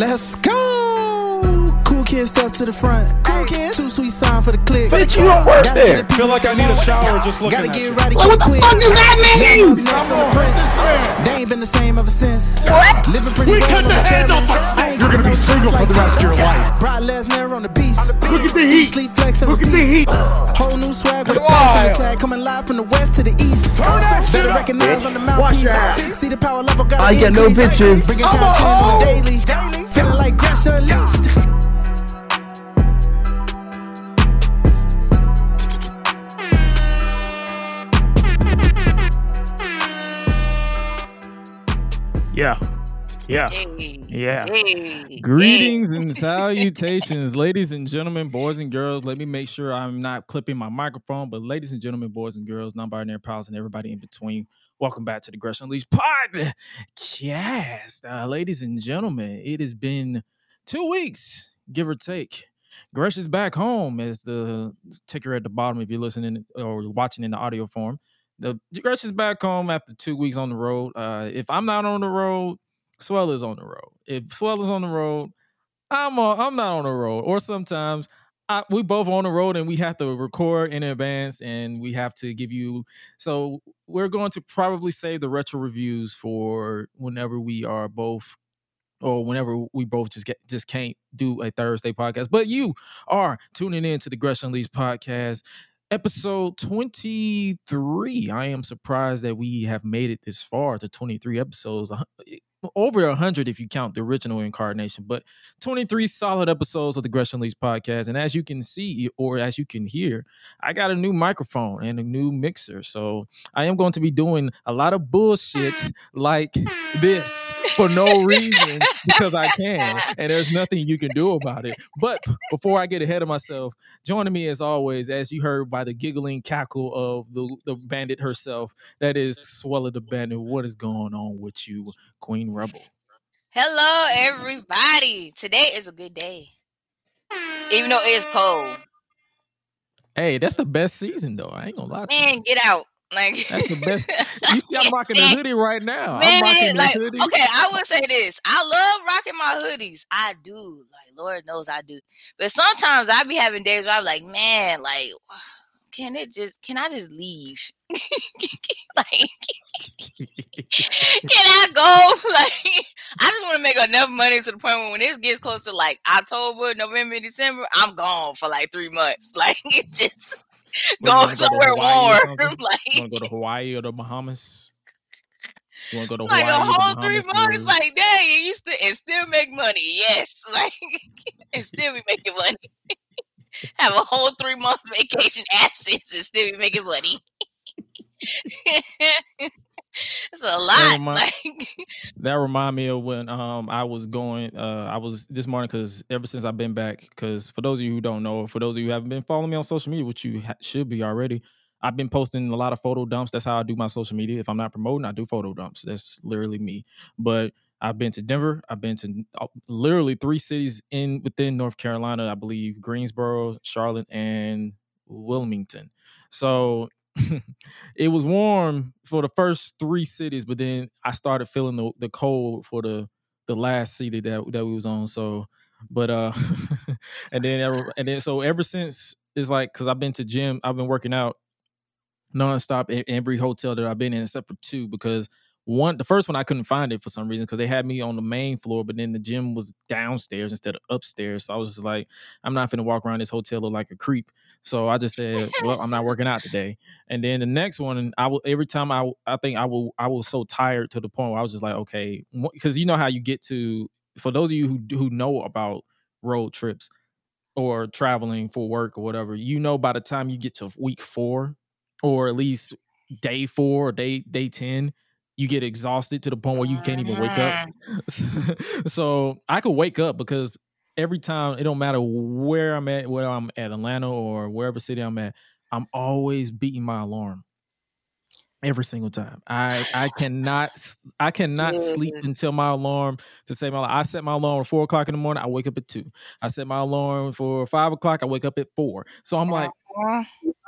Let's go. Cool kid step to the front. Cool kid. Too sweet sign for the click. Bitch, you don't work Gotta there. Feel like I need a shower just looking Gotta at get you. right Like, what the quick. fuck does that mean? I'm on the prince. They ain't been the same ever since. What? Living pretty We well cut on the the head off a I snake. You're gonna be no single chance for the rest of your that. life. Brock Lesnar on the beast. Look at the heat. Sleep flex on Look the at the beat. heat. Whole new swag with a Come pass on the tag. Coming live from the west to the east. Better recognize on the mouthpiece. See the power level got I get no bitches. Bringing I'm a content on daily. Feeling like Gresh Unleashed. Yeah. Yeah. Hey, Yeah. hey, Greetings and salutations, ladies and gentlemen, boys and girls. Let me make sure I'm not clipping my microphone, but ladies and gentlemen, boys and girls, non-binary pals, and everybody in between. Welcome back to the Gresh Unleashed podcast. Uh, ladies and gentlemen, it has been two weeks, give or take. Gresh is back home as the ticker at the bottom if you're listening or watching in the audio form. The Gresh is back home after two weeks on the road. Uh, if I'm not on the road, Suela is on the road. If Suela is on the road, I'm I'm not on the road. Or sometimes I, we both on the road and we have to record in advance and we have to give you. So we're going to probably save the retro reviews for whenever we are both. Or whenever we both just get just can't do a Thursday podcast, but you are tuning in to the Gresh Unleashed podcast, episode 23. I am surprised that we have made it this far to 23 episodes. Uh, a Over 100 if you count the original incarnation, but 23 solid episodes of the Gresh Unleashed podcast. And as you can see, or as you can hear, I got a new microphone and a new mixer. So I am going to be doing a lot of bullshit like this for no reason because I can. And there's nothing you can do about it. But before I get ahead of myself, joining me as always, as you heard by the giggling cackle of the, the bandit herself, that is Suela the Bandit. What is going on with you, Queen Rebel? Hello, everybody. Today is a good day, even though it's cold. Hey, that's the best season though. I ain't gonna lie. Man, get out! Like That's the best. You see, I'm rocking the hoodie right now. I'm Man, rocking the like hoodie. okay, I would say this. I love rocking my hoodies. I do. Like Lord knows I do. But sometimes I be having days where I'm like, man, like, can it just? Can I just leave? like, can I go? Like, I just want to make enough money to the point where when this gets close to like October, November, December, I'm gone for like three months. Like, it's just What, you going wanna go somewhere warm. something? You like, want to go to Hawaii or the Bahamas? You want to go to like a Hawaii or the whole three Bahamas? months. to- Like, dang, you used to and still make money. Yes, like, and still be making money. Have a whole three month vacation absence and still be making money. it's a lot. remind- Like, that remind me of when um I was going uh I was this morning because ever since I've been back because for those of you who don't know for those of you who haven't been following me on social media which you ha- should be already. I've been posting a lot of photo dumps. That's how I do my social media. If I'm not promoting I do photo dumps. That's literally me. But I've been to Denver. I've been to uh, literally three cities in within North Carolina I believe Greensboro Charlotte and Wilmington. So it was warm for the first three cities, but then I started feeling the, the cold for the the last city that that we was on. So, but uh, and then ever, and then so ever since it's like because I've been to gym, I've been working out nonstop in every hotel that I've been in except for two because one the first one I couldn't find it for some reason because they had me on the main floor, but then the gym was downstairs instead of upstairs. So I was just like, I'm not gonna walk around this hotel look like a creep. So I just said, well, I'm not working out today. And then the next one, I will every time I I think I will I was so tired to the point where I was just like, okay, because you know how you get to for those of you who who know about road trips or traveling for work or whatever, you know by the time you get to week four or at least day four or day day ten, you get exhausted to the point where you can't even wake up. Mm. so I could wake up because every time it don't matter where I'm at, whether I'm at Atlanta or wherever city I'm at, I'm always beating my alarm every single time. I I cannot I cannot sleep Good. until my alarm to say my I set my alarm at four o'clock in the morning. I wake up at two. I set my alarm for five o'clock. I wake up at four. So I'm like, uh,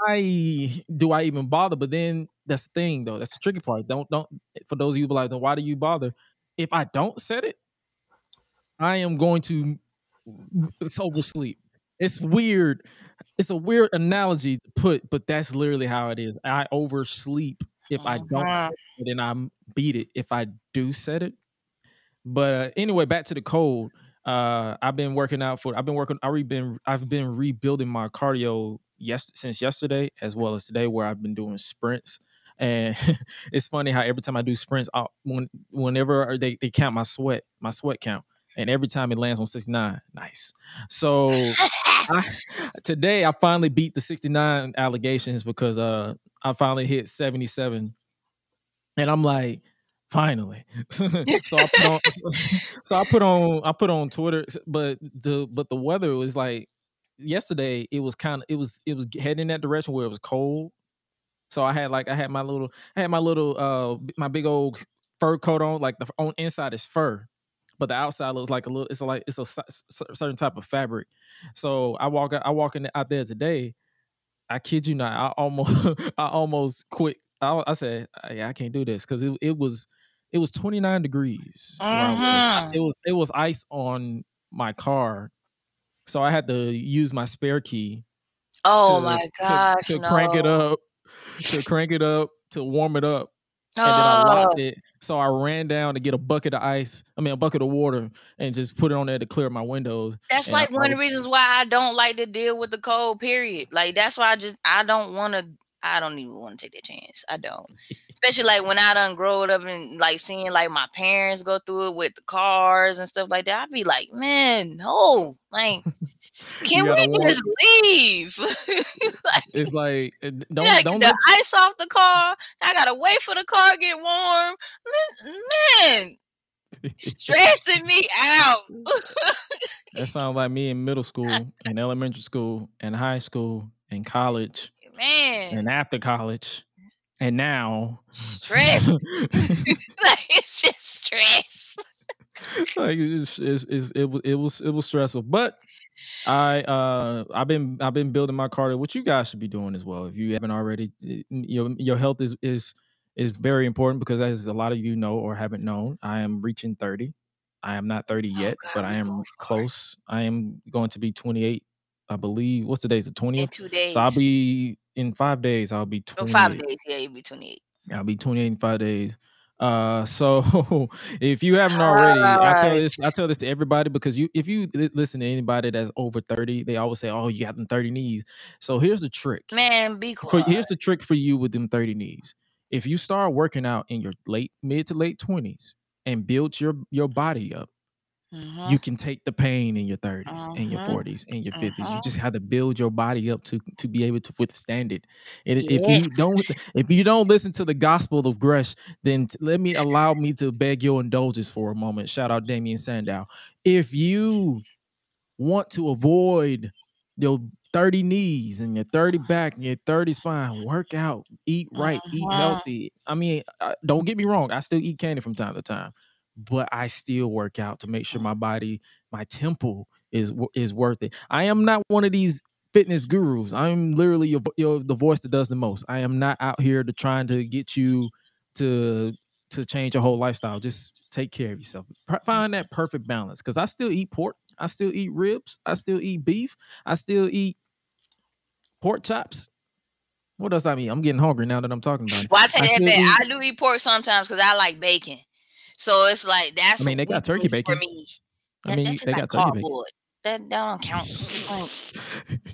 I do I even bother? But then that's the thing though. That's the tricky part. Don't don't for those of you like, then why do you bother? If I don't set it, I am going to it's oversleep. It's weird. It's a weird analogy to put, but that's literally how it is. I oversleep if I don't Uh-huh. it and I beat it if I do set it. But uh, anyway, back to the cold. Uh, I've been working out for. I've been working. I re been. I've been rebuilding my cardio yes since yesterday as well as today, where I've been doing sprints. And it's funny how every time I do sprints, I, when whenever they they count my sweat, my sweat count, and every time it lands on sixty nine. Nice. So I, today I finally beat the 69 allegations because uh I finally hit 77 and I'm like finally so I put on so I put on I put on Twitter but the but the weather was like yesterday it was kind of it was it was heading in that direction where it was cold so I had like I had my little I had my little uh my big old fur coat on like the on inside is fur but the outside looks like a little it's like it's a cer- cer- certain type of fabric so I walk I walk in out there today. I kid you not. I almost I almost quit. I, I said I, I can't do this because it, it was it was 29 degrees. where I was. Mhm. It was it was ice on my car, so I had to use my spare key Oh to, my to- gosh. to, crank it up to crank it up to warm it up and then I Oh, locked it. So I ran down to get a bucket of ice. I mean, a bucket of water, and just put it on there to clear my windows. that's and like I one of the reasons why I don't like to deal with the cold. Period. Like that's why I just I don't want to. I don't even want to take that chance. I don't. Especially like when I done growed up and like seeing like my parents go through it with the cars and stuff like that. I'd be like, man, no, like, can we just leave? like, It's like uh, don't yeah, don't the ice off the car. I gotta wait for the car to get warm. Man, stressing me out. That sounds like me in middle school, in elementary school, in high school, in college, Man, and after college, and now. Stress. like it's just stress. like it's, it's, it's, it was it was it was stressful, but I uh I've been I've been building my cardio, which you guys should be doing as well. If you haven't already, your your health is is is very important because as a lot of you know or haven't known, I am reaching thirty. I am not 30 yet, God, but I am close. I am going to be twenty eight. I believe. What's the day? The In twentieth. two days. So I'll be in five days. I'll be Oh, twenty. five days. Yeah, you'll be 28. I'll be 28 in five days. Uh, so if you haven't already, I tell this, I tell this to everybody because you, if you li- listen to anybody that's over 30, they always say, "Oh, you got them 30 knees." So here's the trick. Man, be For, here's the trick for you with them 30 knees. If you start working out in your late, mid to late 20s and build your your body up, Mhm. you can take the pain in your 30s in your Mhm. 40s in your 50s. You Mhm. just have to build your body up to to be able to withstand it. And if you don't if you don't listen to the gospel of Gresh, then let me allow me to beg your indulgence for a moment. Shout out Damien Sandow. If you want to avoid your 30 knees and your 30 back and your 30 spine, work out, eat right, eat Mhm. healthy. I mean, uh, don't get me wrong, I still eat candy from time to time, but I still work out to make sure oh. my body, my temple is is worth it. I am not one of these fitness gurus. I'm literally your, your the voice that does the most. I am not out here to trying to get you to to change your whole lifestyle. Just take care of yourself. Mm. Find that perfect balance because I still eat pork. I still eat ribs. I still eat beef. I still eat pork chops. What else I mean? I'm getting hungry now that I'm talking about it. Well, I tell I you that, eat- I do eat pork sometimes because I like bacon. So it's like that's. I mean, they got turkey weakness for bacon. me. I mean, that's they like got turkey bacon. cardboard. That, that don't count.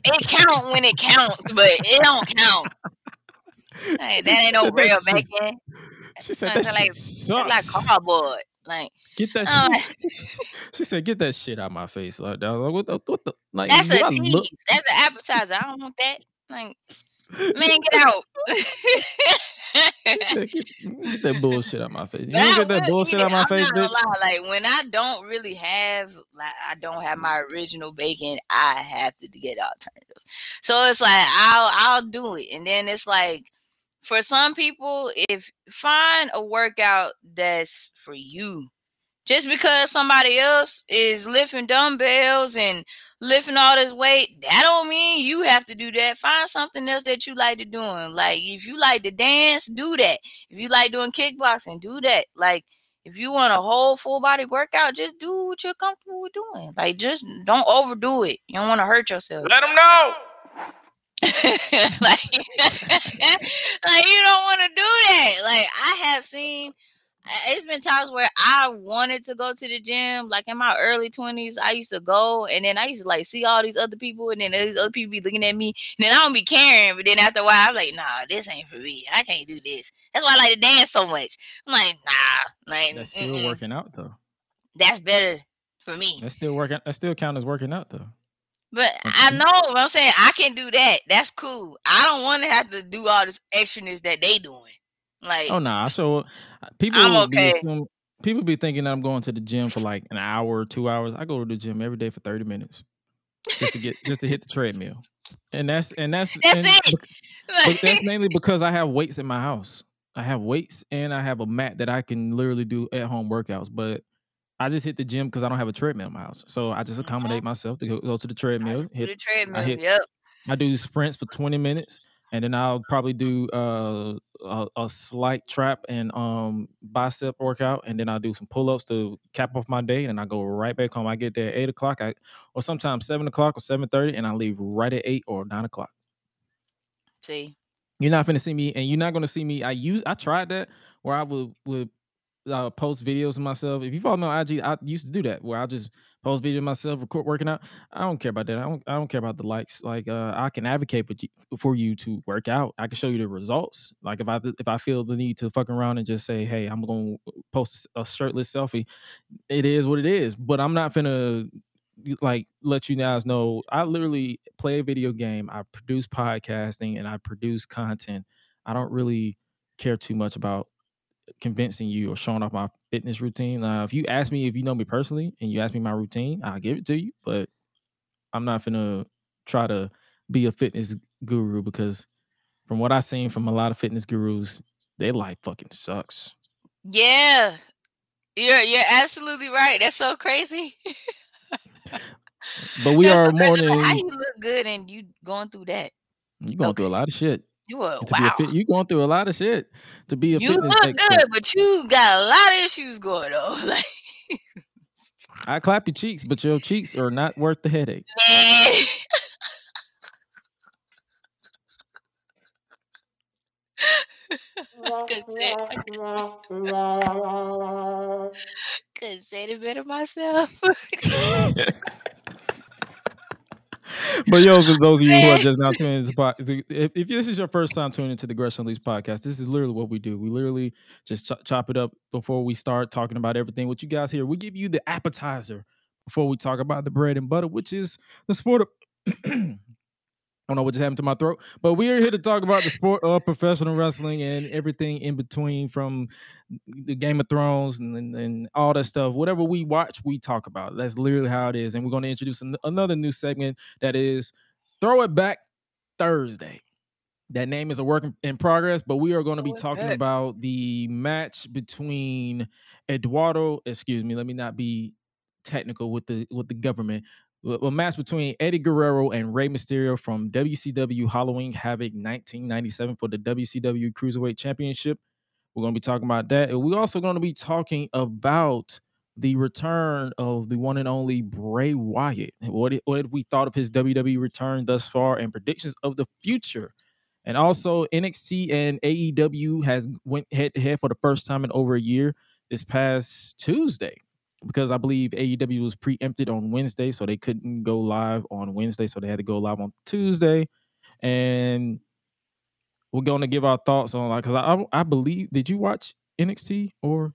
It count when it counts, but it don't count. Hey, that ain't no that real bacon. She said that like- It's like cardboard. Like Get that oh, shit. she said, "Get that shit out my face." Like, what the what the like? that's a tease. look- That's an appetizer. I don't want that. Like, man, get out. get, get that bullshit out my face. You don't get that bullshit out my I'm face, not Like when I don't really have, like I don't have my original bacon, I have to get alternatives. So it's like I'll I'll do it, and then it's like for some people, if find a workout that's for you. Just because somebody else is lifting dumbbells and lifting all this weight, that don't mean you have to do that. Find something else that you like to doing. Like if you like to dance, do that. If you like doing kickboxing, do that. Like if you want a whole full body workout, just do what you're comfortable with doing. Like just don't overdo it. You don't want to hurt yourself. Let them know. like, like you don't want to do that. Like I have seen it's been times where I wanted to go to the gym, like in my early 20s. I used to go and then I used to like see all these other people, and then these other people be looking at me, and then I don't be caring. But then after a while, I'm like, nah, this ain't for me. I can't do this. That's why I like to dance so much. I'm like, nah, like That's still mm-mm. working out though. that's better for me. That's still working. That still count as working out though. But I know what I'm saying. I can do that. That's cool. I don't want to have to do all this extraness that they doing. Like, Oh nah. So people I'm be okay. assume- people be thinking that I'm going to the gym for like an hour or two hours. I go to the gym every day for 30 minutes just to get just to hit the treadmill. And that's and that's That's and it. that's mainly because I have weights in my house. I have weights and I have a mat that I can literally do at home workouts. But I just hit the gym because I don't have a treadmill in my house. So I just mm-hmm. accommodate myself to go, go to the treadmill. Hit, the treadmill. hit- yep. I do sprints for 20 minutes and then I'll probably do uh, a, a slight trap and um bicep workout and then I'll do some pull-ups to cap off my day and I go right back home. I get there at eight o'clock I, or sometimes seven o'clock or 7.30 and I leave right at eight or nine o'clock. See, You're not gonna see me, and you're not gonna see me. I use I tried that where I would would uh, post videos of myself. If you follow me on IG, I used to do that where I just post video myself, record working out. I don't care about that. I don't I don't care about the likes. Like uh, I can advocate for you, for you to work out. I can show you the results. Like if I if I feel the need to fuck around and just say, hey, I'm gonna post a shirtless selfie, it is what it is. But I'm not gonna like let you guys know I literally play a video game, I produce podcasting, and I produce content. I don't really care too much about convincing you or showing off my fitness routine. Now, if you ask me if you know me personally and you ask me my routine, I'll give it to you. But I'm not gonna try to be a fitness guru because from what I've seen from a lot of fitness gurus, their life fucking sucks. yeah, you're you're absolutely right. That's so crazy. But we That's are so more than how you look good and you going through that. you going through a lot of shit. You are To be a wow. fit, you going through a lot of shit to be a You fitness look expert. good, but you got a lot of issues going on. Like, I clap your cheeks, but your cheeks are not worth the headache. Couldn't say. Couldn't say it better myself. But yo, for those of you who are just now tuning into the podcast, if, if this is your first time tuning into the Gresh Unleashed podcast, this is literally what we do. We literally just ch- chop it up before we start talking about everything. What you guys hear, we give you the appetizer before we talk about the bread and butter, which is the sport of. I don't know what just happened to my throat, but we are here to talk about the sport of professional wrestling and everything in between, from the Game of Thrones and, and, and all that stuff. Whatever we watch, we talk about. That's literally how it is. And we're going to introduce an- another new segment that is Throw It Back Thursday. That name is a work in- progress, but we are going to be talking about the match between Eduardo. Excuse me, let me not be technical with the with the government. A match between Eddie Guerrero and Rey Mysterio from WCW Halloween Havoc 1997 for the WCW Cruiserweight Championship. We're going to be talking about that. And we're also going to be talking about the return of the one and only Bray Wyatt. What, what have we thought of his WWE return thus far and predictions of the future? And also NXT and AEW has went head to head for the first time in over a year this past Tuesday because I believe AEW was preempted on Wednesday, so they couldn't go live on Wednesday, so they had to go live on Tuesday. And we're going to give our thoughts on like because I, I believe did you watch NXT or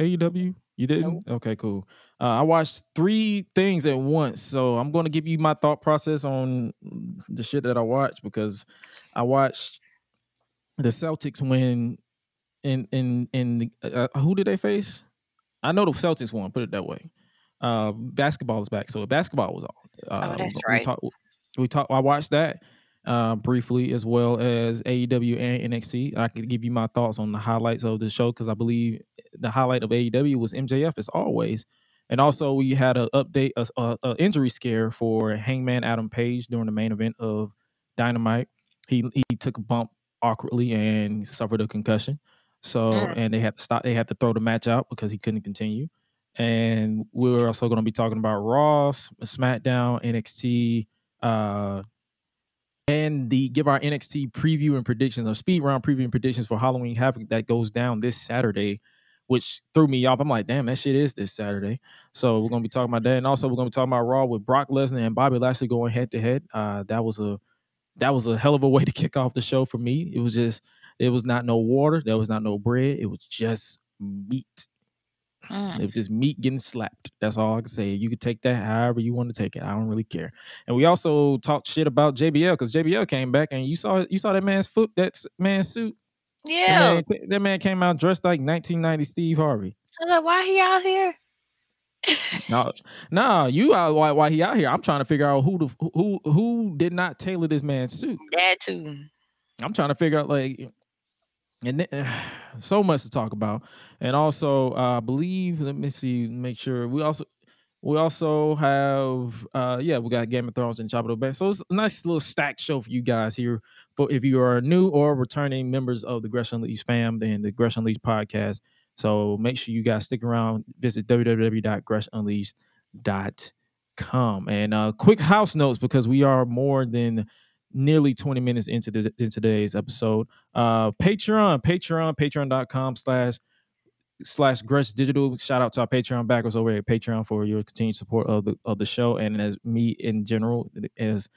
AEW? You didn't? Okay, cool. Uh, I watched three things at once, so I'm going to give you my thought process on the shit that I watched because I watched the Celtics win in in in the, uh, who did they face? I know the Celtics won. Put it that way. Uh, basketball is back, so basketball was on. Uh, that's we right. we talked. I watched that uh, briefly as well as AEW and NXT. I could give you my thoughts on the highlights of the show because I believe the highlight of AEW was MJF as always, and also we had an update, a, a, a injury scare for Hangman Adam Page during the main event of Dynamite. He he took a bump awkwardly and suffered a concussion. So Mm. and they had to stop. They had to throw the match out because he couldn't continue. And we're also going to be talking about Raw, SmackDown, NXT, uh, and the give our NXT preview and predictions, or speed round preview and predictions for Halloween Havoc that goes down this Saturday, which threw me off. I'm like, damn, that shit is this Saturday. So we're gonna be talking about that, and also we're gonna be talking about Raw with Brock Lesnar and Bobby Lashley going head to head. Uh, that was a that was a hell of a way to kick off the show for me. It was just it was not no water, there was not no bread, it was just meat. Mm. It was just meat getting slapped. That's all I can say. You could take that however you want to take it. I don't really care. And we also talked shit about JBL because JBL came back and you saw you saw that man's foot, that man's suit. That Yeah. man, that man came out dressed like 1990 Steve Harvey. I'm like, why he out here? No, no, you out why why he out here? I'm trying to figure out who the who who did not tailor this man's suit. That too. I'm trying to figure out like, and then, so much to talk about, and also uh, I believe. Let me see, make sure we also we also have uh yeah we got Game of Thrones and Chapel Band. So it's a nice little stacked show for you guys here. For if you are new or returning members of the Gresh Unleashed fam and the Gresh Unleashed podcast. So make sure you guys stick around. Visit www.greshunleashed.com. And uh quick house notes because we are more than nearly 20 minutes into the into today's episode. Uh Patreon, Patreon, patreon.com slash slash Gresh Digital. Shout out to our Patreon backers over at Patreon for your continued support of the of the show and as me in general as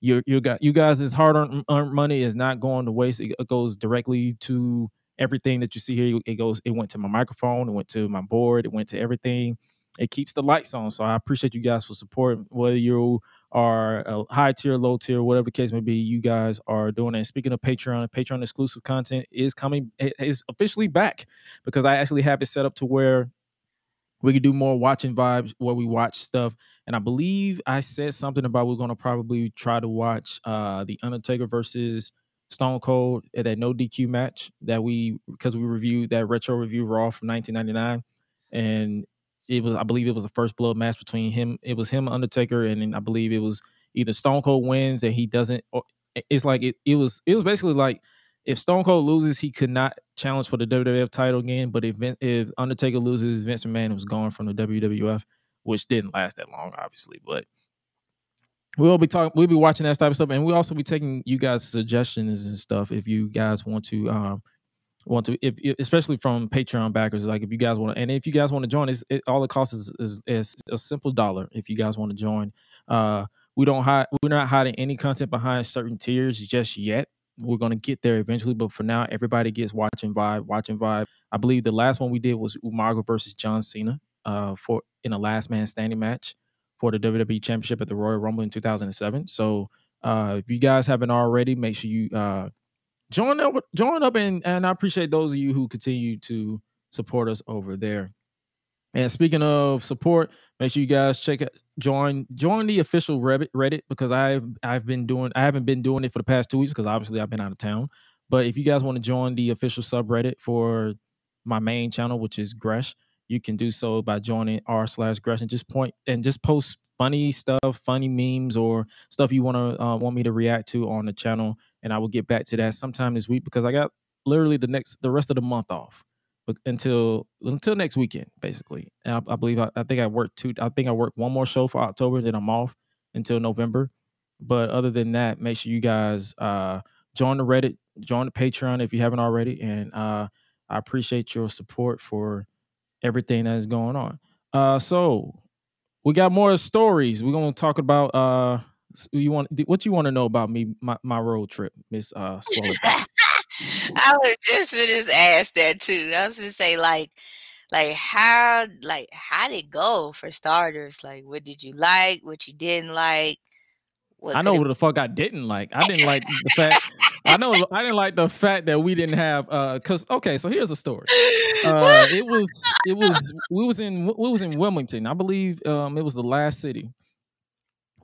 you you got you guys' hard earned, money is not going to waste. It, it goes directly to everything that you see here. It goes. It went to my microphone. It went to my board. It went to everything. It keeps the lights on. So I appreciate you guys for support. Whether you are a high tier, low tier, whatever the case may be, you guys are doing it. And speaking of Patreon, Patreon exclusive content is coming. Is officially back because I actually have it set up to where we can do more watching vibes where we watch stuff. And I believe I said something about we're gonna probably try to watch uh the Undertaker versus Stone Cold at that no DQ match that we because we reviewed that retro review Raw from 1999, and it was I believe it was a first blood match between him. It was him Undertaker, and then I believe it was either Stone Cold wins and he doesn't. Or it's like it, it was it was basically like if Stone Cold loses, he could not challenge for the WWF title again. But if if Undertaker loses, Vince McMahon was gone from the WWF, which didn't last that long, obviously. But we'll be talking, we'll be watching that type of stuff, and we'll also be taking you guys' suggestions and stuff if you guys want to. um want to if, especially from patreon backers like if you guys want to and if you guys want to join it's, it all it costs is, is is a simple dollar if you guys want to join. Uh we don't hide we're not hiding any content behind certain tiers just yet. We're going to get there eventually but for now everybody gets watching vibe watching vibe. I believe the last one we did was umaga versus john cena uh for in a last man standing match for the wwe championship at the royal rumble in 2007 so uh if you guys haven't already make sure you uh join up join up and and i appreciate those of you who continue to support us over there. And speaking of support make sure you guys check it join join the official reddit reddit because i've i've been doing i haven't been doing it for the past two weeks because obviously i've been out of town. But if you guys want to join the official subreddit for my main channel which is gresh you can do so by joining r slash gresh and just point and just post funny stuff funny memes or stuff you want to uh, want me to react to on the channel and I will get back to that sometime this week because I got literally the next the rest of the month off, but until until next weekend basically. And I, I believe I, I think I work two. I think I work one more show for October, then I'm off until November. But other than that, make sure you guys uh, join the Reddit, join the Patreon if you haven't already, and uh, I appreciate your support for everything that is going on. Uh, so we got more stories. We're gonna talk about uh you want what you want to know about me my, my road trip, Miss uh I was just gonna ask that too. I was gonna say like, like how like how did it go for starters? Like, what did you like? What you didn't like? What I know what the fuck I didn't like. I didn't like the fact I know I didn't like the fact that we didn't have uh cuz okay, so here's a story. Uh it was it was we was in we was in Wilmington. I believe um it was the last city.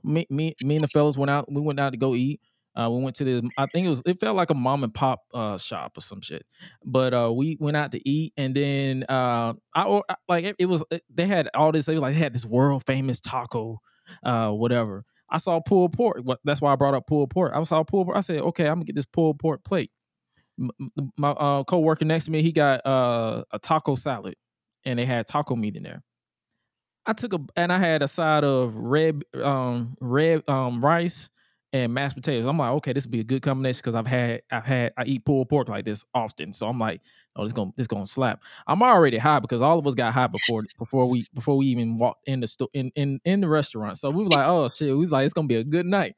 Me me me and the fellas went out we went out to go eat. Uh, we went to the I think it was it felt like a mom and pop uh shop or some shit. But uh we went out to eat and then uh I like it, it was they had all this they like they had this world famous taco uh whatever. I saw pulled pork. That's why I brought up pulled pork. I saw pulled pork. I said, okay, I'm gonna get this pulled pork plate. m- m- my uh, co-worker next to me, he got a taco salad, and they had taco meat in there. I took a and I had a side of red um red um rice and mashed potatoes. I'm like, okay, this would be a good combination because I've had I've had I eat pulled pork like this often. So I'm like, oh, this gonna this gonna slap. I'm already high because all of us got high before before we before we even walked in the store in, in in the restaurant. So we was like, oh shit, we was like, it's gonna be a good night.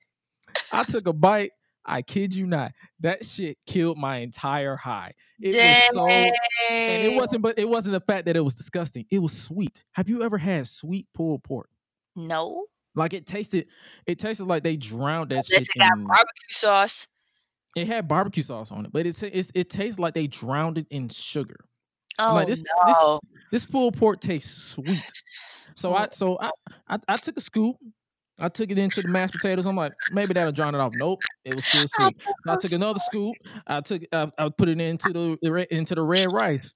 I took a bite. I kid you not, that shit killed my entire high. It was so and it wasn't but it wasn't the fact that it was disgusting. It was sweet. Have you ever had sweet pulled pork? No. Like it tasted, it tasted like they drowned that shit. it got in- barbecue sauce. it had barbecue sauce on it, but it's, it's it tastes like they drowned it in sugar. Oh like this, no. this this pulled pork tastes sweet. So I so I, I I took a scoop. I took it into the mashed potatoes. I'm like, maybe that'll drown it off. Nope, it was still I sweet. I a took another scoop. I took I, I put it into the, the into the red rice.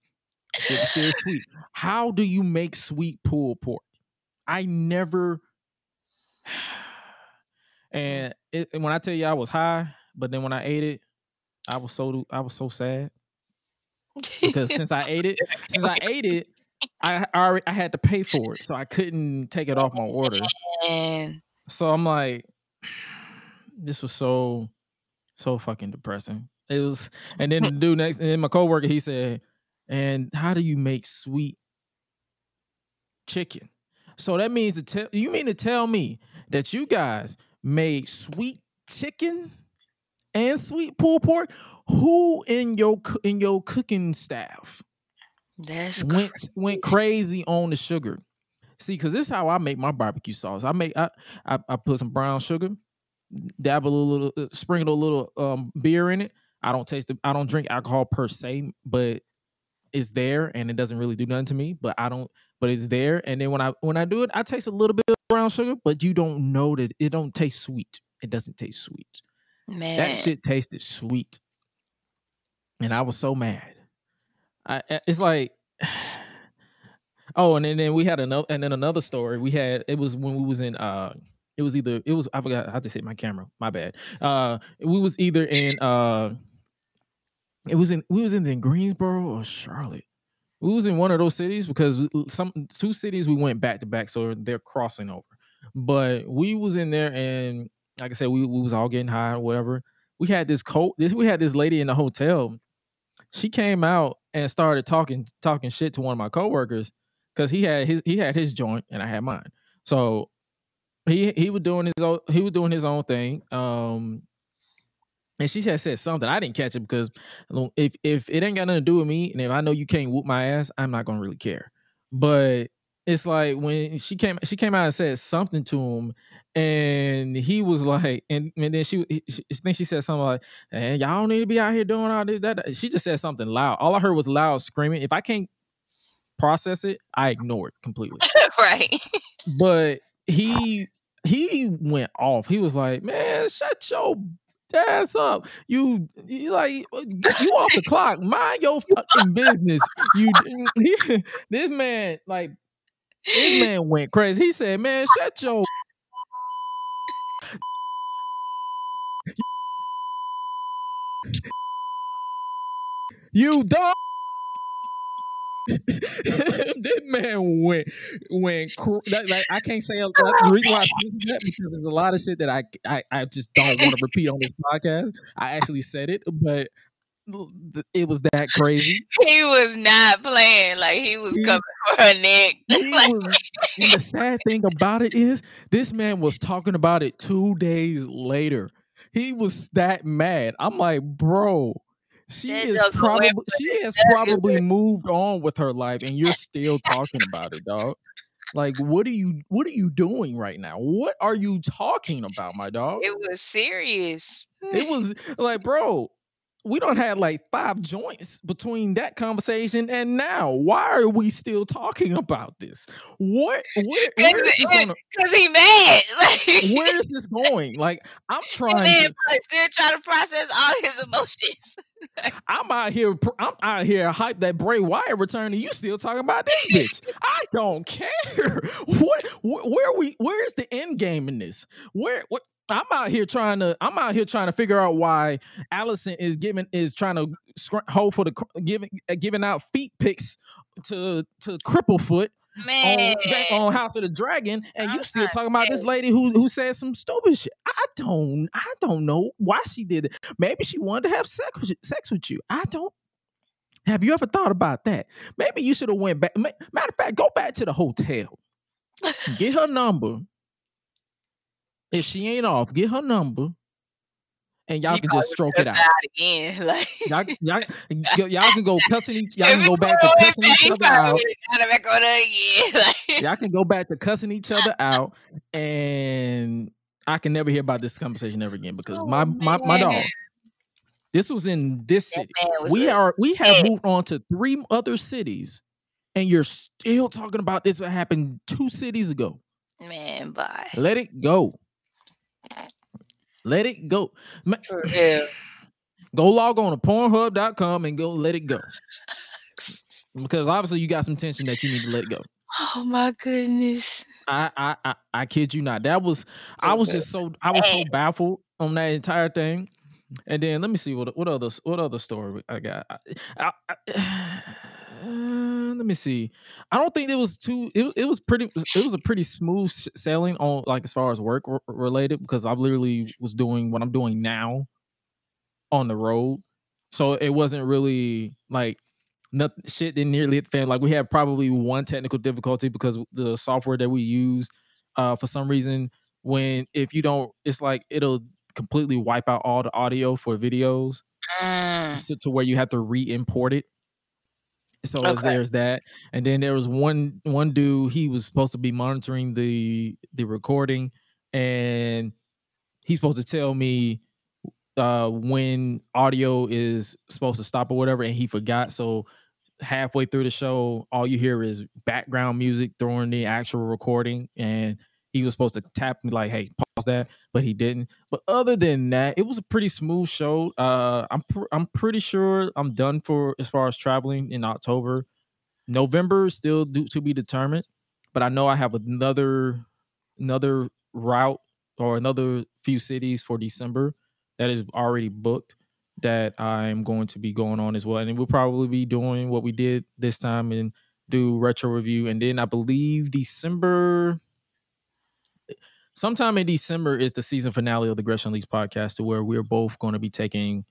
It was still sweet. How do you make sweet pulled pork? I never. And it, and when I tell you I was high, but then when I ate it, I was so I was so sad because since I ate it, since I ate it, I I already I had to pay for it, so I couldn't take it off my order. And So I'm like, this was so so fucking depressing. It was, and then the dude next, and then my coworker, he said, "And how do you make sweet chicken?" So that means to tell you mean to tell me that you guys made sweet chicken and sweet pulled pork? Who in your in your cooking staff that's went cra- went crazy on the sugar. See, because this is how I make my barbecue sauce. I make I I, I put some brown sugar, dab a little, uh, sprinkle a little um beer in it. I don't taste it. I don't drink alcohol per se, but it's there and it doesn't really do nothing to me. But I don't. But it's there, and then when I when I do it, I taste a little bit of brown sugar, but you don't know that it don't taste sweet. It doesn't taste sweet. man. That shit tasted sweet, and I was so mad. I- it's like, oh, and then, then we had another, and then another story. We had it was when we was in uh, it was either it was I forgot how to say my camera. My bad. Uh, we was either in uh, it was in we was in, in Greensboro or Charlotte. We was in one of those cities because some two cities we went back to back, so they're crossing over. But we was in there, and like I said, we, we was all getting high or whatever. We had this coat. This we had this lady in the hotel. She came out and started talking talking shit to one of my coworkers because he had his he had his joint and I had mine. So he he was doing his own he was doing his own thing. Um, and she had said something. I didn't catch it because if if it ain't got nothing to do with me, and if I know you can't whoop my ass, I'm not gonna really care. But it's like when she came she came out and said something to him, and he was like, and, and then she, he- she I think she said something like, "And y'all don't need to be out here doing all this." That." she just said something loud. All I heard was loud screaming. If I can't process it, I ignore it completely right. but he he went off. He was like, "Man, shut your ass up. You, you like get you off the clock. Mind your fucking business. You this man like this man went crazy. He said, "Man, shut your you dog." this man went went cr- that, like I can't say a lot. The reason why I that because there's a lot of shit that I I, I just don't want to repeat on this podcast. I actually said it, but it was that crazy. He was not playing. Like he was He- coming for her neck. Like, was, and the sad thing about it is, this man was talking about it two days later. He was that mad. I'm like, bro, she is probably she has probably moved on with her life, and you're still talking about it, dog. Like, what are you what are you doing right now? What are you talking about, my dog? it was serious. It was like, bro, we don't have like five joints between that conversation and now. Why are we still talking about this? What where, where is this gonna Cause he mad. Like where is this going? Like I'm trying then to still trying to process all his emotions. I'm out here I'm out here hype that Bray Wyatt return and you still talking about this bitch. I don't care. What wh- where we where is the end game in this? Where what I'm out here trying to. I'm out here trying to figure out why Alicent is giving is trying to hold for the giving uh, giving out feet pics to to Cripplefoot Man, on, on House of the Dragon, and you I'm still talking about this lady who who said some stupid shit. I don't. I don't know why she did it. Maybe she wanted to have sex with, sex with you. I don't. Have you ever thought about that? Maybe you should have went back. Matter of fact, go back to the hotel. Get her number. If she ain't off, get her number, and y'all You can just stroke it out. again. Like Y'all, y'all, y'all can go cussing each. Y'all can go back to cussing each other out. Got back on again. Like, Y'all can go back to cussing each other out, and I can never hear about this conversation ever again because my Oh, my my dog. This was in this city. We are we have yeah. moved on to three other cities, and you're still talking about this that happened two cities ago. man. Bye. Let it go. Let it go. For real. Go log on to Pornhub.com and go let it go. Because obviously you got some tension that you need to let go. Oh my goodness. I I I, I kid you not. That was I was just so I was so baffled on that entire thing. And then let me see what what other what other story I got. I, I, I- uh, let me see. I don't think it was too. It, it was pretty. It was a pretty smooth sailing on like as far as work r- related because I literally was doing what I'm doing now on the road, so it wasn't really like nothing. Shit didn't nearly hit the fan. Like we had probably one technical difficulty because the software that we use, uh, for some reason, when if you don't, it's like it'll completely wipe out all the audio for videos Mm, so, to where you have to re-import it. So Okay. there's that, and then there was one one dude. He was supposed to be monitoring the the recording, and he's supposed to tell me uh when audio is supposed to stop or whatever, and he forgot. So halfway through the show, all you hear is background music during the actual recording, and he was supposed to tap me like, "Hey, pause that," but he didn't. But other than that, it was a pretty smooth show. Uh, I'm pr- I'm pretty sure I'm done for as far as traveling in October. November is still due to be determined, but I know I have another another route or another few cities for December that is already booked that I'm going to be going on as well. And we'll probably be doing what we did this time and do retro review. And then I believe December sometime in December is the season finale of the Gresh Unleashed podcast, to where we're both going to be taking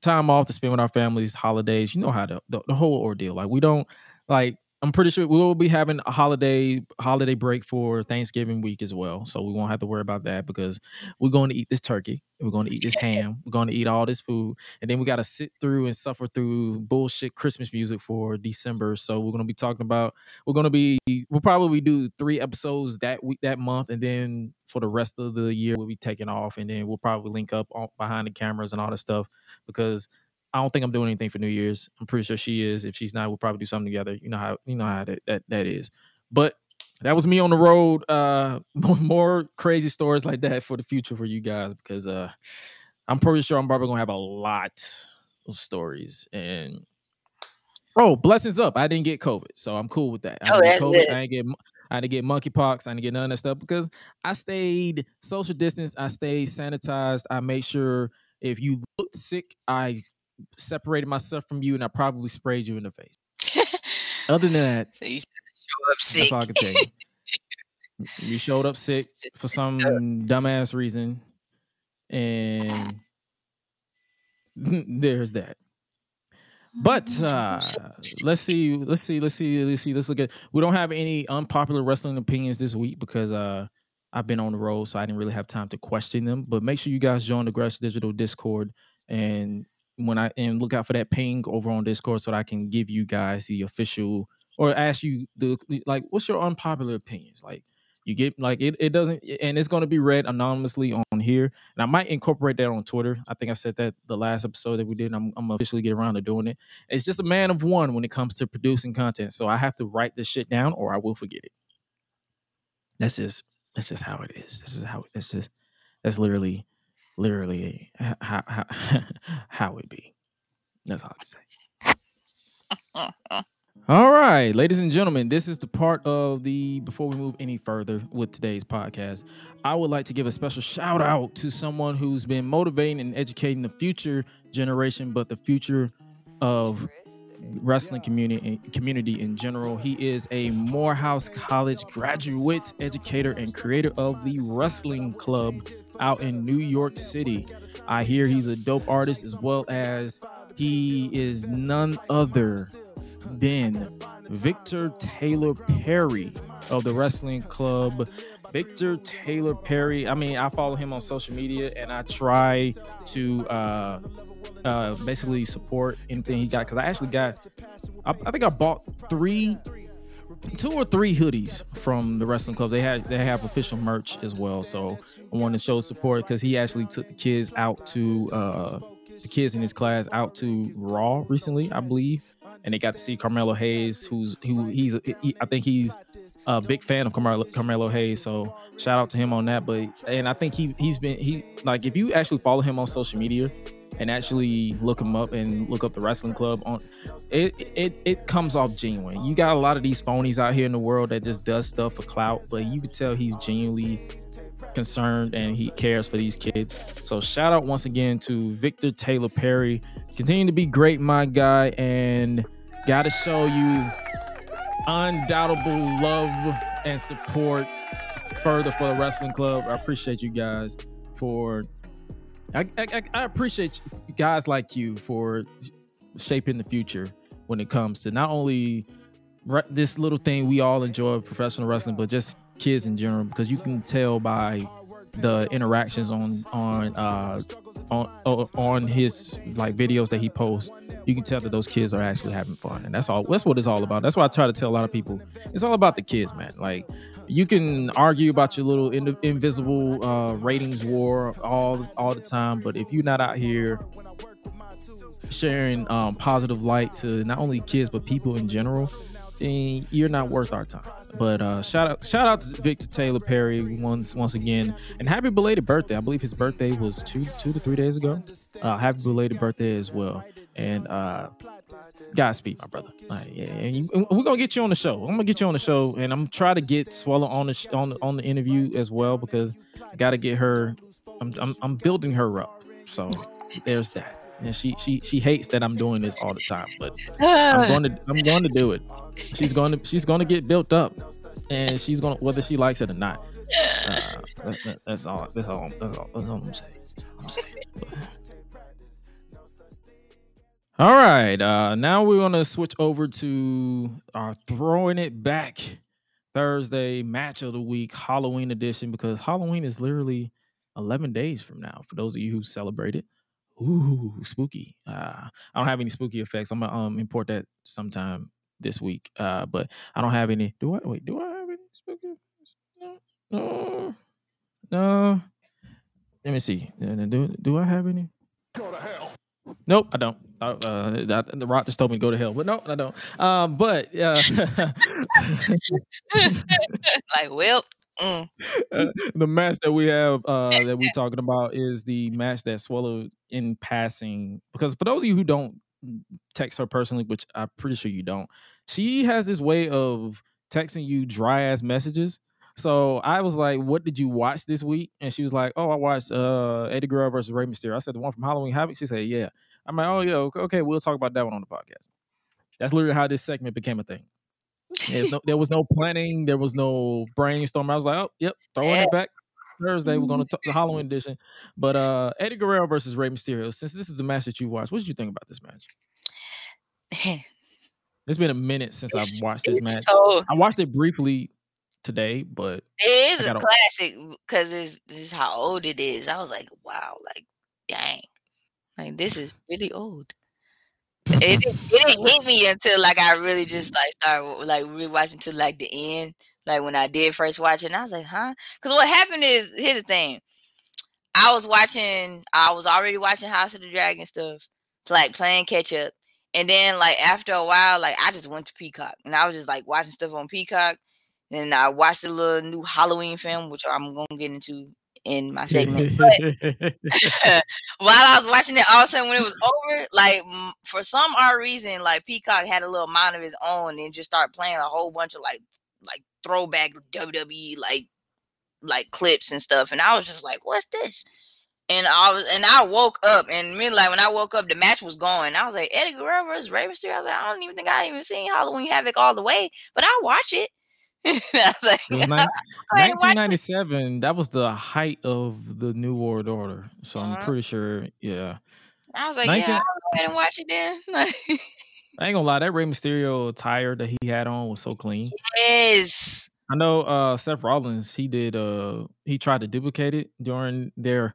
time off to spend with our families, holidays. You know how the, the, the whole ordeal. Like we don't like. I'm pretty sure we will be having a holiday holiday break for Thanksgiving week as well, so we won't have to worry about that because we're going to eat this turkey, we're going to eat this ham, we're going to eat all this food, and then we got to sit through and suffer through bullshit Christmas music for December. So we're going to be talking about we're going to be we'll probably do three episodes that week that month, and then for the rest of the year we'll be taking off, and then we'll probably link up behind the cameras and all that stuff because I don't think I'm doing anything for New Year's. I'm pretty sure she is. If she's not, we'll probably do something together. You know how you know how that that, that is. But that was me on the road. Uh, more crazy stories like that for the future for you guys because uh, I'm pretty sure I'm probably gonna have a lot of stories and. Oh, blessings up! I didn't get COVID, so I'm cool with that. I Oh, didn't get that's COVID. good. I didn't get. I didn't get monkeypox. I didn't get none of that stuff because I stayed social distance. I stayed sanitized. I made sure if you looked sick, I separated myself from you and I probably sprayed you in the face. Other than that, so you show up that's sick. all I can tell you. You showed up sick for some dumbass reason, and there's that. But Mhm. uh let's see, let's see, let's see, let's see, let's look at. We don't have any unpopular wrestling opinions this week because uh I've been on the road, so I didn't really have time to question them. But make sure you guys join the Gresh Digital Discord and when I and look out for that ping over on Discord so that I can give you guys the official or ask you the like what's your unpopular opinions? Like you get like it, it doesn't and it's going to be read anonymously on here and i might incorporate that on twitter. I think i said that the last episode that we did i'm, I'm officially get around to doing it. It's just a man of one when it comes to producing content so i have to write this shit down or i will forget it. That's just that's just how it is. This is how it's just that's literally literally how how, how it be that's all i can say All right, ladies and gentlemen, this is the part of the before we move any further with today's podcast. I would like to give a special shout out to someone who's been motivating and educating the future generation, but the future of wrestling community eh, community in general. He is a Morehouse College graduate, educator, and creator of the Wrestling Club out in New York City. I hear he's a dope artist as well as he is none other than Victor Taylor Perry of the Wrestling Club. Victor Taylor Perry. I mean, I follow him on social media and I try to uh, uh, basically support anything he got because I actually got, I, I think I bought three two or three hoodies from the wrestling club. They had they have official merch as well. So I wanted to show support because he actually took the kids out to uh the kids in his class out to Raw recently, I believe, and they got to see Carmelo Hayes, who's who he's he, I think he's a big fan of Carmelo, Carmelo Hayes. So shout out to him on that. But and I think he he's been he like if you actually follow him on social media and actually look him up and look up the wrestling club on it it it comes off genuine. You got a lot of these phonies out here in the world that just does stuff for clout, but you can tell he's genuinely concerned and he cares for these kids. So shout out once again to Victor Taylor Perry. Continue to be great, my guy, and gotta show you undoubtable love and support further for the wrestling club. I appreciate you guys for I, I, I appreciate guys like you for shaping the future when it comes to not only this little thing we all enjoy professional wrestling, but just kids in general because you can tell by the interactions on on uh on on his like videos that he posts. You can tell that those kids are actually having fun and that's all that's what it's all about. That's why i try to tell a lot of people it's all about the kids man. Like you can argue about your little in, invisible uh ratings war all all the time but if you're not out here sharing um positive light to not only kids but people in general then you're not worth our time. But uh, shout out, shout out to Victor Taylor Perry once once again, and happy belated birthday. I believe his birthday was two two to three days ago. Uh, happy belated birthday as well, and uh, Godspeed, my brother. Like, yeah, and, you, and we're gonna get you on the show. I'm gonna get you on the show, and I'm trying to get Suela on the sh- on on the interview as well because I got to get her. I'm, I'm I'm building her up. So there's that. And she she she hates that I'm doing this all the time, but I'm going to I'm going to do it. She's going to she's going to get built up, and she's going to whether she likes it or not. Uh, that, that, that's all. That's all. That's all. That's all I'm saying. I'm saying. All right. Uh, now we're gonna switch over to our throwing it back Thursday match of the week, Halloween edition, because Halloween is literally 11 days from now. For those of you who celebrate it, ooh, spooky. Uh, I don't have any spooky effects. I'm gonna um, import that sometime this week. Uh, but I don't have any. Do I? Wait, do I have any spooky? No, no, no. Let me see. Do do I have any? Go to hell. Nope, I don't. Uh, uh, the Rock just told me to go to hell, but no, I don't. Um, but uh, like, well, mm, uh, the match that we have uh, that we're talking about is the match that swallowed in passing. Because for those of you who don't text her personally, which I'm pretty sure you don't, she has this way of texting you dry ass messages. So I was like, "What did you watch this week?" And she was like, "Oh, I watched uh, Eddie Guerrero versus Rey Mysterio." I said, "The one from Halloween Havoc." She said, "Yeah." I'm like, "Oh yeah, okay, okay, we'll talk about that one on the podcast." That's literally how this segment became a thing. No, there was no planning. There was no brainstorm. I was like, oh, yep, throwing it back Thursday. We're gonna talk the Halloween edition. But uh Eddie Guerrero versus Rey Mysterio. Since this is the match that you watched, what did you think about this match? It's been a minute since I've watched this match. so I watched it briefly today, but it is I a gotta- classic because it's just how old it is. I was like, wow, like dang, like this is really old. It didn't, it didn't hit me until like I really just like started like rewatching to like the end, like when I did first watch it. And I was like, huh? Because what happened is here's the thing. I was watching. I was already watching House of the Dragon stuff, like playing catch up. And then like after a while, like I just went to Peacock and I was just like watching stuff on Peacock. Then I watched a little new Halloween film, which I'm gonna get into in my segment. But while I was watching it, all of a sudden when it was over, like for some odd reason, like Peacock had a little mind of his own and just started playing a whole bunch of like like throwback WWE like like clips and stuff, and I was just like, "What's this?" And I was, and I woke up, and me like when I woke up, the match was going. I was like, Eddie Guerrero versus Rey Mysterio. I was like, I don't even think I even seen Halloween Havoc all the way, but I watch it. I was like, was "Go nine- ahead and watch it." 1997. That was the height of the New World Order. So I'm Uh-huh. pretty sure. Yeah, I was like, 19 yeah, I'll go ahead and watch it then. Like, I ain't gonna lie. That Rey Mysterio attire that he had on was so clean. yes. I know uh Seth Rollins. He did. Uh, he tried to duplicate it during their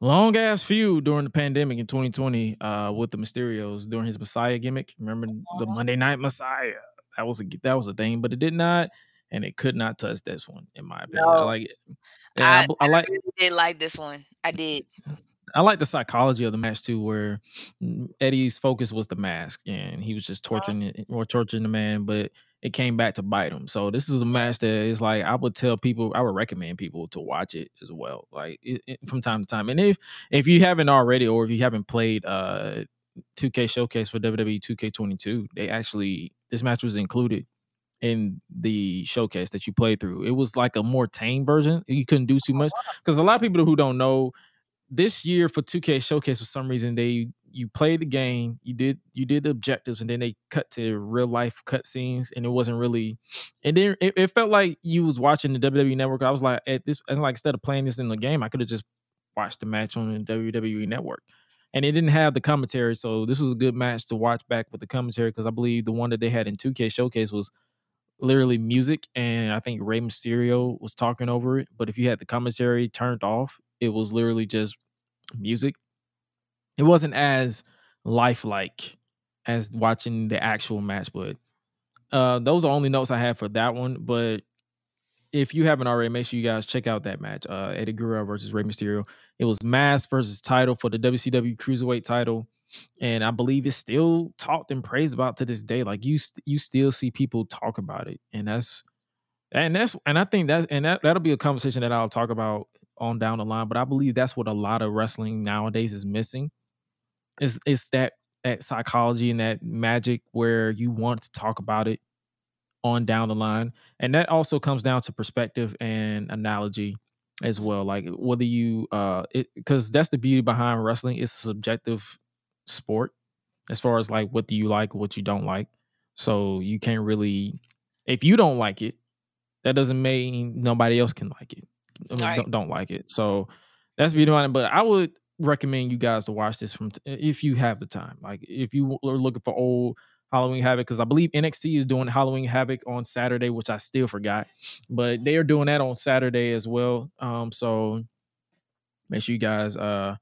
long ass feud during the pandemic in 2020 uh with the Mysterios during his Messiah gimmick. Remember the Uh-huh. Monday Night Messiah? That was a that was a thing, but it did not, and it could not touch this one in my opinion. I like it. I, I, I like really did like this one. I did. I like the psychology of the match too, where Eddie's focus was the mask, and he was just torturing it- or torturing the man, but it came back to bite him. So this is a match that is like I would tell people, I would recommend people to watch it as well, like it, it- from time to time. And if if you haven't already, or if you haven't played uh 2K Showcase for WWE 2K22, they actually this match was included in the showcase that you played through. It was like a more tame version. You couldn't do too oh, much because a lot of people who don't know this year for 2K Showcase for some reason they you played the game, you did you did the objectives, and then they cut to real life cutscenes, and it wasn't really. And then it, it felt like you was watching the WWE Network. I was like, at this, was like instead of playing this in the game, I could have just watched the match on the WWE Network. And it didn't have the commentary, so this was a good match to watch back with the commentary because I believe the one that they had in 2K Showcase was literally music, and I think Rey Mysterio was talking over it. But if you had the commentary turned off, it was literally just music. It wasn't as lifelike as watching the actual match, but uh, those are only notes I have for that one. But if you haven't already, make sure you guys check out that match. Uh, Eddie Guerrero versus Rey Mysterio. It was mask versus title for the WCW Cruiserweight title, and I believe it's still talked and praised about to this day. Like you, you still see people talk about it, and that's and that's and I think that's and that that'll be a conversation that I'll talk about on down the line. But I believe that's what a lot of wrestling nowadays is missing. Is is that that psychology and that magic where you want to talk about it on down the line, and that also comes down to perspective and analogy as well. Like whether you uh, because that's the beauty behind wrestling. It's a subjective sport as far as like what do you like, what you don't like. So you can't really if you don't like it, that doesn't mean nobody else can like it. I mean, Right. don't, don't like it. So that's beauty behind it. But I would recommend you guys to watch this from t- if you have the time. Like if you are looking for old Halloween Havoc, because I believe NXT is doing Halloween Havoc on Saturday, which I still forgot, but they are doing that on Saturday as well. Um, so make sure you guys uh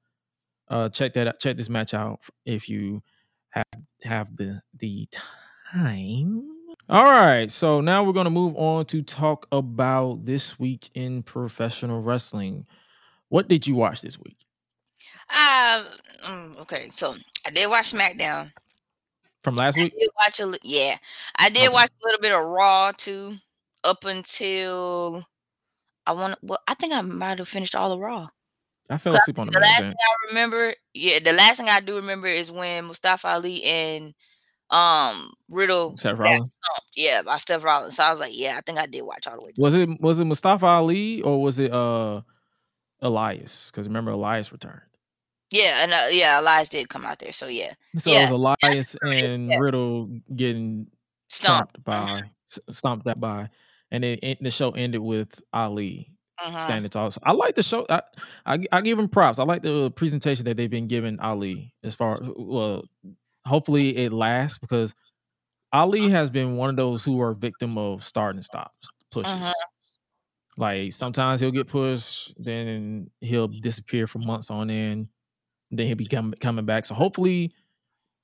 uh check that out, check this match out if you have have the the time. All right, so now we're gonna move on to talk about this week in professional wrestling. What did you watch this week? Mm, okay, so I did watch SmackDown. From last week? watch a yeah. I did Okay. watch a little bit of Raw too, up until I want. Well, I think I might have finished all of Raw. I fell asleep on the The last event. thing I remember, yeah, the last thing I do remember is when Mustafa Ali and um Riddle Seth Rollins. yeah, by Seth Rollins. So I was like, yeah, I think I did watch all the way. Was it was it Mustafa Ali or was it uh Elias? Because remember Elias returned. Yeah, and uh, yeah, Elias did come out there. So yeah, So Yeah, it was Elias and yeah. Riddle getting stumped. stomped by stomped that by, and then the show ended with Ali Mhm. standing tall. So I like the show. I, I I give him props. I like the presentation that they've been giving Ali. As far as well, hopefully it lasts because Ali has been one of those who are victim of start and stops pushes. Mhm. Like sometimes he'll get pushed, then he'll disappear for months on end. Then he'll be com- coming back. So hopefully,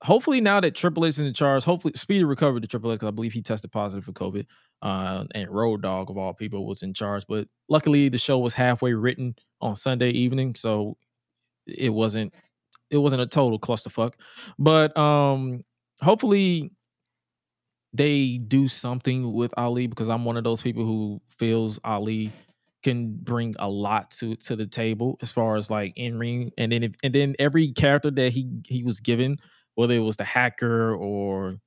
hopefully now that Triple H is in charge, hopefully speedy recovery to Triple H because I believe he tested positive for COVID. Uh, and Road Dog of all people was in charge, but luckily the show was halfway written on Sunday evening, so it wasn't it wasn't a total clusterfuck. But um, hopefully they do something with Ali because I'm one of those people who feels Ali can bring a lot to to the table as far as like in ring, and then if, and then every character that he he was given, whether it was the hacker or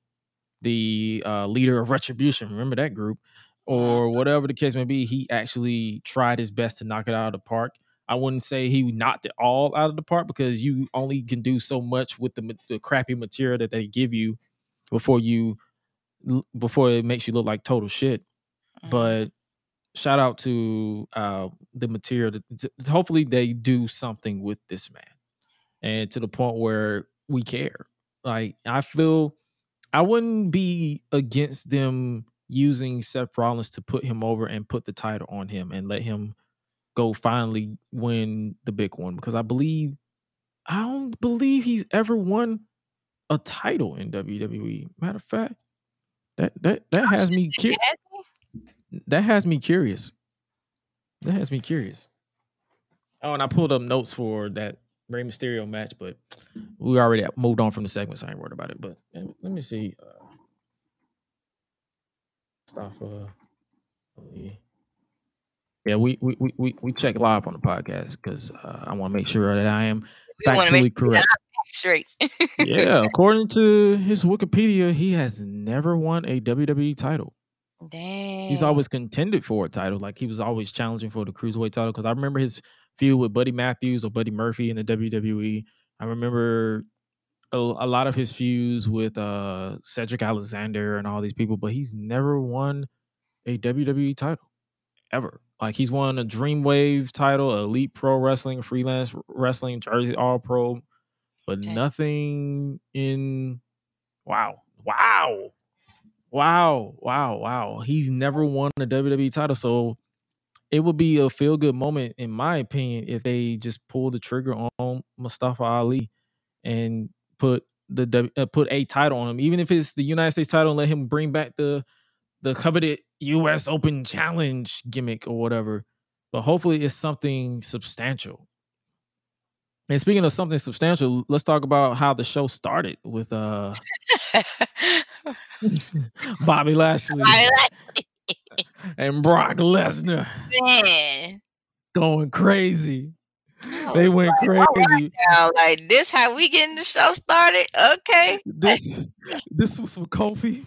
the uh, leader of Retribution, remember that group, or whatever the case may be, he actually tried his best to knock it out of the park. I wouldn't say he knocked it all out of the park because you only can do so much with the, the crappy material that they give you before you before it makes you look like total shit. Mhm. But shout out to uh, the material. That, t- hopefully, they do something with this man, and to the point where we care. Like I feel, I wouldn't be against them using Seth Rollins to put him over and put the title on him and let him go finally win the big one because I believe I don't believe he's ever won a title in WWE. Matter of fact, that that that has me cu- Has he? That has me curious. That has me curious. Oh, and I pulled up notes for that Rey Mysterio match, but we already moved on from the segment, so I ain't worried about it. But uh, let me see. Uh, Mustafa Ali. Yeah, we we we we, we check live on the podcast because uh, I want to make sure that I am We wanna make factually correct. Straight. yeah, according to his Wikipedia, he has never won a WWE title. Dang. He's always contended for a title. Like he was always challenging for the cruiserweight title. Because I remember his feud with Buddy Matthews or Buddy Murphy in the WWE. I remember a, a lot of his feuds with uh Cedric Alexander and all these people, but he's never won a WWE title ever. Like he's won a Dreamwave title, Elite Pro Wrestling, Freelance Wrestling, Jersey All Pro, but Dang. nothing in. Wow! Wow! Wow! Wow! Wow! He's never won a WWE title, so it would be a feel good moment, in my opinion, if they just pull the trigger on Mustafa Ali and put the uh, put a title on him, even if it's the United States title, and let him bring back the the coveted U.S. Open Challenge gimmick or whatever. But hopefully, it's something substantial. And speaking of something substantial, let's talk about how the show started with uh Bobby Lashley and Brock Lesnar man. going crazy. I They went like, crazy. right like this how we getting the show started? Okay. This this was for Kofi.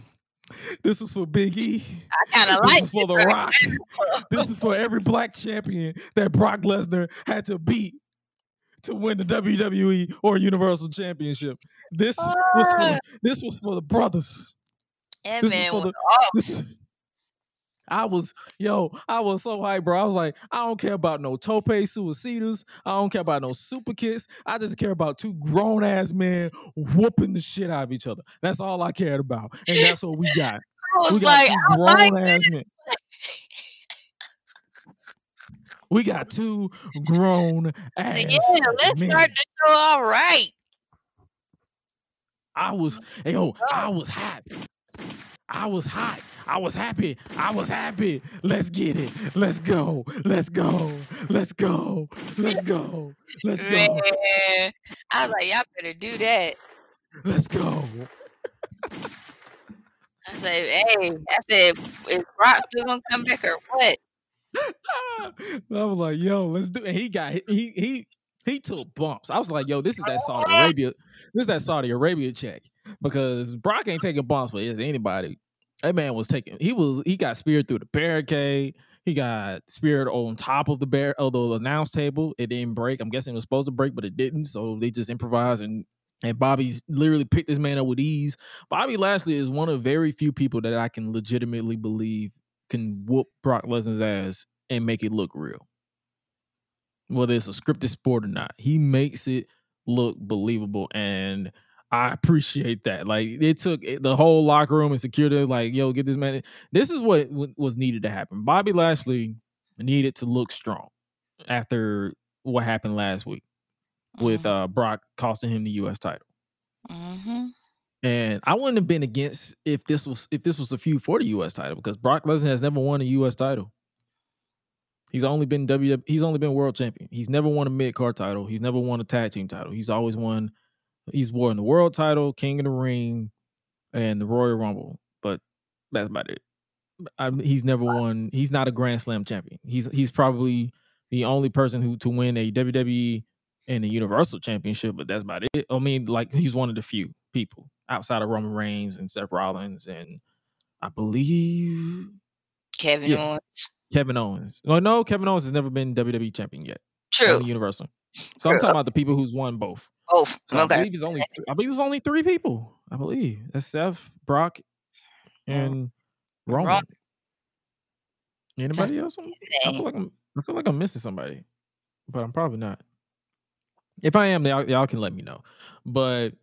This was for Big E. I kind of This like is for The Rock. This is for every black champion that Brock Lesnar had to beat to win the WWE or Universal Championship. This was oh. for this was for the brothers. This is man for was the- This- I was yo, I was so hyped, bro. I was like, I don't care about no tope suicidas. I don't care about no super kicks. I just care about two grown ass men whooping the shit out of each other. That's all I cared about, and that's what we got. I We got like, two I like grown ass men. We got two grown ass. yeah, let's men. start the show all right. I was, hey, yo, oh. I was hot. I was hot. I was happy. I was happy. Let's get it. Let's go. Let's go. Let's go. Let's go. Let's go. Man, I was like, y'all better do that. Let's go. I said, hey, I said, is Brock still gonna come back or what? I was like, yo, let's do it. He got he he he took bumps. I was like, yo, this is that Saudi oh. Arabia. This is that Saudi Arabia check. Because Brock ain't taking bumps for just anybody. That man was taking he was he got speared through the barricade. He got speared on top of the bear of the announce table. It didn't break. I'm guessing it was supposed to break, but it didn't. So they just improvised and and Bobby literally picked this man up with ease. Bobby Lashley is one of very few people that I can legitimately believe can whoop Brock Lesnar's ass and make it look real. Whether it's a scripted sport or not, he makes it look believable, and I appreciate that. Like it took the whole locker room and security, like, yo, get this man. This is what was needed to happen. Bobby Lashley needed to look strong after what happened last week with uh Brock costing him the U.S. title. Mm-hmm. And I wouldn't have been against if this was if this was a feud for the U.S. title because Brock Lesnar has never won a U.S. title. He's only been W. He's only been world champion. He's never won a mid card title. He's never won a tag team title. He's always won. He's won the world title, King of the Ring, and the Royal Rumble. But that's about it. I, he's never won. He's not a Grand Slam champion. He's he's probably the only person who to win a WWE and a Universal Championship, but that's about it. I mean, like he's one of the few people outside of Roman Reigns and Seth Rollins and I believe Kevin Yeah. Owens. Kevin Owens. No, no, Kevin Owens has never been WWE champion yet. True. Only Universal. So I'm talking about the people who's won both. Both. So I believe it's only I believe it's only three people. I believe that's Seth, Brock, mm. and Roman. Roman. Anybody else? I feel like I'm I feel like I'm missing somebody, but I'm probably not. If I am, y'all, y'all can let me know. But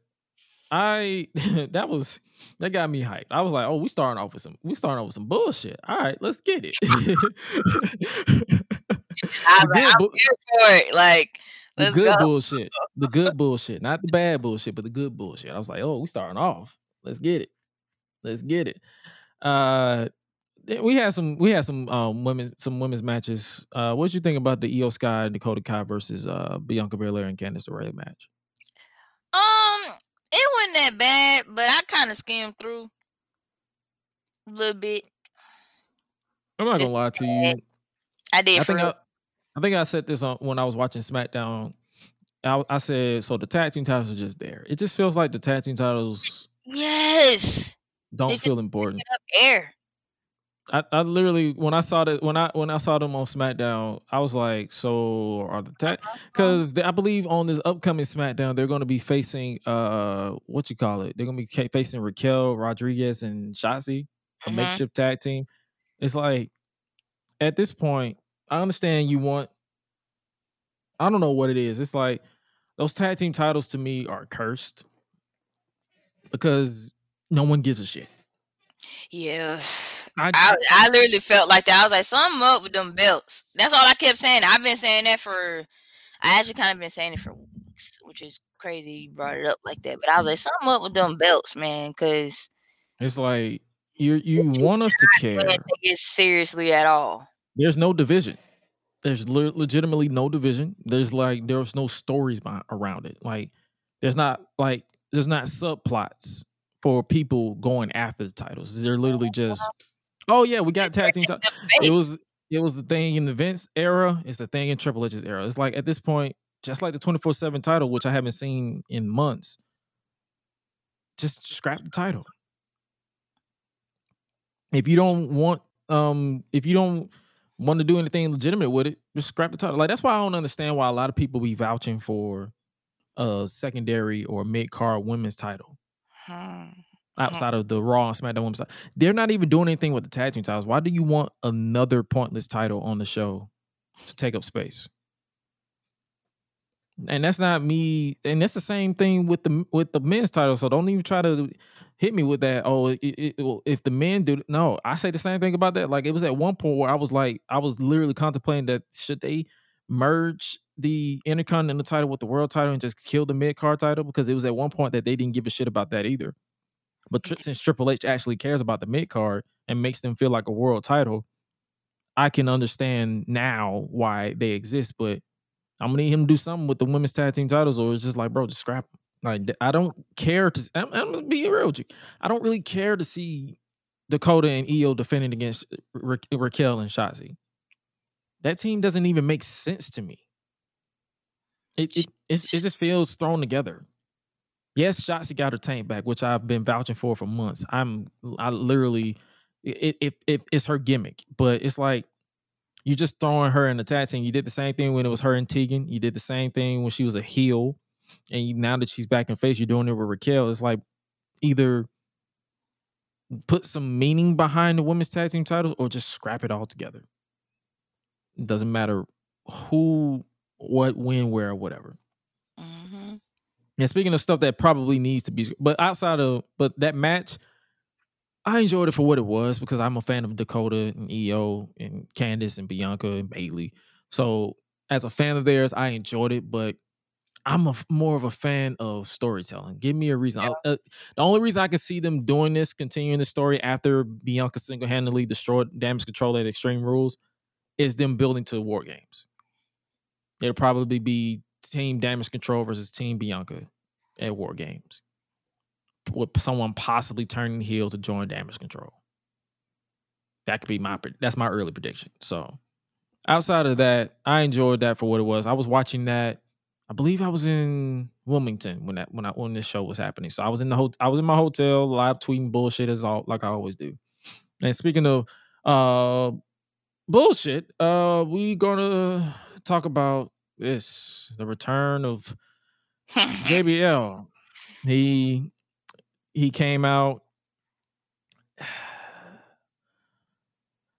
I that was that got me hyped. I was like, oh, we starting off with some we starting off with some bullshit. All right, let's get it. I The was like, good I'm bu- here for it. Like, the good go. bullshit. The good bullshit. Not the bad bullshit, but the good bullshit. I was like, oh, we starting off. Let's get it. Let's get it. Uh we had some we had some um women some women's matches. Uh what you think about the Io Sky Dakota Kai versus uh Bianca Belair and Candice LeRae match? It wasn't that bad, but I kind of skimmed through a little bit. I'm not gonna lie to you. I did I think I. I think I said this on when I was watching SmackDown. I, I said so the tag team titles are just there. It just feels like the tag team titles yes. don't feel important. Up air. I, I literally when I saw that when I when I saw them on SmackDown, I was like, so are the tag because I believe on this upcoming SmackDown they're going to be facing uh what you call it? They're going to be facing Raquel Rodriguez and Shotzi, a Mhm. makeshift tag team. It's like at this point, I understand you want. I don't know what it is. It's like those tag team titles to me are cursed because no one gives a shit. Yeah. I, I, I literally felt like that. I was like, something up with them belts. That's all I kept saying. I've been saying that for, I actually kind of been saying it for weeks, which is crazy. You brought it up like that, but I was like, something up with them belts, man, because It's like you you want us to care. it seriously at all. There's no division. There's le- legitimately no division. There's like there's no stories behind, around it. Like there's not like there's not subplots for people going after the titles. They're literally just oh yeah, we got tag team. Them It was it was the thing in the Vince era. It's the thing in Triple H's era. It's like at this point, just like the 24 seven title, which I haven't seen in months. Just scrap the title. If you don't want, um, if you don't want to do anything legitimate with it, just scrap the title. Like that's why I don't understand why a lot of people be vouching for a secondary or mid card women's title Hmm. Outside of the Raw and SmackDown women's. They're not even doing anything with the tag team titles. Why do you want another pointless title on the show to take up space? And that's not me. And that's the same thing with the with the men's title. So don't even try to hit me with that. Oh, it, it, if the men do, no, I say the same thing about that. Like it was at one point where I was like, I was literally contemplating that should they merge the Intercontinental title with the World title and just kill the mid card title because it was at one point that they didn't give a shit about that either. But since Triple H actually cares about the mid card and makes them feel like a world title, I can understand now why they exist. But I'm gonna need him to do something with the women's tag team titles, or it's just like, bro, just scrap them. Like I don't care to. I'm, I'm gonna be real with you. I don't really care to see Dakota and Io defending against Ra- Raquel and Shotzi. That team doesn't even make sense to me. It it it's, it just feels thrown together. Yes, Shotzi got her tank back, which I've been vouching for for months. I'm I literally it it, it it's her gimmick, but it's like you're just throwing her in the tag team. You did the same thing when it was her and Tegan. You did the same thing when she was a heel, and you, now that she's back in face, you're doing it with Raquel. It's like either put some meaning behind the women's tag team titles or just scrap it all together. It doesn't matter who, what, when, where, whatever. hmm And speaking of stuff that probably needs to be, but outside of, but that match, I enjoyed it for what it was because I'm a fan of Dakota and Io and Candice and Bianca and Bayley. So as a fan of theirs, I enjoyed it, but I'm a more of a fan of storytelling. Give me a reason. I- uh, the only reason I can see them doing this, continuing the story after Bianca single handedly destroyed Damage Control at Extreme Rules, is them building to War Games. It'll probably be Team Damage Control versus Team Bianca at War Games, with someone possibly turning heel to join Damage Control. That could be my that's my early prediction. So outside of that, I enjoyed that for what it was. I was watching that. I believe I was in Wilmington when that when I when this show was happening. So I was in the ho- I was in my hotel live tweeting bullshit as all like I always do. And speaking of uh bullshit, uh we gonna talk about this the return of JBL. He he came out.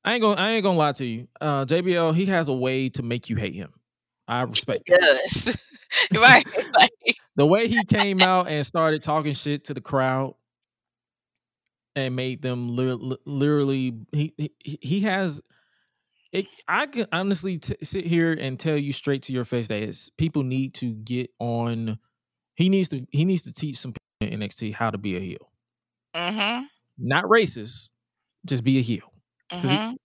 I ain't gonna I ain't gonna lie to you. Uh JBL, he has a way to make you hate him. I respect it. Yes. right. Like, The way he came out and started talking shit to the crowd and made them lit- li- literally he he, he has it, I can honestly t- sit here and tell you straight to your face that it's, people need to get on. He needs to he needs to teach some people in NXT how to be a heel, mm-hmm. not racist, just be a heel. Mm-hmm.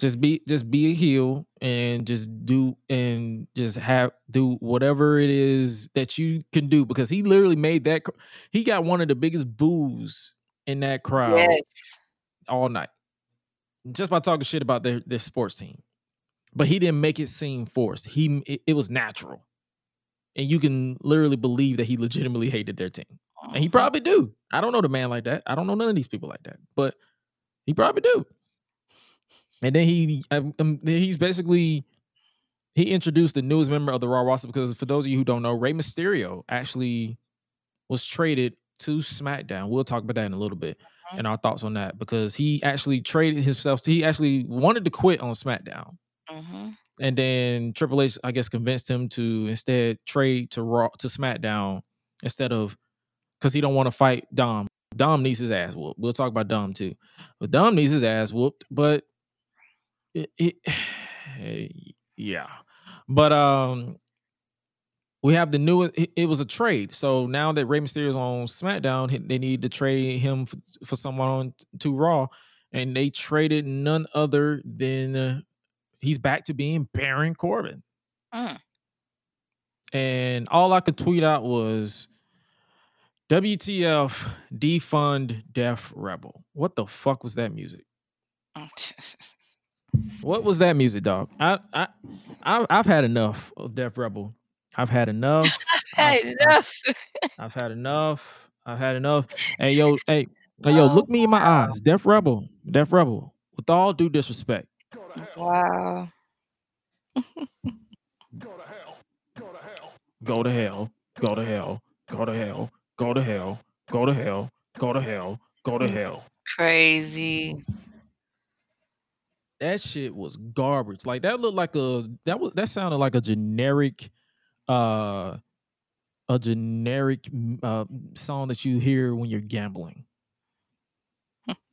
just be just be a heel and just do and just have do whatever it is that you can do because he literally made that he got one of the biggest boos in that crowd Yes. all night just by talking shit about their their sports team. But he didn't make it seem forced. He it, it was natural. And you can literally believe that he legitimately hated their team. And he Mhm. probably do. I don't know the man like that. I don't know none of these people like that. But he probably do. And then he um, um, he's basically he introduced the newest member of the raw roster because for those of you who don't know Rey Mysterio actually was traded to SmackDown. We'll talk about that in a little bit and our thoughts on that because he actually traded himself. He actually wanted to quit on SmackDown, Mhm. and then Triple H, I guess, convinced him to instead trade to Raw to SmackDown instead of because he don't want to fight Dom. Dom needs his ass whooped. We'll talk about Dom too, but Dom needs his ass whooped. But it, it yeah, but um, we have the new. It, was a trade, so now that Rey Mysterio's on SmackDown, they need to trade him for, for someone on to Raw, and they traded none other than uh, he's back to being Baron Corbin. Mm. And all I could tweet out was WTF defund Def Rebel. What the fuck was that music? What was that music, dog? I I, I I've had enough of Def Rebel. I've had enough. Hey, I've- enough. I've had enough. I've had enough. Hey yo, hey, hey yo, oh, look me in my eyes. Def Rebel, Def Rebel. With all due disrespect, Wow. Go to hell. Go to hell, go to hell, go to hell, go to hell, go to hell, go to hell, go to hell. Crazy. that shit was garbage. Like that looked like a that was that sounded like a generic uh a generic uh song that you hear when you're gambling.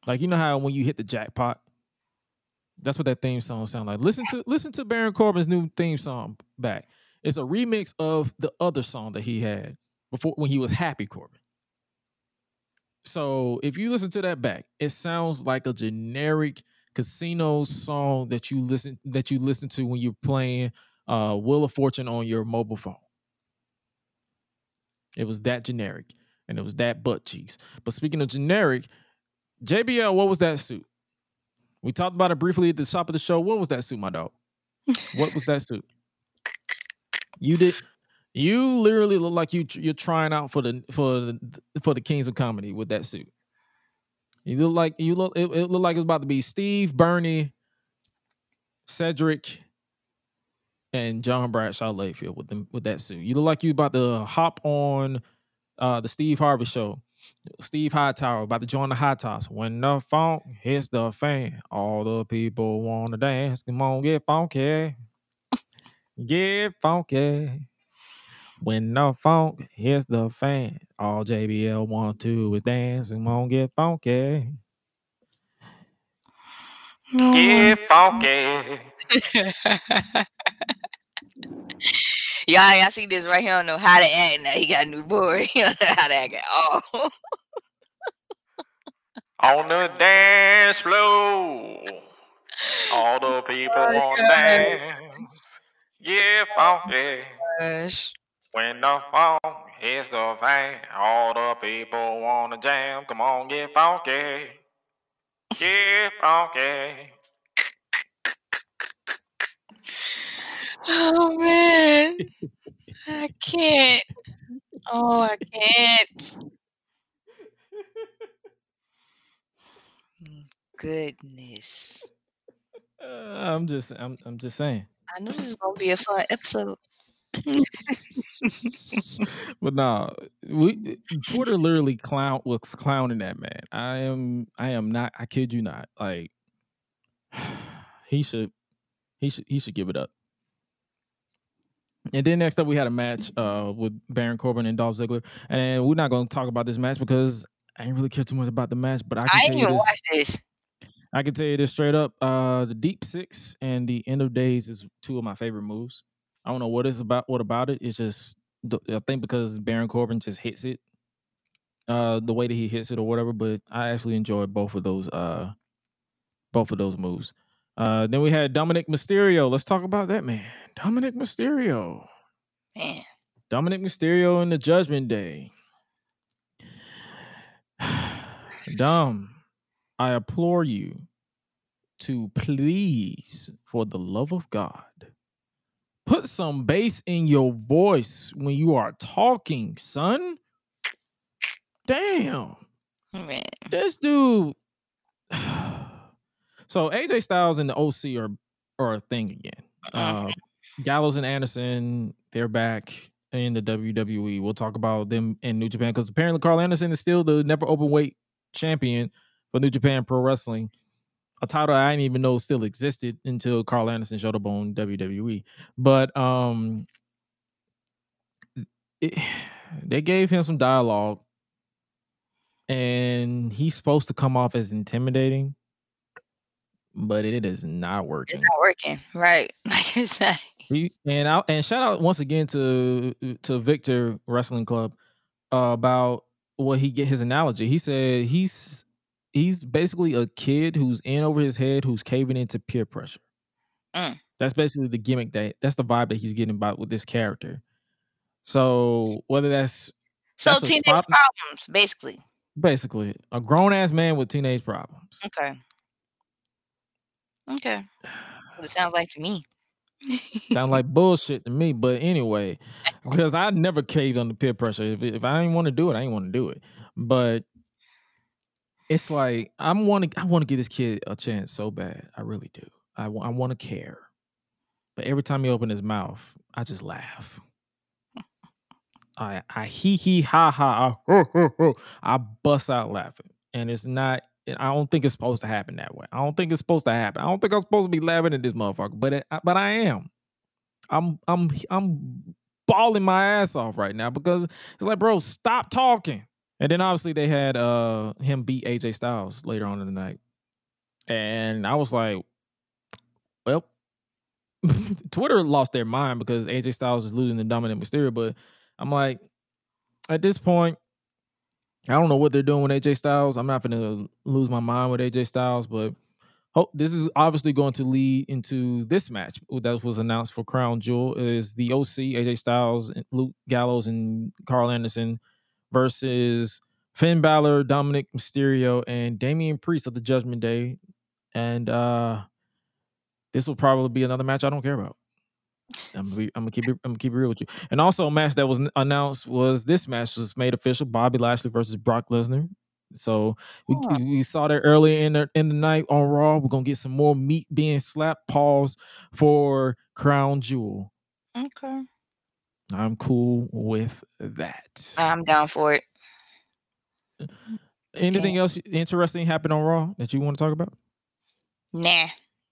like you know how when you hit the jackpot, that's what that theme song sound like. Listen to listen to Baron Corbin's new theme song back. It's a remix of the other song that he had before when he was Happy Corbin. So if you listen to that back, it sounds like a generic casino song that you listen that you listen to when you're playing uh Wheel of Fortune on your mobile phone. It was that generic and it was that butt cheeks. But speaking of generic, JBL, what was that suit? We talked about it briefly at the top of the show. What was that suit, my dog? What was that suit? You did. You literally look like you you're trying out for the for the for the Kings of Comedy with that suit. You look like you look. It, it looked like it was about to be Steve, Bernie, Cedric, and John Bradshaw Layfield with them with that suit. You look like you about to hop on uh the Steve Harvey show. Steve Hightower about to join the High Toss. When the funk hits the fan, all the people want to dance. Come on, get funky. Get funky. When the funk hits the fan, all JBL want to do is dance. Come on, get funky. Get funky. y'all, y'all see this right here? Don't know how to act now. He got a new boy. He don't know how to act at all. On the dance floor, all the oh people want to dance. Yeah, funky. Gosh. When the funk hits the fan, all the people want to jam. Come on, get funky. Keep funky. Oh man, I can't. Oh, I can't. Goodness. Uh, I'm just I'm I'm just saying. I knew this was gonna be a fun episode. But no, we Twitter literally clown was clowning that man. I am I am not I kid you not. Like he should he should he should give it up. And then next up we had a match uh with Baron Corbin and Dolph Ziggler. And we're not gonna talk about this match because I didn't really care too much about the match, but I can I tell didn't you even this. watch this. I can tell you this straight up. Uh, the deep six and the end of days is two of my favorite moves. I don't know what it's about. What about it? It's just I think because Baron Corbin just hits it, uh, the way that he hits it or whatever. But I actually enjoy both of those. Uh, both of those moves. Uh, then we had Dominik Mysterio. Let's talk about that man, Dominik Mysterio. Man, Dominik Mysterio in the Judgment Day. Dom, I implore you to please, for the love of God, put some bass in your voice when you are talking, son. Damn, man. this dude. So AJ Styles and the OC are are a thing again. Uh, Gallows and Anderson, they're back in the WWE. We'll talk about them in New Japan because apparently Karl Anderson is still the NEVER Openweight champion for New Japan Pro Wrestling. A title I didn't even know still existed until Karl Anderson showed up on WWE. But um it, they gave him some dialogue and he's supposed to come off as intimidating, but it is not working. It's not working. Right. Like I said. And I and shout out once again to to Victor Wrestling Club uh, about what he get his analogy. He said he's he's basically a kid who's in over his head who's caving into peer pressure. Mm. That's basically the gimmick that that's the vibe that he's getting about with this character. So whether that's So That's teenage spot- problems, basically. basically a grown ass man with teenage problems. Okay. Okay. That's what it sounds like to me. Sound like bullshit to me, but anyway, because I never caved under peer pressure. If, if I didn't want to do it, I didn't want to do it. But it's like I'm want to I want to give this kid a chance so bad. I really do. I want to care. But every time he open his mouth, I just laugh. I I hee hee ha ha I, ho, ho, ho. I bust out laughing, and it's not. I don't think it's supposed to happen that way. I don't think it's supposed to happen. I don't think I'm supposed to be laughing at this motherfucker, but it, but I am. I'm I'm I'm bawling my ass off right now because it's like, bro, stop talking. And then obviously they had uh him beat AJ Styles later on in the night, and I was like, well, Twitter lost their mind because AJ Styles is losing the dominant Mysterio, but I'm like, at this point, I don't know what they're doing with AJ Styles. I'm not gonna lose my mind with AJ Styles, but hope this is obviously going to lead into this match that was announced for Crown Jewel is the OC AJ Styles, Luke Gallows, and Karl Anderson versus Finn Balor, Dominik Mysterio, and Damian Priest of the Judgment Day. And uh this will probably be another match I don't care about. I'm gonna, be, I'm gonna keep it. I'm gonna keep it real with you. And also, a match that was announced was this match was made official: Bobby Lashley versus Brock Lesnar. So we, Oh. we we saw that earlier in the in the night on Raw. We're gonna get some more meat being slapped. Pause for Crown Jewel. Okay. I'm cool with that. I'm down for it. Anything else interesting happened on Raw that you want to talk about? Nah.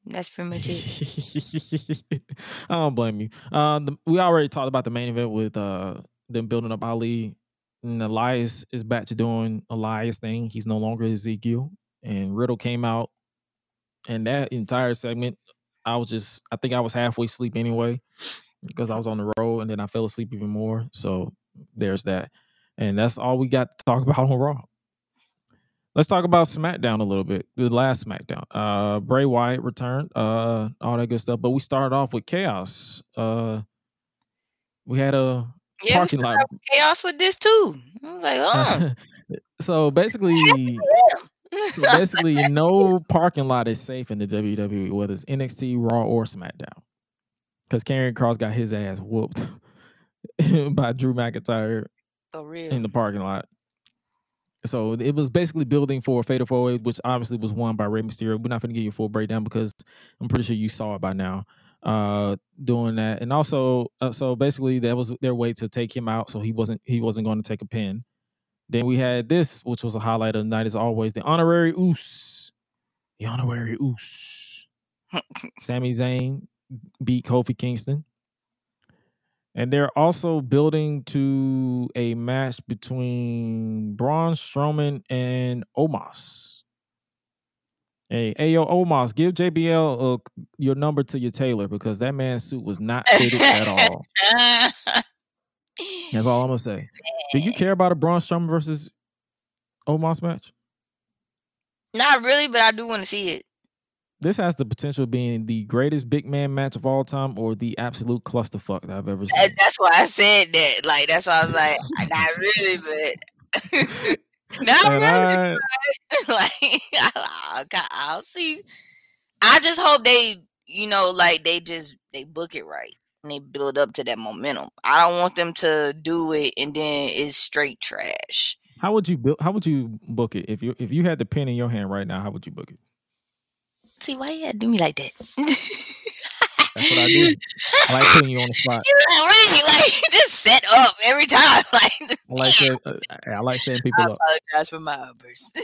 That's pretty much it. I don't blame you. Uh, the, we already talked about the main event with uh them building up Ali. And Elias is back to doing Elias thing. He's no longer Ezekiel. And Riddle came out, and that entire segment, I was just, I think I was halfway asleep anyway because I was on the road, and then I fell asleep even more. So there's that, and that's all we got to talk about on Raw. Let's talk about SmackDown a little bit. The last SmackDown. Uh Bray Wyatt returned, uh, all that good stuff. But we started off with chaos. Uh we had a Yeah, parking lot. chaos with this too. I was like, oh, so basically, basically, no parking lot is safe in the WWE, whether it's NXT, Raw, or SmackDown. Because Karrion Kross got his ass whooped by Drew McIntyre in the parking lot. So it was basically building for a Fatal Four Way, which obviously was won by Rey Mysterio. We're not going to give you a full breakdown because I'm pretty sure you saw it by now. Uh, doing that, and also, uh, so basically, that was their way to take him out, so he wasn't he wasn't going to take a pin. Then we had this, which was a highlight of the night, as always, the honorary Oos, the honorary Oos. Sami Zayn beat Kofi Kingston. And they're also building to a match between Braun Strowman and Omos. Hey, hey, yo, Omos, give JBL uh, your number to your tailor because that man's suit was not fitted at all. That's all I'm gonna say. Do you care about a Braun Strowman versus Omos match? Not really, but I do want to see it. This has the potential of being the greatest big man match of all time or the absolute clusterfuck that I've ever And seen. that's why I said that. Like that's why I was like, not really, but not And really. I, like I'll, I'll see. I just hope they, you know, like they just they book it right and they build up to that momentum. I don't want them to do it and then it's straight trash. how would you build? How would you book it if you if you had the pen in your hand right now? How would you book it? See why you gotta do me like that? That's what I do. I like putting you on the spot. You're not really like just set up every time. Like I like uh, I like setting I people up. apologize for my outburst.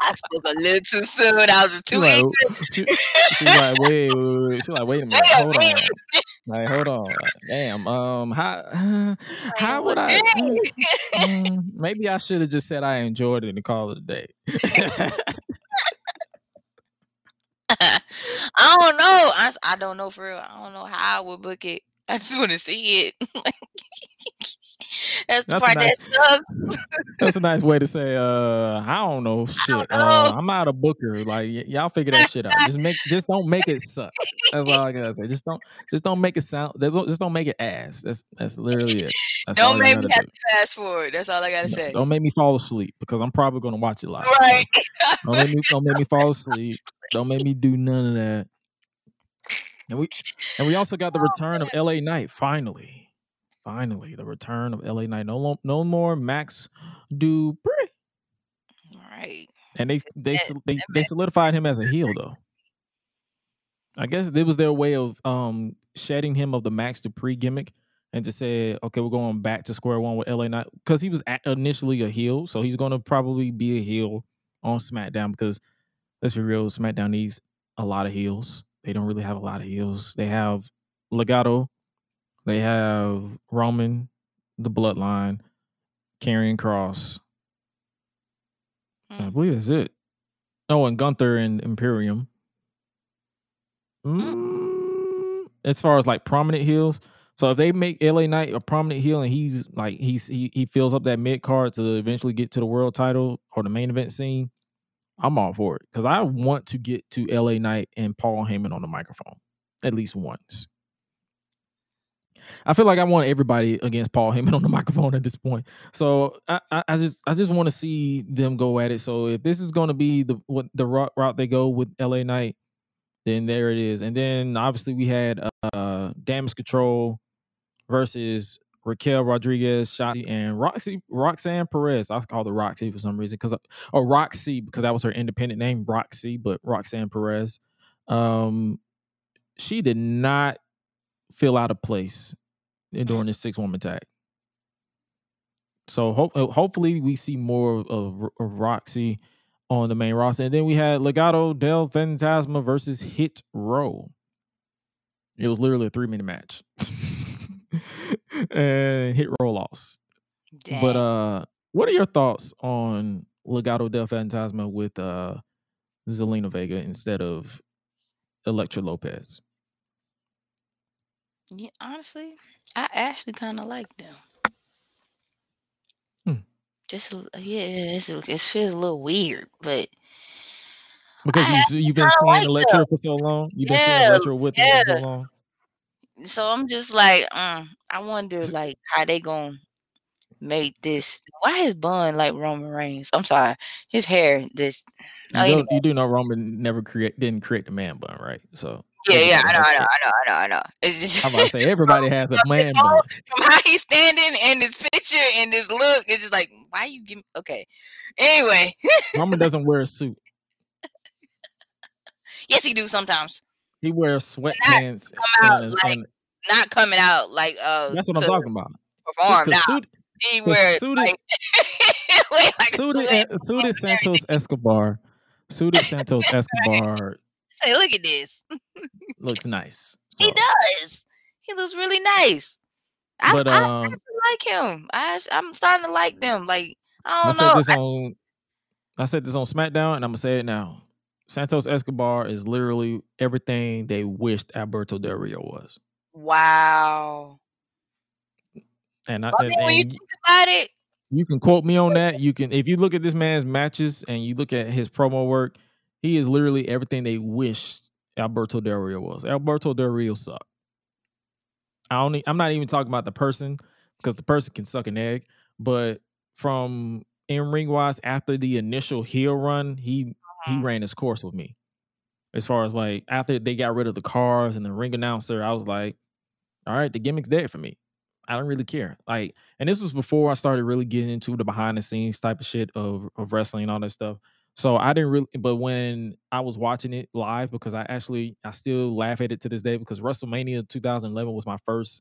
I spoke a little too soon. I was too like, angry. she, she's like, wait, wait, wait. She's like, wait a minute, hold on. Like, hold on. Damn. Um, how how would I? Mm, maybe I should have just said I enjoyed it and call it a day. I don't know. I don't know for real. I don't know how I would book it. I just want to see it. That's the That's part nice- that sucks. That's a nice way to say. Uh, I don't know shit. don't Uh. I'm not a booker. Like y- y'all figure that shit out. Just make, just don't make it suck. That's all I gotta say. Just don't, just don't make it sound. Just don't make it ass. That's that's literally it. That's Don't make me have to fast forward. That's all I gotta say. Don't make me fall asleep because I'm probably gonna watch it live. Right. Don't make me, don't make me fall asleep. Don't make me do none of that. And we and we also got the return of LA Knight finally. Finally, the return of LA Knight. No, no more Max Dupree. Right. And they they they, they solidified him as a heel though. I guess it was their way of um shedding him of the Max Dupree gimmick and just say, okay, we're going back to square one with LA Knight because he was initially a heel, so he's going to probably be a heel on SmackDown because let's be real, SmackDown needs a lot of heels. They don't really have a lot of heels. They have Legado, they have Roman, the Bloodline, Karrion Kross. I Mm. believe that's it. Oh, and Gunther and Imperium. Mm, as far as like prominent heels, so if they make LA Knight a prominent heel and he's like he's he, he fills up that mid card to eventually get to the world title or the main event scene, I'm all for it because I want to get to LA Knight and Paul Heyman on the microphone at least once. I feel like I want everybody against Paul Heyman on the microphone at this point. So I, I, I just I just want to see them go at it. So if this is going to be the what the route, route they go with LA Knight, then there it is. And then obviously we had uh Damage Control versus Raquel Rodriguez, Shotzi, and Roxy Roxanne Perez. I call her Roxy for some reason because or Roxy because that was her independent name, Roxy, but Roxanne Perez. Um, she did not feel out of place in- during this six woman tag. So hope, uh, hopefully we see more of, of, of Roxy on the main roster. And then we had Legado del Fantasma versus Hit Row. It was literally a three minute match. and Hit Row lost. Dang. But uh what are your thoughts on Legado del Fantasma with uh Zelina Vega instead of Elektra Lopez? Yeah, honestly, I actually kind of like them. Hmm. Just a- yeah, it's, it feels a little weird, but Because I you you've been seeing like Elektra for so long. You've been Yeah, Elektra with her for yeah. so long. so I'm just like, mm, I wonder like how they gonna make this. Why his bun like Roman Reigns? I'm sorry, his hair. This. You, Oh, do, you do know Roman never create didn't create the man bun, right? So Yeah, yeah, I know, I know. I know, I know, I know. It's just I'm about to say everybody has a man bun. from how he's standing and his picture and his look. It's just like, why you give me? Okay. Anyway, Mama doesn't wear a suit. yes, he do sometimes. He wears sweatpants out and, like and Not coming out like uh. that's what I'm talking about. Perform now. Suit, He wears suited- like, like a suited, sweat. suited, suited Santos Escobar, suited Santos Escobar Say, look at this. looks nice. He does. He looks really nice. I, But I um, actually like him. I, I'm starting to like them. Like I I don't said know. this on I said this on SmackDown, and I'm gonna say it now. Santos Escobar is literally everything they wished Alberto Del Rio was. wow. And I, I and, when you think about it, you can quote me on that. You can if you look at this man's matches and you look at his promo work, he is literally everything they wished Alberto Del Rio was. Alberto Del Rio sucked. I only I'm not even talking about the person because the person can suck an egg, but from in ring wise, after the initial heel run, he he Mhm. ran his course with me. As far as like after they got rid of the cars and the ring announcer, I was like, all right, the gimmick's dead for me. I don't really care. Like, and this was before I started really getting into the behind the scenes type of shit of, of wrestling and all that stuff. So I didn't really, but when I was watching it live, because I actually, I still laugh at it to this day because WrestleMania 2011 was my first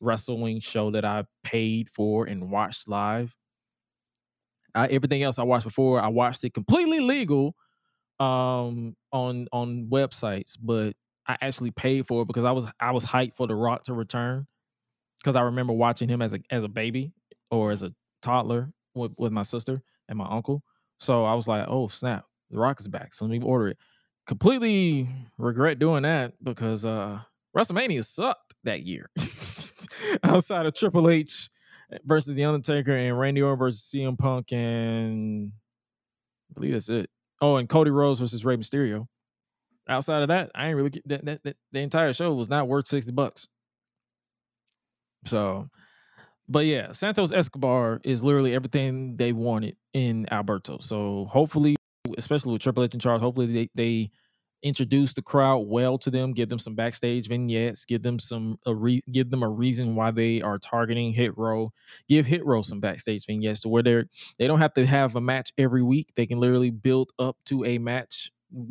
wrestling show that I paid for and watched live. I, everything else I watched before, I watched it completely legal um on on websites, but I actually paid for it because I was I was hyped for The Rock to return because I remember watching him as a as a baby or as a toddler with, with my sister and my uncle. So I was like, oh snap, The Rock is back. So let me order it. Completely regret doing that because uh WrestleMania sucked that year. Outside of Triple H versus The Undertaker and Randy Orton versus CM Punk and I believe that's it. Oh, and Cody Rhodes versus Rey Mysterio. Outside of that, I ain't really that, that, that the entire show was not worth 60 bucks. So, but yeah, Santos Escobar is literally everything they wanted in Alberto. So hopefully, especially with Triple H in charge, hopefully they, they introduce the crowd well to them, give them some backstage vignettes, give them some a re, give them a reason why they are targeting Hit Row, give Hit Row some backstage vignettes to where they're they don't have to have a match every week. They can literally build up to a match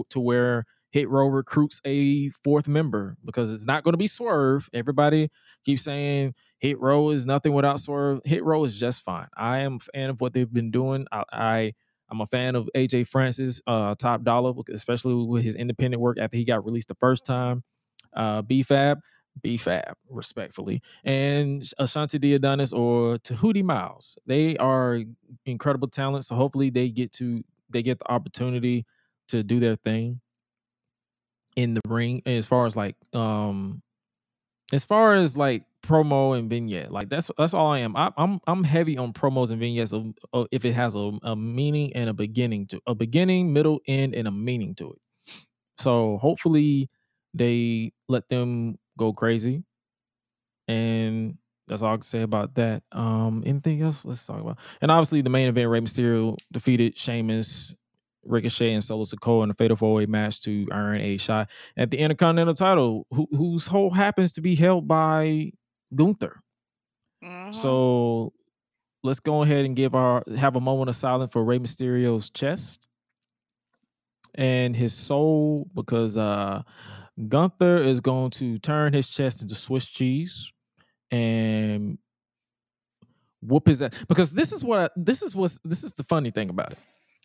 to where Hit Row recruits a fourth member because it's not going to be Swerve. Everybody keeps saying Hit Row is nothing without Swerve. Hit Row is just fine. I am a fan of what they've been doing. I, I I'm a fan of AJ Francis, uh, top dollar, especially with his independent work after he got released the first time. Uh, BFAB, BFAB, respectfully, and Ashanti Diadonis or Tahuti Miles. They are incredible talent. So hopefully they get to they get the opportunity to do their thing in the ring. As far as like um as far as like promo and vignette, like that's that's all I am. I, I'm I'm heavy on promos and vignettes of, of if it has a, a meaning and a beginning to a beginning, middle, end, and a meaning to it. So hopefully they let them go crazy, and that's all I can say about that. Um, anything else? Let's talk about. And obviously the main event, Rey Mysterio defeated Sheamus. Ricochet and Solo Sikoa in a fatal four way match to earn a shot at the Intercontinental title, who, whose hold happens to be held by Gunther. Mhm. So let's go ahead and give our have a moment of silence for Rey Mysterio's chest and his soul because uh Gunther is going to turn his chest into Swiss cheese and whoop his ass. Because this is what I, this is what's this is the funny thing about it.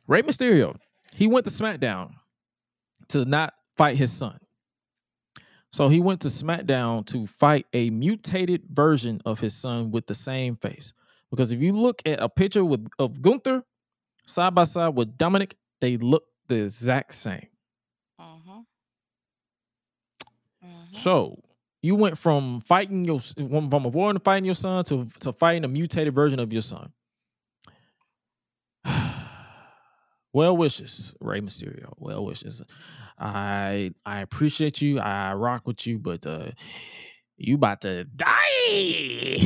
Rey Mysterio, he went to SmackDown to not fight his son. So he went to SmackDown to fight a mutated version of his son with the same face. Because if you look at a picture with of Gunther side by side with Dominik, they look the exact same. Mhm. Mhm. So you went from fighting your from from avoiding fighting your son to to fighting a mutated version of your son. Well wishes, Rey Mysterio. Well wishes. I I appreciate you. I rock with you, but uh you about to die.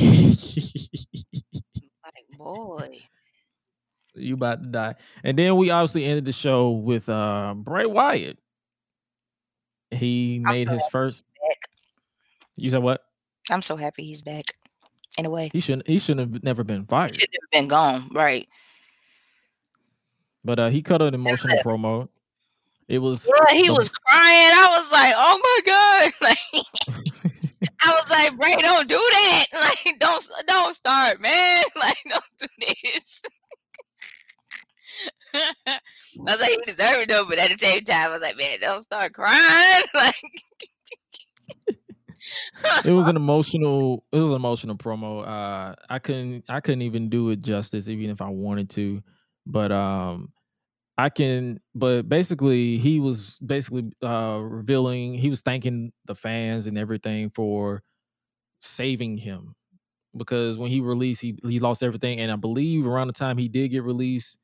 Like boy. You about to die. And then we obviously ended the show with uh Bray Wyatt. He made so his first. back. You said what? I'm so happy he's back. In a way, He shouldn't. He shouldn't have never been he fired. should have been gone. Right. But uh, he cut an emotional promo. It was. He the- was crying. I was like, oh my god! Like, I was like, Bray, don't do that. Like, don't don't start, man. Like, don't do this. I was like, he deserved it though, but at the same time, I was like, man, don't start crying. Like, it was an emotional it was an emotional promo uh i couldn't i couldn't even do it justice even if i wanted to but um i can but basically he was basically uh revealing he was thanking the fans and everything for saving him because when he released he he lost everything and i believe around the time he did get released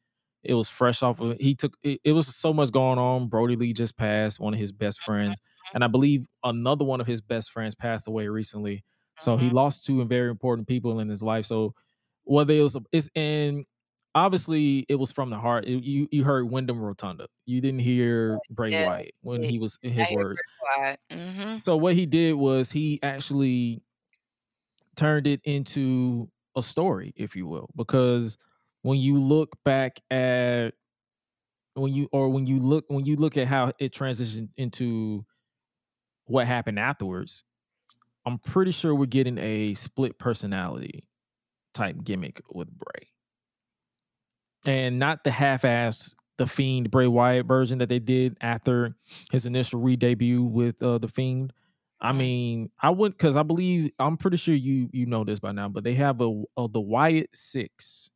it was fresh off of he took it, it was so much going on brodie lee just passed one of his best friends and i believe another one of his best friends passed away recently so he Mhm. lost two very important people in his life so whether it was it's and obviously it was from the heart It- you you heard windham rotunda you didn't hear bray Yeah, wyatt when he was in his I words mm-hmm. so what he did was he actually turned it into a story, if you will, because when you look back at when you or when you look when you look at how it transitioned into what happened afterwards, I'm pretty sure we're getting a split personality type gimmick with Bray. And not the half-ass the Fiend Bray Wyatt version that they did after his initial re-debut with uh, the Fiend. I Mhm. mean, I wouldn't because I believe I'm pretty sure you you know this by now, but they have a, a the Wyatt Six,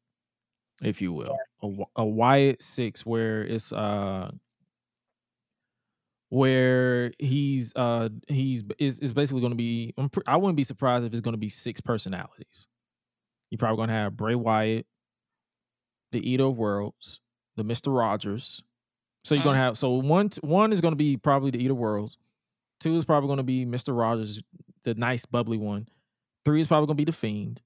if you will, a, a Wyatt Six where it's uh where he's uh he's is is basically going to be I'm pre- I wouldn't be surprised if it's going to be six personalities. You're probably going to have Bray Wyatt, the Eater of Worlds, the Mister Rogers. So you're going to have so one one is going to be probably the Eater of Worlds. Two is probably going to be Mister Rogers, the nice bubbly one. Three is probably going to be the Fiend.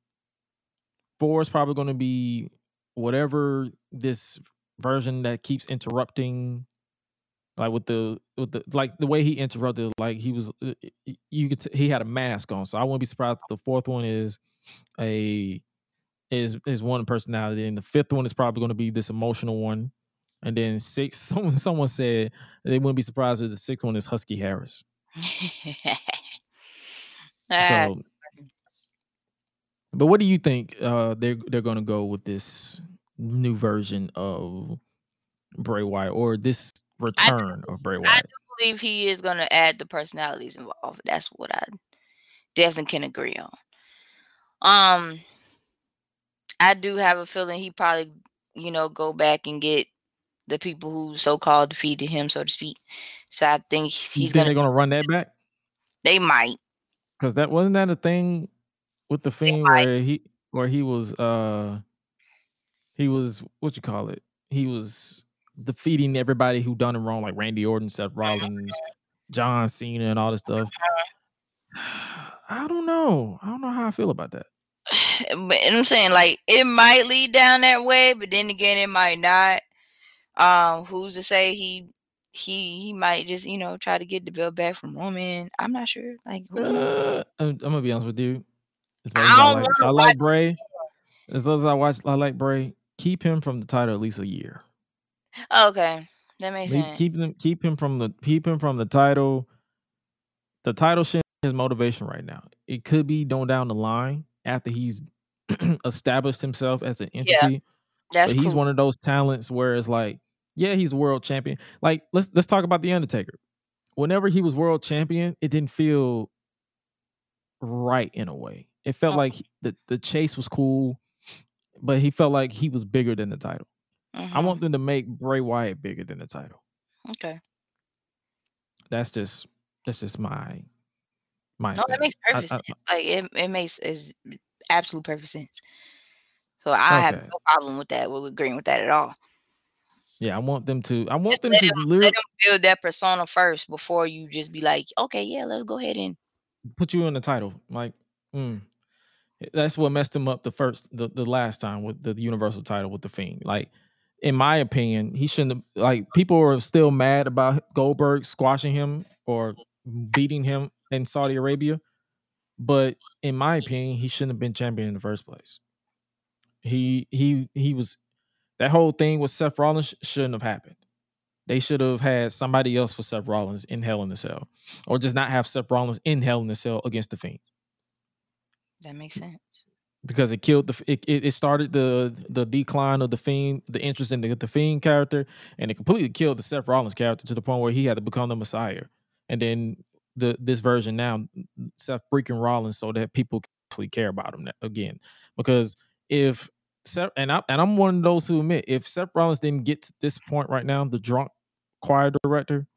Four is probably going to be whatever this version that keeps interrupting like with the with the like the way he interrupted like he was uh, you could t- he had a mask on so i wouldn't be surprised if the fourth one is a is is one personality and the fifth one is probably going to be this emotional one and then six someone someone said they wouldn't be surprised if the sixth one is husky harris so but what do you think uh they're they're going to go with this new version of Bray Wyatt or this return of Bray Wyatt. I do believe he is going to add the personalities involved. That's what I definitely can agree on. Um, I do have a feeling he probably, you know, go back and get the people who so-called defeated him, so to speak. So I think he's think gonna. they're to run that back They might. Cause that wasn't that a thing with the fiend where he where he was uh he was what you call it he was defeating everybody who done him wrong like Randy Orton, Seth Rollins, John Cena, and all this stuff. I don't know. I don't know how I feel about that. I'm saying like it might lead down that way, but then again, it might not. Um, who's to say he he he might just you know try to get the belt back from Roman? I'm not sure. Like who? Uh, I'm, I'm gonna be honest with you. I as I don't like, I like Bray. As long as I watch, I like Bray. Keep him from the title at least a year. okay, that makes sense. keep them keep him from the keep him from the title. The title shit is motivation right now. It could be going down the line after he's established himself as an entity. That's but he's cool. one of those talents where it's like, yeah, he's world champion. Like let's let's talk about the Undertaker. Whenever he was world champion, it didn't feel right in a way. It felt Oh. like the the chase was cool, but he felt like he was bigger than the title. I Mhm. want them to make Bray Wyatt bigger than the title. Okay. That's just that's just my my. No, that makes I- perfect I- sense. Like it, it makes is absolute perfect sense. So I have no problem with that. With agreeing with that at all. yeah, I want them to. I want Just them to literally let him build that persona first before you just be like, okay, yeah, let's go ahead and put you in the title. Like, mm. That's what messed him up the first, the, the last time with the Universal title with the Fiend. Like, in my opinion, he shouldn't have. Like, people are still mad about Goldberg squashing him or beating him in Saudi Arabia, but in my mm-hmm. opinion, he shouldn't have been champion in the first place. He he he was that whole thing with Seth Rollins shouldn't have happened. They should have had somebody else for Seth Rollins in Hell in the Cell, or just not have Seth Rollins in Hell in the Cell against the Fiend That makes sense. because it killed the it, it it started the the decline of the Fiend, the interest in the, the Fiend character, and it completely killed the Seth Rollins character to the point where he had to become the Messiah. And then the this version now, Seth freaking Rollins, so that people actually care about him again. Because if Seth and I and I'm one of those who admit if Seth Rollins didn't get to this point right now, the drunk choir director,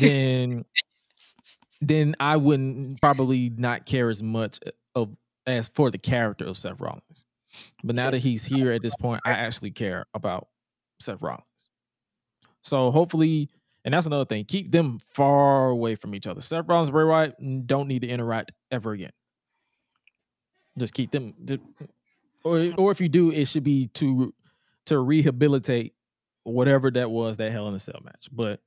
then then I wouldn't probably not care as much uh, of as for the character of Seth Rollins. But now that he's here at this point, I actually care about Seth Rollins. So hopefully, and that's another thing, keep them far away from each other. Seth Rollins, Bray Wyatt don't need to interact ever again. Just keep them, mm, or or if you do, it should be to to rehabilitate whatever that was that Hell in a Cell match. But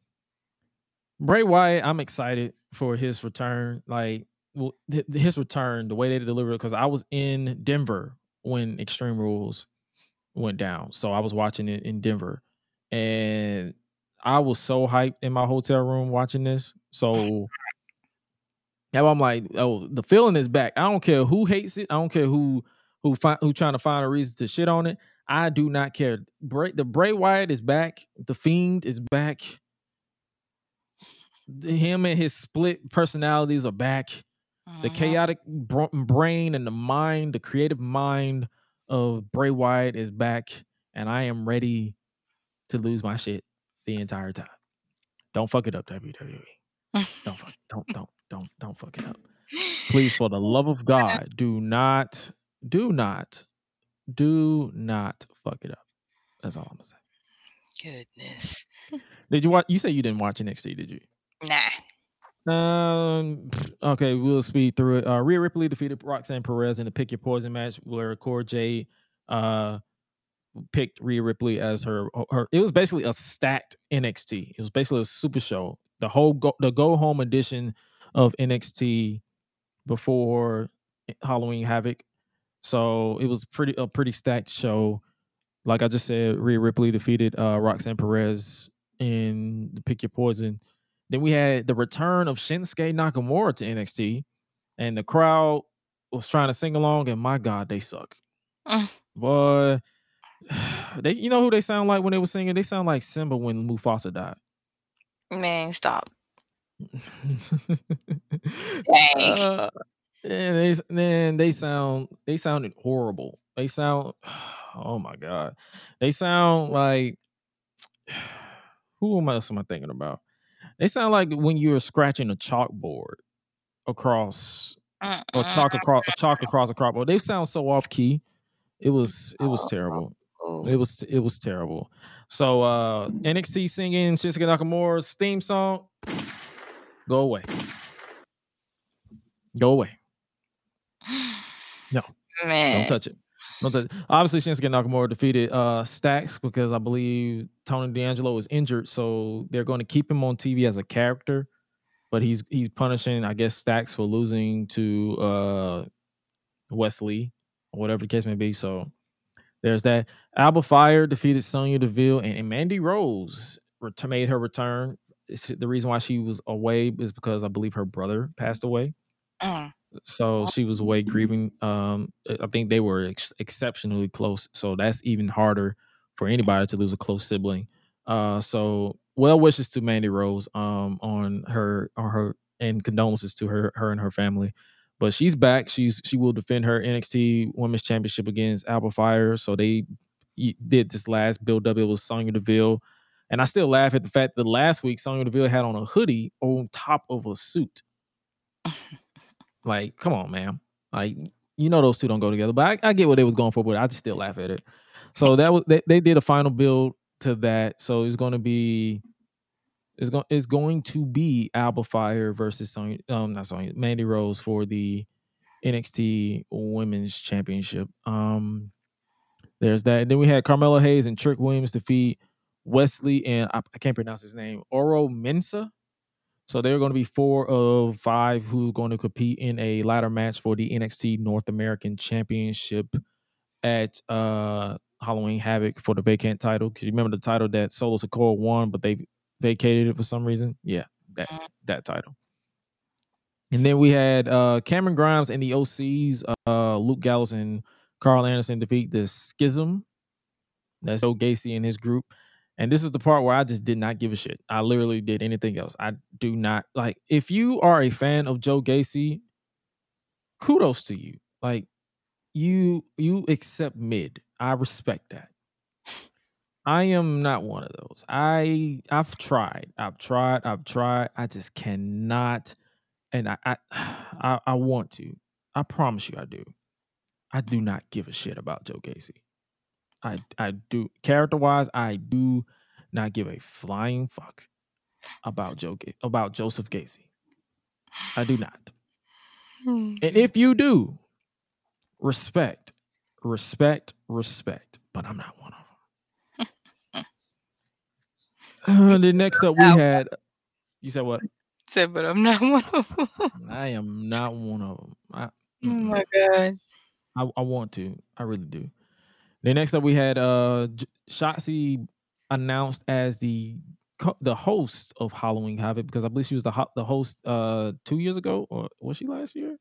Bray Wyatt, I'm excited for his return. Like well, th- his return, the way they delivered it, because I was in Denver when Extreme Rules went down. So I was watching it in Denver. And I was so hyped in my hotel room watching this. So now I'm like, oh, the feeling is back. I don't care who hates it. I don't care who who find who trying to find a reason to shit on it. I do not care. Bray, the Bray Wyatt is back. The Fiend is back. Him and his split personalities are back. The Mhm. chaotic br- brain and the mind, the creative mind of Bray Wyatt is back, and I am ready to lose my shit the entire time. Don't fuck it up, WWE. Don't fuck, don't don't don't don't fuck it up. Please, for the love of God, do not, do not, do not fuck it up. That's all I'm gonna say. Goodness. Did you watch? You say you didn't watch NXT, did you? Nah. Um. Okay, we'll speed through it. Uh, Rhea Ripley defeated Roxanne Perez in the Pick Your Poison match, where Cora Jade uh picked Rhea Ripley as her her. It was basically a stacked NXT. It was basically a super show. The whole go, the go home edition of NXT before Halloween Havoc. So it was pretty a pretty stacked show. Like I just said, Rhea Ripley defeated uh, Roxanne Perez in the Pick Your Poison. Then we had the return of Shinsuke Nakamura to NXT, and the crowd was trying to sing along, and my God, they suck. Boy, they you know who they sound like when they were singing? They sound like Simba when Mufasa died. Man, stop. Uh, and they man, they sound they sounded horrible. They sound oh my god. They sound like who am I else am I thinking about? They sound like when you were scratching a chalkboard across or chalk across chalk across a chalkboard. They sound so off key. It was it was terrible. It was it was terrible. So uh NXT singing Shinsuke Nakamura's theme song. Go away. Go away. man. Don't touch it. Don't touch it. Obviously, Shinsuke Nakamura defeated uh Stacks because I believe Tony D'Angelo is injured, so they're going to keep him on TV as a character. But he's he's punishing, I guess, Stacks for losing to uh Wes Lee or whatever the case may be. So there's that. Alba Fyre defeated Sonya Deville and, and Mandy Rose ret- made her return. The reason why she was away is because I believe her brother passed away Mm. so she was away grieving. Um, I I think they were ex- exceptionally close, so that's even harder for anybody to lose a close sibling. Uh, so well wishes to Mandy Rose um on her on her and condolences to her her and her family. But she's back. She's she will defend her NXT Women's Championship against Alba Fyre. So they did this last build up. It was Sonya Deville. And I still laugh at the fact that last week Sonya Deville had on a hoodie on top of a suit. Like, come on, man. Like, you know those two don't go together. But I, I get what they was going for, but I just still laugh at it. So that was they, they did a final build to that. So it's gonna be it's going it's going to be Alba Fyre versus Sonya, um not Sonya, Mandy Rose for the NXT Women's Championship. Um, there's that. And then we had Carmelo Hayes and Trick Williams defeat Wes Lee and I, I can't pronounce his name, Oro Mensah. So they're going to be four of five who are going to compete in a ladder match for the NXT North American Championship at uh Halloween Havoc for the vacant title. Because you remember the title that Solo Sikoa won, but they vacated it for some reason. Yeah, that that title. And then we had uh Cameron Grimes and the OCs, uh Luke Gallows and Karl Anderson defeat the Schism. That's Joe Gacy and his group. And this is the part where I just did not give a shit. I literally did anything else. I do not like if you are a fan of Joe Gacy, kudos to you. Like you you accept mid. I respect that. I am not one of those. I I've tried. I've tried. I've tried. I just cannot and I I I, I want to. I promise you I do. I do not give a shit about Joe Gacy. I I do character wise, I do not give a flying fuck about Joe about Joseph Gacy. I do not. And hmm. if you do, respect, respect, respect. But I'm not one of them. Uh, then next up we had. You said what? Said, but I'm not one of them. I am not one of them. I, oh my god. I, I want to. I really do. Then next up we had uh Shotzi announced as the the host of Halloween Havoc because I believe she was the ho- the host uh two years ago or was she last year?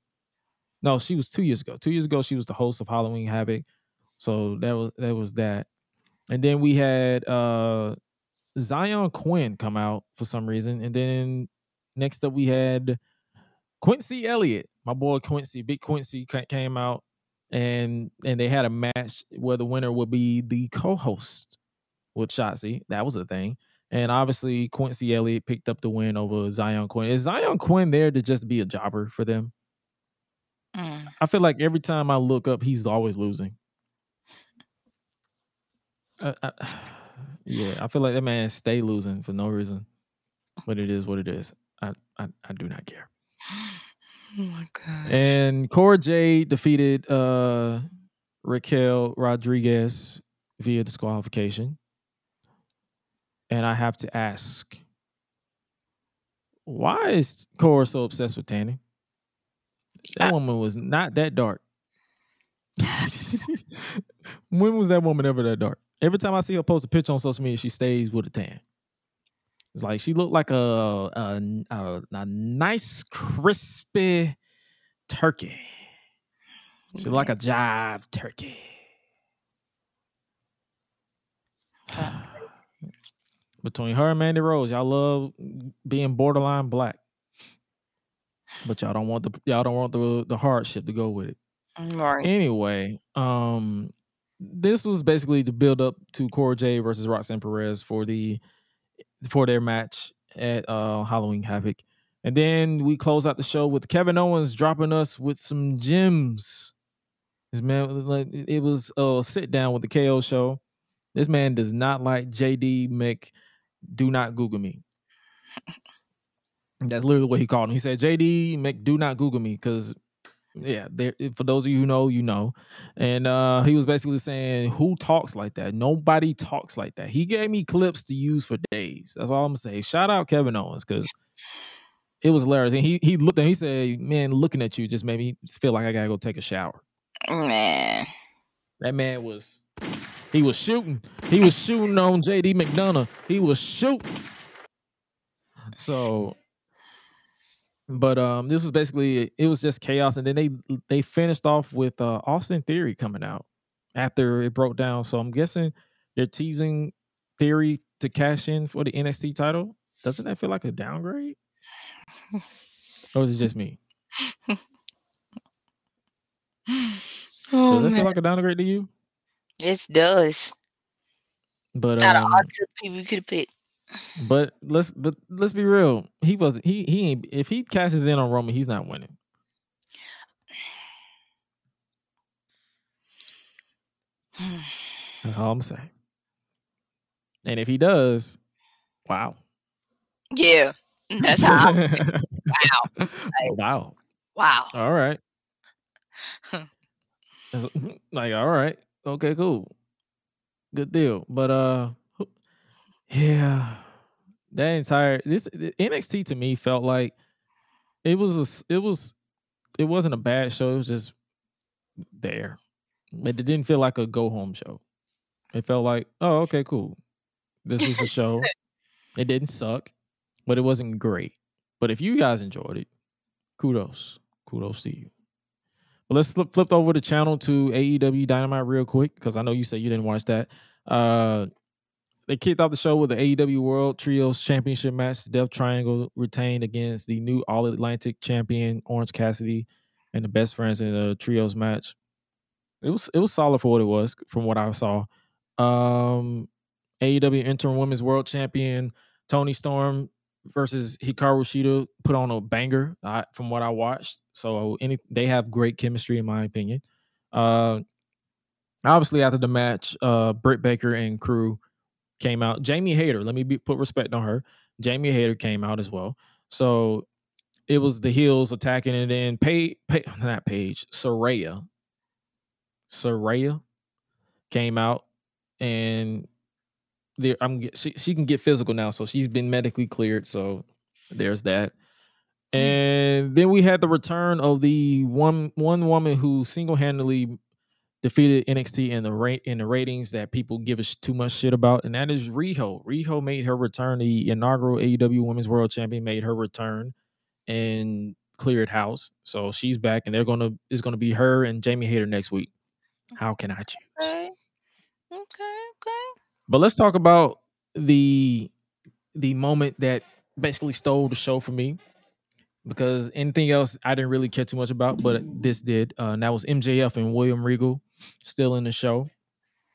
No, she was two years ago. Two years ago she was the host of Halloween Havoc. So that was that was that. And then we had uh Zion Quinn come out for some reason. And then next up we had Quincy Elliott, my boy Quincy, Big Quincy came out and and they had a match where the winner would be the co-host with Shotzi. That was a thing. And obviously Quincy Elliott picked up the win over Zion Quinn. Is Zion Quinn there to just be a jobber for them? Mm. I feel like every time I look up, he's always losing. Uh, I- yeah, I feel like that man stay losing for no reason. But it is what it is. I I, I do not care. Oh my god. And Cora Jade defeated uh Raquel Rodriguez via disqualification. And I have to ask, why is Cora so obsessed with Tanny? That I- woman was not that dark. when was that woman ever that dark? Every time I see her post a picture on social media, she stays with a tan. It's like she looked like a a, a, a nice crispy turkey. She looked like a jive turkey. Between her and Mandy Rose, y'all love being borderline black, but y'all don't want the y'all don't want the the hardship to go with it. Right. Anyway, um, this was basically to build up to Cora Jade versus Roxanne Perez for the for their match at uh Halloween Havoc. And then we close out the show with Kevin Owens dropping us with some gems. This man, like, it was a sit down with the KO show. This man does not like JD Mc. Do not Google me. That's literally what he called him. He said, JD Mc, do not Google me because yeah, there for those of you who know, you know. And uh he was basically saying, Who talks like that? Nobody talks like that. He gave me clips to use for days. That's all I'm gonna say. Shout out Kevin Owens because it was hilarious. And he he looked and he said, Man, looking at you just made me feel like I gotta go take a shower. Man. That man was he was shooting. He was shooting on JD McDonagh. He was shooting. So but um this was basically it was just chaos and then they they finished off with uh Austin Theory coming out after it broke down. So I'm guessing they're teasing Theory to cash in for the NXT title. Doesn't that feel like a downgrade? or is it just me? Oh Does that man. feel like a downgrade to you? it does. But Out of um, all the people you could have picked. But let's but let's be real. He wasn't he he ain't if he cashes in on Roman, he's not winning. That's all I'm saying. And if he does, wow. Yeah. That's how wow. wow. Wow. All right. like, all right, okay, cool, good deal. But uh, yeah, that entire this NXT to me felt like it was a, it was it wasn't a bad show. It was just there. But it didn't feel like a go home show. It felt like, oh, okay, cool. This was a show. it didn't suck, but it wasn't great. But if you guys enjoyed it, kudos. Kudos to you. But let's flip, flip over the channel to AEW Dynamite real quick because I know you said you didn't watch that. Uh, they kicked off the show with the AEW World Trios Championship match. The Death Triangle retained against the new All Atlantic champion Orange Cassidy and the best friends in the trios match. It was it was solid for what it was from what I saw. Um, AEW Interim Women's World Champion Toni Storm versus Hikaru Shida put on a banger I, from what I watched. So any they have great chemistry in my opinion. Uh, obviously after the match, uh, Britt Baker and crew came out. Jamie Hayter, let me be, put respect on her. Jamie Hayter came out as well. So it was the heels attacking, and then Pay, Pay not Paige, Saraya. Saraya came out, and there I'm she she can get physical now, so she's been medically cleared. So there's that. Mm. And then we had the return of the one one woman who single handedly defeated NXT in the rate in the ratings that people give us too much shit about, and that is Riho. Riho made her return. The inaugural AEW Women's World Champion made her return and cleared house. So she's back, and they're gonna it's gonna be her and Jamie Hayter next week. How can I choose? Okay. Okay. Okay. But let's talk about the the moment that basically stole the show for me. Because anything else I didn't really care too much about, but this did. Uh, and that was MJF and William Regal still in the show.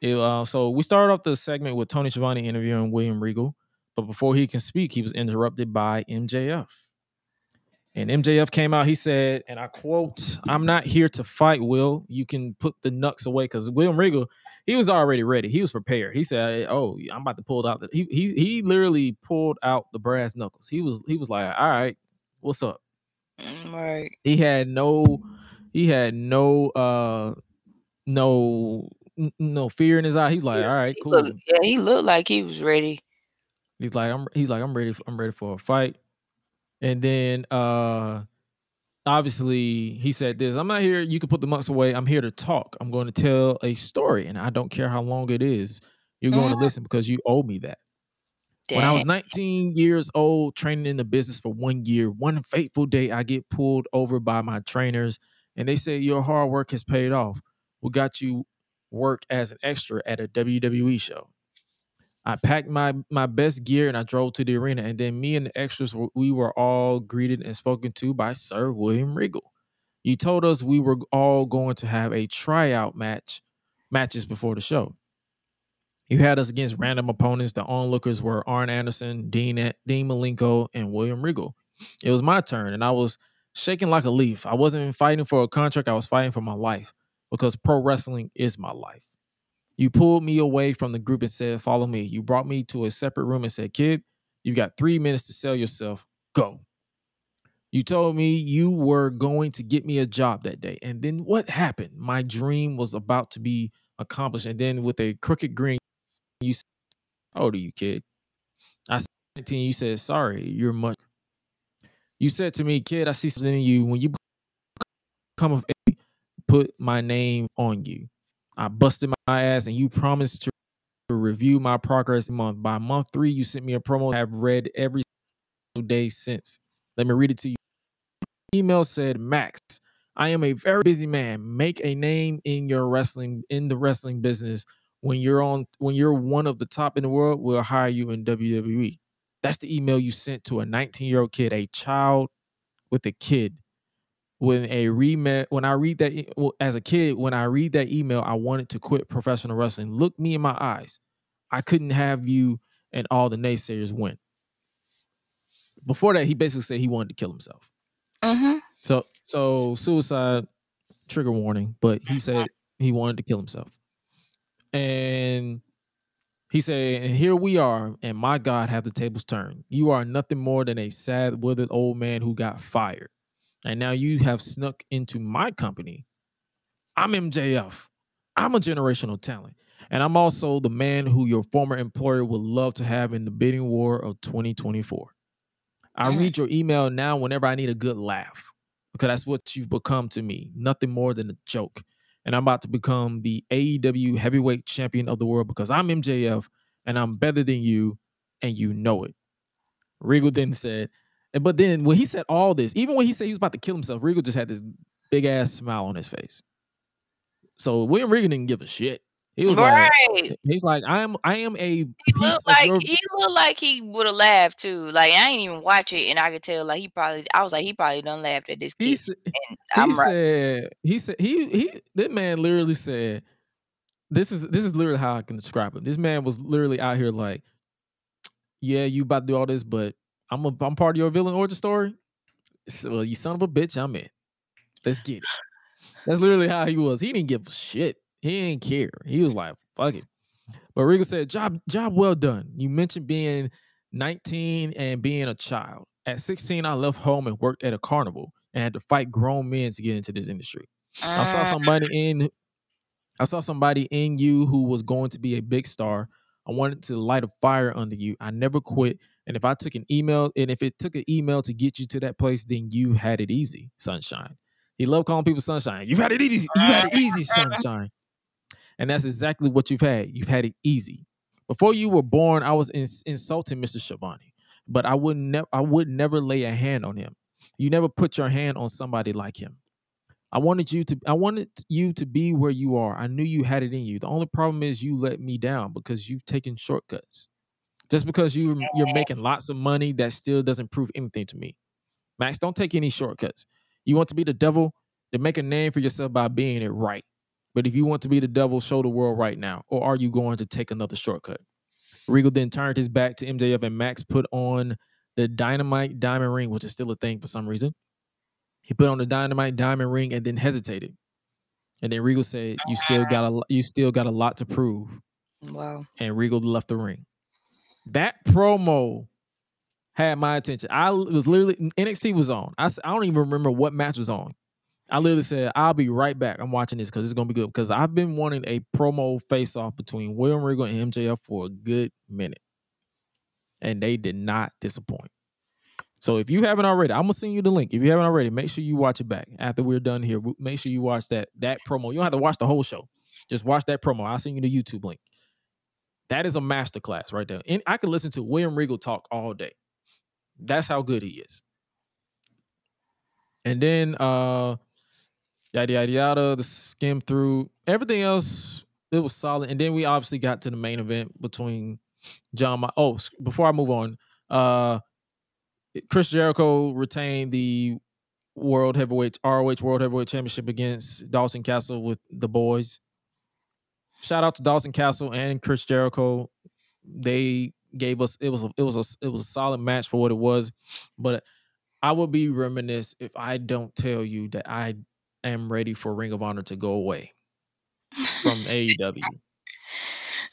It, uh, so we started off the segment with Tony Schiavone interviewing William Regal, but before he can speak, he was interrupted by MJF. And MJF came out. He said, and I quote, "I'm not here to fight. Will you can put the nuts away?" Because William Regal, he was already ready. He was prepared. He said, "Oh, I'm about to pull out the." He he he literally pulled out the brass knuckles. He was he was like, "All right, what's up?" Mm, Right. He had no he had no uh no no fear in his eye. He's like, "All right, cool." looked, yeah, he looked like he was ready. He's like, I'm he's like, I'm ready, I'm ready for a fight. And then uh obviously he said this, I'm not here, you can put the monks away. I'm here to talk. I'm going to tell a story, and I don't care how long it is. You're going to Mhm. listen because you owe me that. When I was 19 years old, training in the business for one year, one fateful day, I get pulled over by my trainers, and they say your hard work has paid off. We got you work as an extra at a WWE show. I packed my my best gear and I drove to the arena, and then me and the extras we were all greeted and spoken to by Sir William Regal. You told us we were all going to have a tryout match matches before the show. You had us against random opponents. The onlookers were Arn Anderson, Dean Dean Malenko, and William Regal. It was my turn, and I was shaking like a leaf. I wasn't fighting for a contract. I was fighting for my life because pro wrestling is my life. You pulled me away from the group and said, Follow me. You brought me to a separate room and said, Kid, you've got three minutes to sell yourself. Go. You told me you were going to get me a job that day. And then what happened? My dream was about to be accomplished. And then with a crooked grin, you said, How old are you, kid? I said, 19. You said, Sorry, you're much. You said to me, Kid, I see something in you. When you come of age, put my name on you. I busted my ass and you promised to review my progress month. By month three, you sent me a promo I have read every day since. Let me read it to you. Email said, Max, I am a very busy man. Make a name in your wrestling in the wrestling business. When you're on when you're one of the top in the world, we'll hire you in WWE. That's the email you sent to a 19-year-old kid, a child with a kid when a read when I read that well, as a kid, when I read that email, I wanted to quit professional wrestling. Look me in my eyes. I couldn't have you and all the naysayers win. Before that, he basically said he wanted to kill himself. Mm-hmm. So so suicide trigger warning, but he said he wanted to kill himself. And he said, and here we are, and my God, have the tables turned. You are nothing more than a sad, withered old man who got fired. And now you have snuck into my company. I'm MJF. I'm a generational talent. And I'm also the man who your former employer would love to have in the bidding war of 2024. I Mm. read your email now whenever I need a good laugh because that's what you've become to me. Nothing more than a joke. And I'm about to become the AEW heavyweight champion of the world because I'm MJF and I'm better than you and you know it. Regal then said, but then when he said all this, even when he said he was about to kill himself, Regal just had this big ass smile on his face. So William Regal didn't give a shit. He was right. like, he's like, I am, I am a He looked like your he looked like he would have laughed too. Like I ain't even watch it, and I could tell like he probably. I was like he probably done laughed at this he, kid. sa- And he right. said he said he he that man literally said this is this is literally how I can describe him. This man was literally out here like, yeah, you about to do all this, but I'm a I'm part of your villain origin story. So, well, you son of a bitch, I'm in. Let's get it. That's literally how he was. He didn't give a shit. He didn't care. He was like, fuck it. But Regal said, job, job well done. You mentioned being 19 and being a child. At 16, I left home and worked at a carnival and had to fight grown men to get into this industry. I saw Mm, somebody in I saw somebody in you who was going to be a big star. I wanted to light a fire under you. I never quit. And if I took an email, and if it took an email to get you to that place, then you had it easy, sunshine. He loved calling people sunshine. You've had it easy. You had it easy, sunshine. And that's exactly what you've had. You've had it easy. Before you were born, I was ins- insulting Mr. Shabani, but I would never I would never lay a hand on him. You never put your hand on somebody like him. I wanted you to I wanted you to be where you are. I knew you had it in you. The only problem is you let me down because you've taken shortcuts. Just because you you're making lots of money, that still doesn't prove anything to me. Max, don't take any shortcuts. You want to be the devil, then make a name for yourself by being it right. But if you want to be the devil, show the world right now. Or are you going to take another shortcut? Regal then turned his back to MJF and Max put on the dynamite diamond ring, which is still a thing for some reason. He put on the dynamite diamond ring and then hesitated. And then Regal said, "You still got a you still got a lot to prove." wow. And Regal left the ring. That promo had my attention. I was literally NXT was on. I don't even remember what match was on. I literally said, "I'll be right back. I'm watching this because it's gonna be good." Because I've been wanting a promo face off between William Regal and MJF for a good minute, and they did not disappoint. So if you haven't already, I'm gonna send you the link. If you haven't already, make sure you watch it back after we're done here. Make sure you watch that that promo. You don't have to watch the whole show. Just watch that promo. I'll send you the YouTube link. That is a masterclass right there. And I could listen to William Regal talk all day. That's how good he is. And then uh yada yada yada, the skim through everything else. It was solid. And then we obviously got to the main event between Jon. Ma- oh, before I move on, uh Chris Jericho retained the World Heavyweight ROH World Heavyweight Championship against Dalton Castle with the boys. Shout out to Dalton Castle and Chris Jericho. They gave us it was a, it was a it was a solid match for what it was, but I would be reminisce if I don't tell you that I am ready for Ring of Honor to go away from AEW.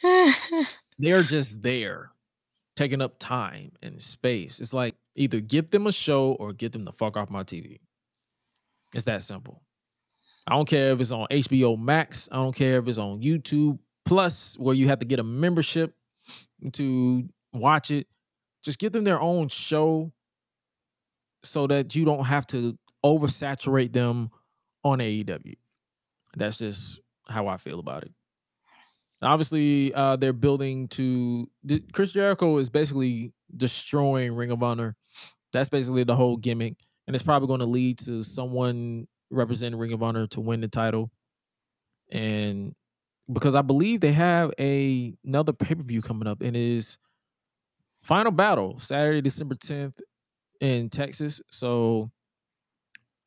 They're just there, taking up time and space. It's like either give them a show or get them the fuck off my TV. It's that simple. I don't care if it's on HBO Max. I don't care if it's on YouTube Plus, where you have to get a membership to watch it. Just give them their own show so that you don't have to oversaturate them on AEW. That's just how I feel about it. Obviously, uh, they're building to Chris Jericho is basically destroying Ring of Honor. That's basically the whole gimmick, and it's probably going to lead to someone representing Ring of Honor to win the title. And because I believe they have a another pay per view coming up, and it is Final Battle Saturday, December tenth in Texas. So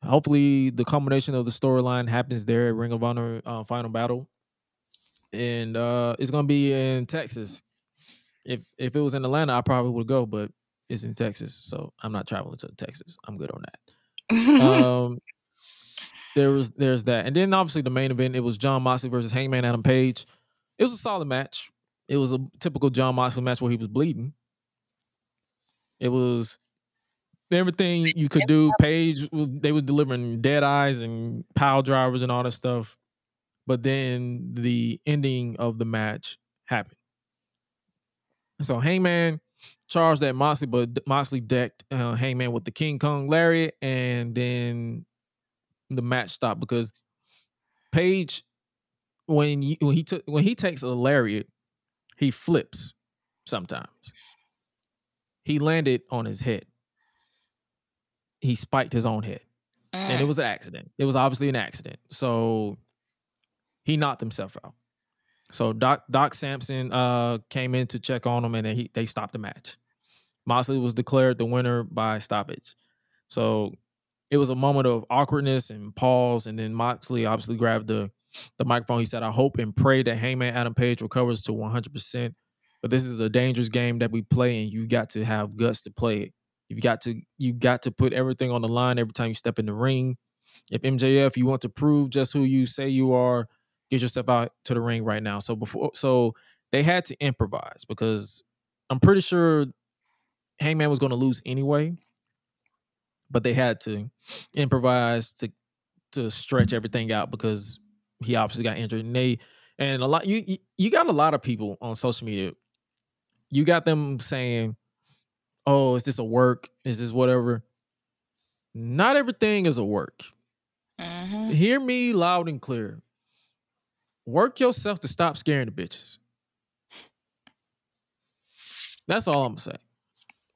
hopefully, the combination of the storyline happens there at Ring of Honor uh, Final Battle, and uh, it's gonna be in Texas. If if it was in Atlanta, I probably would go, but it's in Texas, so I'm not traveling to Texas. I'm good on that. Um, there was there's that, and then obviously the main event. It was Jon Moxley versus Hangman Adam Page. It was a solid match. It was a typical Jon Moxley match where he was bleeding. It was everything you could do. Page, they were delivering Deadeyes and pile drivers and all that stuff. but then the ending of the match happened. So Hangman charged at Moxley, but Moxley decked uh, Hangman with the King Kong lariat, and then the match stopped because Page, when you, when he took when he takes a lariat, he flips sometimes. He landed on his head. He spiked his own head, and it Mm. was an accident. It was obviously an accident. So he knocked himself out. So Doc Doc Sampson uh came in to check on him and then he they stopped the match. Moxley was declared the winner by stoppage. So it was a moment of awkwardness and pause, and then Moxley obviously grabbed the the microphone. He said, "I hope and pray that Hangman Adam Page recovers to 100. percent But this is a dangerous game that we play, and you got to have guts to play it. You got to you got to put everything on the line every time you step in the ring. If MJF, you want to prove just who you say you are, get yourself out to the ring right now. So before, so they had to improvise because I'm pretty sure Hangman was going to lose anyway, but they had to improvise to to stretch everything out because he obviously got injured. And they and a lot you- you got a lot of people on social media. You got them saying, "Oh, is this a work? Is this whatever?" Not everything is a work. Mhm. Hear me loud and clear. Work yourself to stop scaring the bitches. That's all I'm gonna say.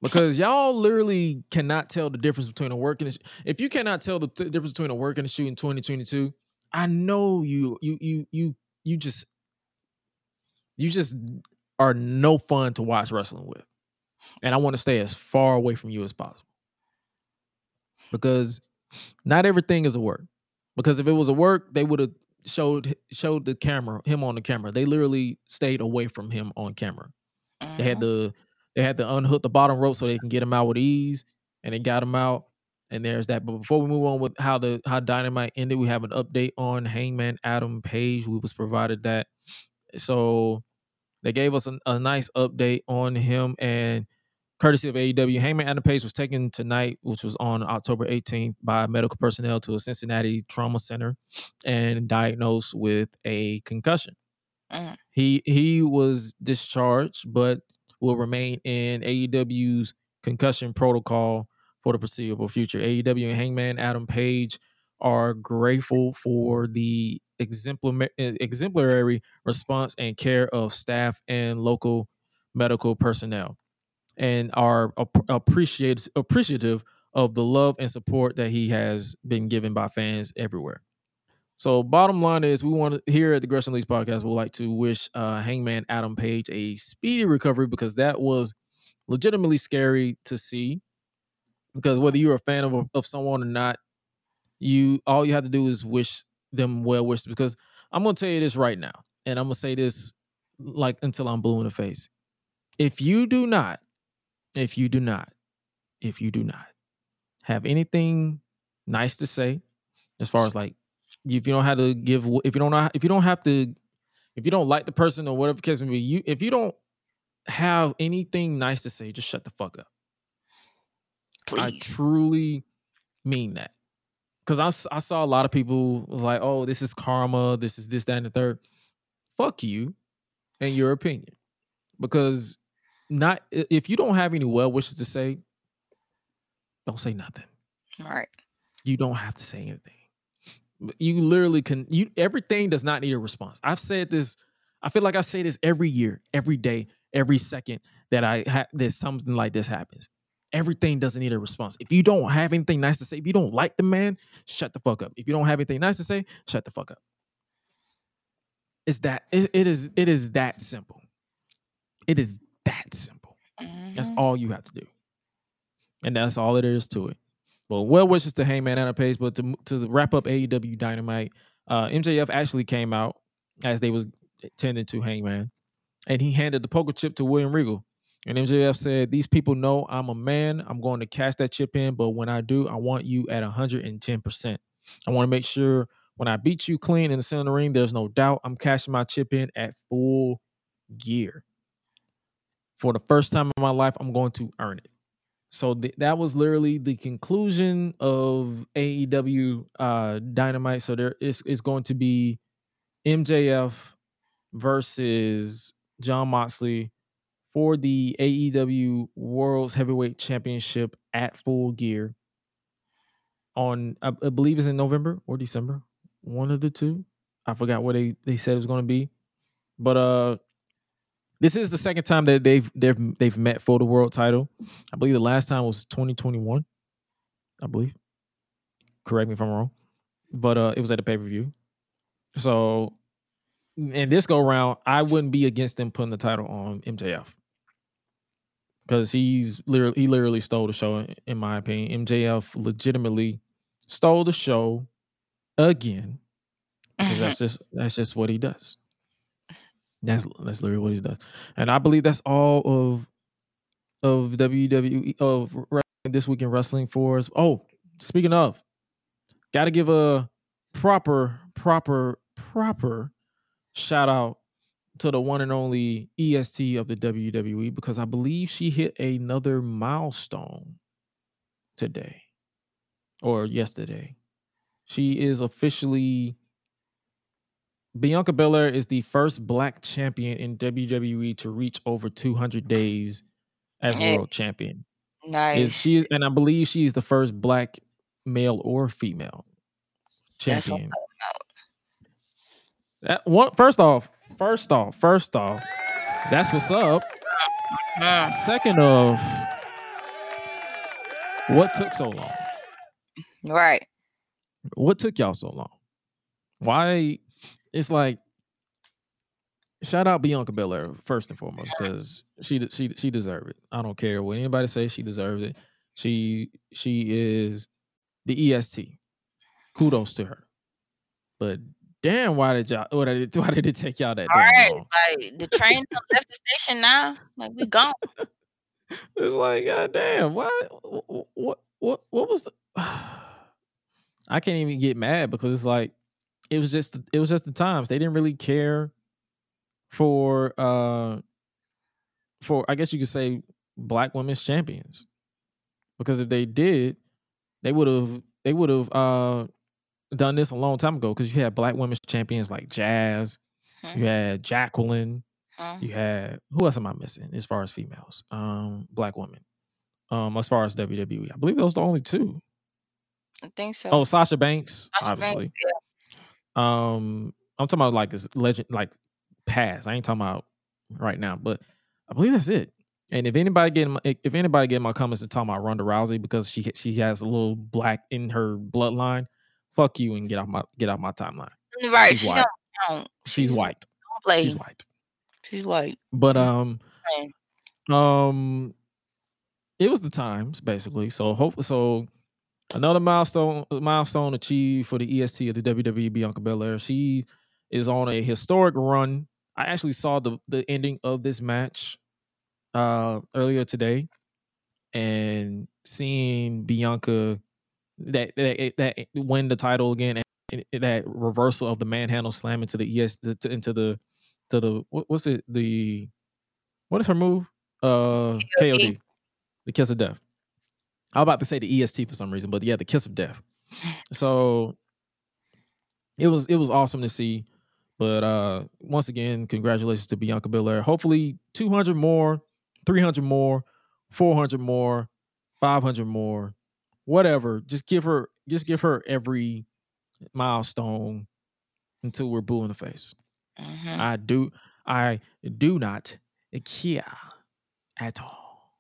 Because y'all literally cannot tell the difference between a work and a sh- if you cannot tell the t- difference between a work and a shoot in 2022, I know you you you you you just you just are no fun to watch wrestling with. And I want to stay as far away from you as possible. Because not everything is a work. Because if it was a work, they would have showed showed the camera him on the camera. They literally stayed away from him on camera. They had Mhm. to they had to unhook the bottom rope so they can get him out with ease, and they got him out. And there's that. But before we move on with how the how Dynamite ended, we have an update on Hangman Adam Page. We was provided that. So they gave us a, a nice update on him and courtesy of AEW, Hangman Adam Page was taken tonight, which was on October 18th, by medical personnel to a Cincinnati trauma center and diagnosed with a concussion. Mm. He he was discharged, but will remain in AEW's concussion protocol for the foreseeable future. AEW and Hangman Adam Page are grateful for the exemplary, exemplary response and care of staff and local medical personnel and are appreciative of the love and support that he has been given by fans everywhere. So, bottom line is, we want to here at the Gresh Unleashed podcast, we'd like to wish uh, Hangman Adam Page a speedy recovery because that was legitimately scary to see. Because whether you're a fan of of someone or not, you all you have to do is wish them well wishes. Because I'm gonna tell you this right now, and I'm gonna say this like until I'm blue in the face. If you do not if you do not, if you do not have anything nice to say, as far as like, if you don't have to give, if you don't if you don't have to, if you don't like the person or whatever case may be, you if you don't have anything nice to say, just shut the fuck up. I truly mean that. Because I, I saw a lot of people was like, oh, this is karma, this is this, that, and the third. Fuck you and your opinion. Because not if you don't have any well wishes to say, don't say nothing. Right. You don't have to say anything. You literally can you everything does not need a response. I've said this, I feel like I say this every year, every day, every second that I ha- that something like this happens. Everything doesn't need a response. If you don't have anything nice to say, if you don't like the man, shut the fuck up. If you don't have anything nice to say, shut the fuck up. It's that it, it is it is that simple. It is that simple. That's Mhm. all you have to do. And that's all it is to it. Well, well wishes to Hangman Adam Page, but to to wrap up AEW Dynamite, uh, MJF actually came out as they was tending to Hangman, and he handed the poker chip to William Regal. And MJF said, "These people know I'm a man. I'm going to cash that chip in, but when I do, I want you at 110 percent. I want to make sure when I beat you clean in the center the ring, there's no doubt I'm cashing my chip in at full gear. For the first time in my life, I'm going to earn it." So th- that was literally the conclusion of AEW uh, Dynamite. So there is is going to be MJF versus Jon Moxley for the AEW World's Heavyweight Championship at Full Gear on I, believe it's in November or December, one of the two. I forgot what they they said it was going to be, but uh, this is the second time that they've they've they've met for the world title. I believe the last time was 2021. I believe. Correct me if I'm wrong, but uh, it was at a pay per view. So, and this go round, I wouldn't be against them putting the title on MJF because he's literally he literally stole the show in my opinion. MJF legitimately stole the show again because that's just that's just what he does. That's that's literally what he does, and I believe that's all of of WWE of this week in wrestling for us. Oh, speaking of, got to give a proper, proper, proper shout out to the one and only EST of the WWE because I believe she hit another milestone today or yesterday. She is officially Bianca Belair is the first black champion in WWE to reach over 200 days as Hey. world champion. Is nice. she and I believe she's the first black male or female champion. That one first off, first off, first off, that's what's up. Mm. Second off, what took so long? Right. What took y'all so long? Why? It's like shout out Bianca Belair first and foremost because she she she deserved it. I don't care what anybody says. She deserves it. She she is the EST. Kudos to her. But damn, why did y'all? Why did it, why did it take y'all that All right. long? Like the train left the station now. Like we gone. It's like, God damn, what, what, what, what was the? I can't even get mad because it's like, it was just, it was just the times they didn't really care for, uh, for I guess you could say black women's champions, because if they did, they would have, they would have, uh, done this a long time ago. Because you had black women's champions like Jazz, Mhm. you had Jacqueline, Mhm. you had who else am I missing as far as females? Um, black women. Um, as far as WWE, I believe those are the only two. I think so. Oh, Sasha Banks, Sasha Banks, obviously. Um, I'm talking about like this legend, like past. I ain't talking about right now, but I believe that's it. And if anybody get my, if anybody get my comments and talking about Ronda Rousey because she she has a little black in her bloodline, fuck you and get off my get off my timeline. Right. she's She white. don't count. She's white. Don't. She's She's, white. white. But um, um it was the times basically so hope so another milestone milestone achieved for the est of the wwe bianca belair she is on a historic run i actually saw the the ending of this match uh earlier today and seeing bianca that that, that win the title again and that reversal of the manhandle slam into the es to, into the to the what, what's it the what is her move uh KOD, the kiss of death. I was about to say the EST for some reason, but yeah, the kiss of death. So it was it was awesome to see. But uh once again, congratulations to Bianca Belair. Hopefully 200 more, 300 more, 400 more, 500 more, whatever. Just give her just give her every milestone until we're blue in the face. Mhm. I do I do not care at all.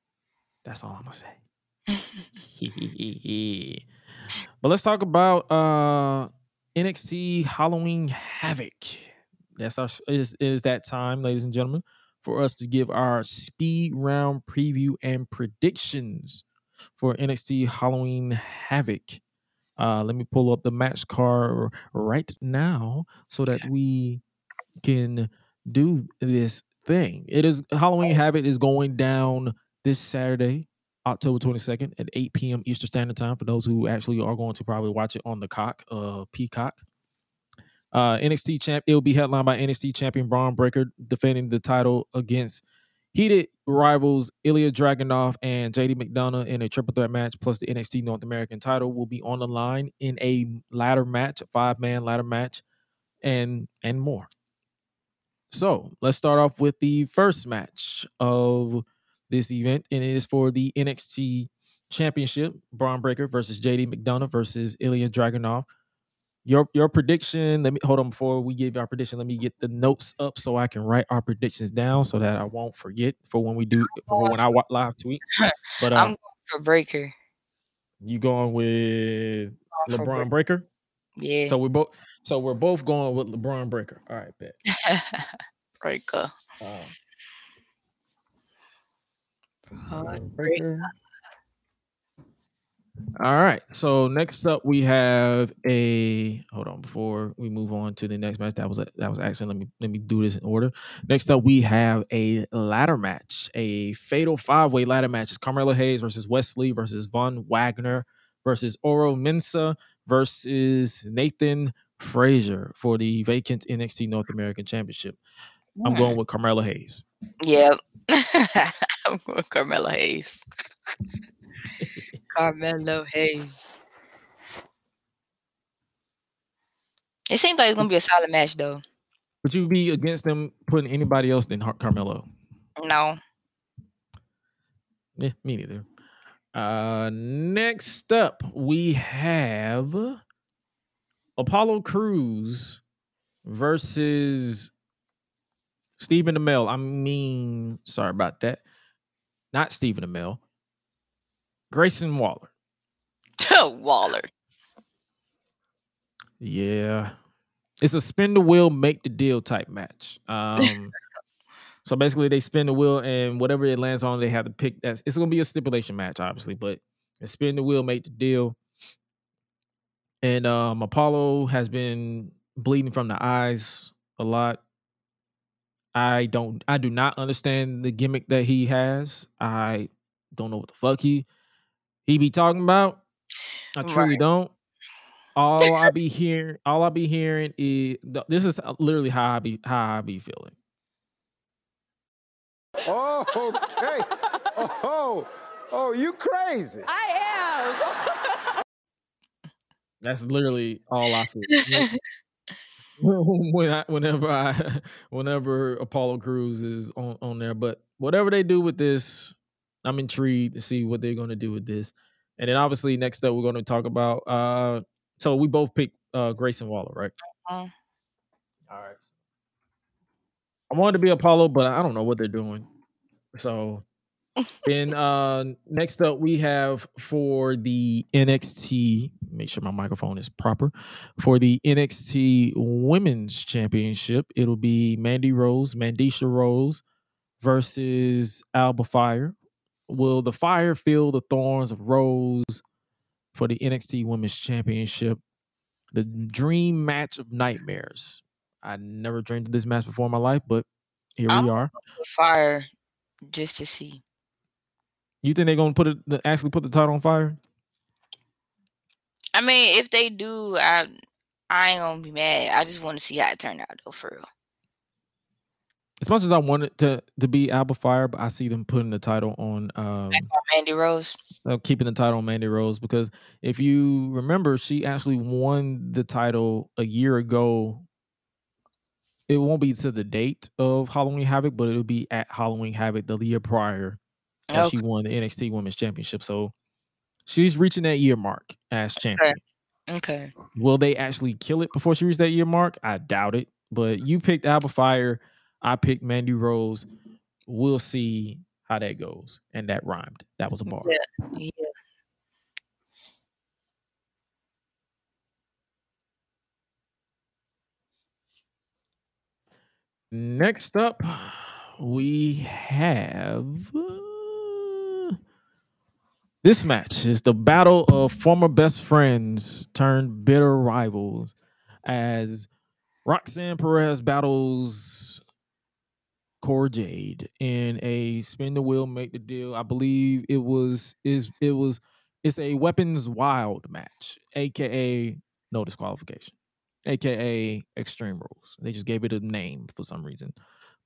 That's all I'm gonna say. but let's talk about uh NXT Halloween Havoc. That's our is is that time, ladies and gentlemen, for us to give our speed round preview and predictions for NXT Halloween Havoc. Uh, let me pull up the match card right now so that we can do this thing. It is Halloween Havoc is going down this Saturday, October 22nd at 8 p.m. Eastern Standard Time for those who actually are going to probably watch it on the cock, uh, Peacock. Uh, NXT champ, it will be headlined by NXT champion Bron Breakker defending the title against heated rivals Ilja Dragunov and JD McDonagh in a triple threat match, plus the NXT North American title will be on the line in a ladder match, a five man ladder match and and more. So let's start off with the first match of this event, and it is for the NXT Championship: Bron Breakker versus JD McDonagh versus Ilja Dragunov. Your your prediction. Let me hold on before we give our prediction. Let me get the notes up so I can write our predictions down so that I won't forget for when we do for when I live tweet. But uh, I'm going for Breakker. you going with Going LeBron Breakker? Yeah. So we both so we're both going with LeBron Breakker. All right, bet. Breakker. Um, Bron Breakker. All right. So next up we have a hold on before we move on to the next match. That was a, that was accident. Let me let me do this in order. Next up we have a ladder match, a fatal five way ladder match. It's Carmelo Hayes versus Wes Lee versus Von Wagner versus Oro Mensah versus Nathan Frazer for the vacant NXT North American Championship. I'm going with Carmelo Hayes. Yep. I'm going with Carmelo Hayes. Carmelo Hayes. It seems like it's gonna be a solid match though. Would you be against them putting anybody else than Har- Carmelo? No. Yeah, me neither. Uh, next up, we have Apollo Crews versus Stephen Amell. I mean, sorry about that. Not Stephen Amell. Grayson Waller. To Waller. Yeah. It's a spin the wheel, make the deal type match. Um so basically they spin the wheel and whatever it lands on, they have to pick that's it's gonna be a stipulation match, obviously, but it's spin the wheel, make the deal. And um Apollo has been bleeding from the eyes a lot. I don't I do not understand the gimmick that he has. I don't know what the fuck he he be talking about. I truly Right. don't. All I be hearing, all I be hearing is this is uh, literally how I be how I be feeling. Oh, okay. Oh, oh, you crazy. I am. That's literally all I feel. when I, whenever I, whenever Apollo Crews is on on there, but whatever they do with this, I'm intrigued to see what they're going to do with this. And then obviously next up we're going to talk about. uh So we both picked uh Grayson Waller, right? Mhm. All right. I wanted to be Apollo, but I don't know what they're doing. So then uh next up we have for the NXT, make sure my microphone is proper. For the NXT Women's Championship, it'll be Mandy Rose, Mandisha Rose versus Alba Fyre. Will the fire feel the thorns of Rose for the NXT Women's Championship? The dream match of nightmares. I never dreamed of this match before in my life, but here we I'm- are. Fire just to see. You think they're gonna put it actually put the title on fire? I mean, if they do, I I ain't gonna be mad. I just want to see how it turned out though, for real. As much as I wanted to to be Alba Fyre, but I see them putting the title on um Mandy Rose. uh, keeping the title on Mandy Rose because if you remember, she actually won the title a year ago. It won't be to the date of Halloween Havoc, but it'll be at Halloween Havoc the year prior that Okay. she won the NXT Women's Championship. So she's reaching that year mark as champion. Okay. Will they actually kill it before she reaches that year mark? I doubt it. But you picked Alba Fyre. I picked Mandy Rose. We'll see how that goes. And that rhymed. That was a bar. Yeah. Yeah. Next up, we have uh, this match is the battle of former best friends turned bitter rivals as Roxanne Perez battles Cora Jade in a spin the wheel, make the deal. I believe it was is it was it's a weapons wild match, aka no disqualification aka Extreme Rules. They just gave it a name for some reason,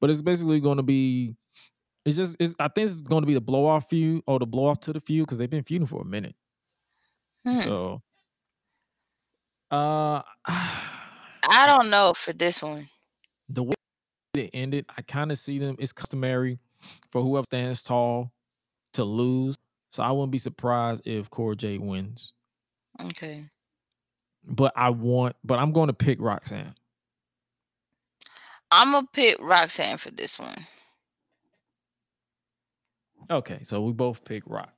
but it's basically going to be. It's just. It's, I think it's going to be the blow off feud or the blow off to the feud because they've been feuding for a minute. Hmm. So, uh, I I don't know for this one. the way it ended, I kind of see them. It's customary for whoever stands tall to lose. So I wouldn't be surprised if Cora Jade wins. Okay. But I want, but I'm going to pick Roxanne. I'm gonna pick Roxanne for this one. Okay, so we both pick Rox.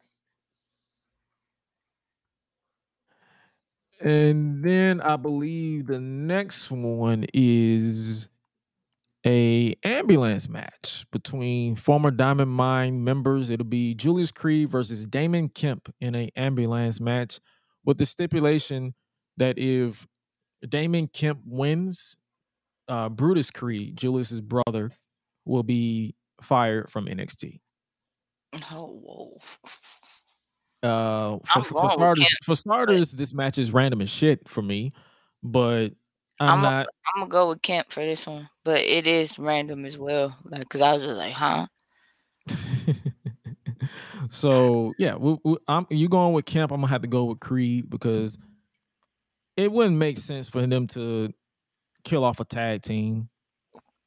And then I believe the next one is a ambulance match between former Diamond Mine members. It'll be Julius Creed versus Damon Kemp in a ambulance match with the stipulation that if Damon Kemp wins, uh, Brutus Creed, Julius's brother, will be fired from NXT. Oh whoa. Uh, for, for starters, for starters, this match is random as shit for me, but I'm, I'm not. I'm gonna go with Kemp for this one, but it is random as well. Like, cause I was just like, huh? so yeah, we, we, I'm you going with Kemp. I'm gonna have to go with Creed because it wouldn't make sense for them to kill off a tag team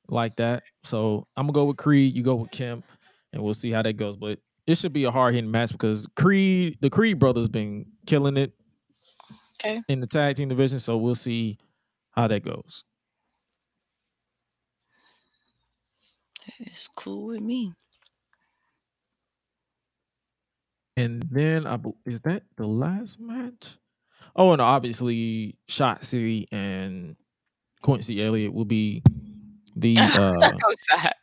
like that. So I'm gonna go with Creed. You go with Kemp, and we'll see how that goes. But it should be a hard hitting match because Creed, the Creed brothers, been killing it Okay. in the tag team division. So we'll see how that goes. It's cool with me. And then I is that the last match? Oh, and obviously Shotzi and Quincy Elliott will be the uh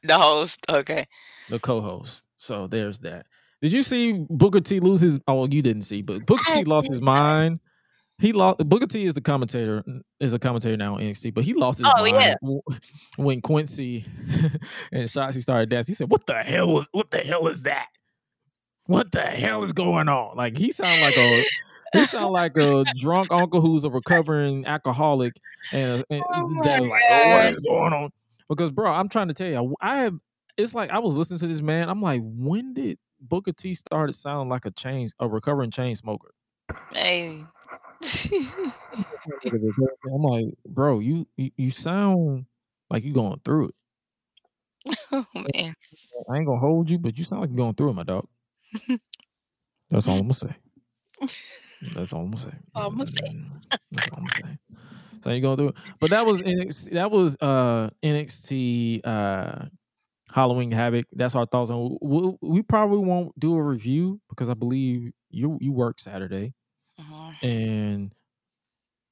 the host. Okay. the co-host. So there's that. Did you see Booker T lose his? Oh, you didn't see, but Booker I T lost his mind. He lost. Booker T is the commentator, is a commentator now on NXT, but he lost his Oh, mind yeah. when Quincy and Shotzi started dancing. He said, "What the hell was? What the hell is that? What the hell is going on?" Like he sound like a he sound like a drunk uncle who's a recovering alcoholic, and, uh, and Oh dad was like, "Oh, what is going on?" Because, bro, I'm trying to tell you, I have. It's like I was listening to this man. I'm like, when did Booker T started sounding like a chain, a recovering chain smoker? Hey. I'm like, bro, you you, sound like you going through it. oh man. I ain't gonna hold you, but you sound like you're going through it, my dog. That's all I'm gonna say. That's all I'm gonna say. all I'm gonna say. That's all I'm gonna say. So you going through it, but that was NXT, that was uh NXT uh Halloween Havoc. That's our thoughts on. We, we probably won't do a review because I believe you you work Saturday Mhm. and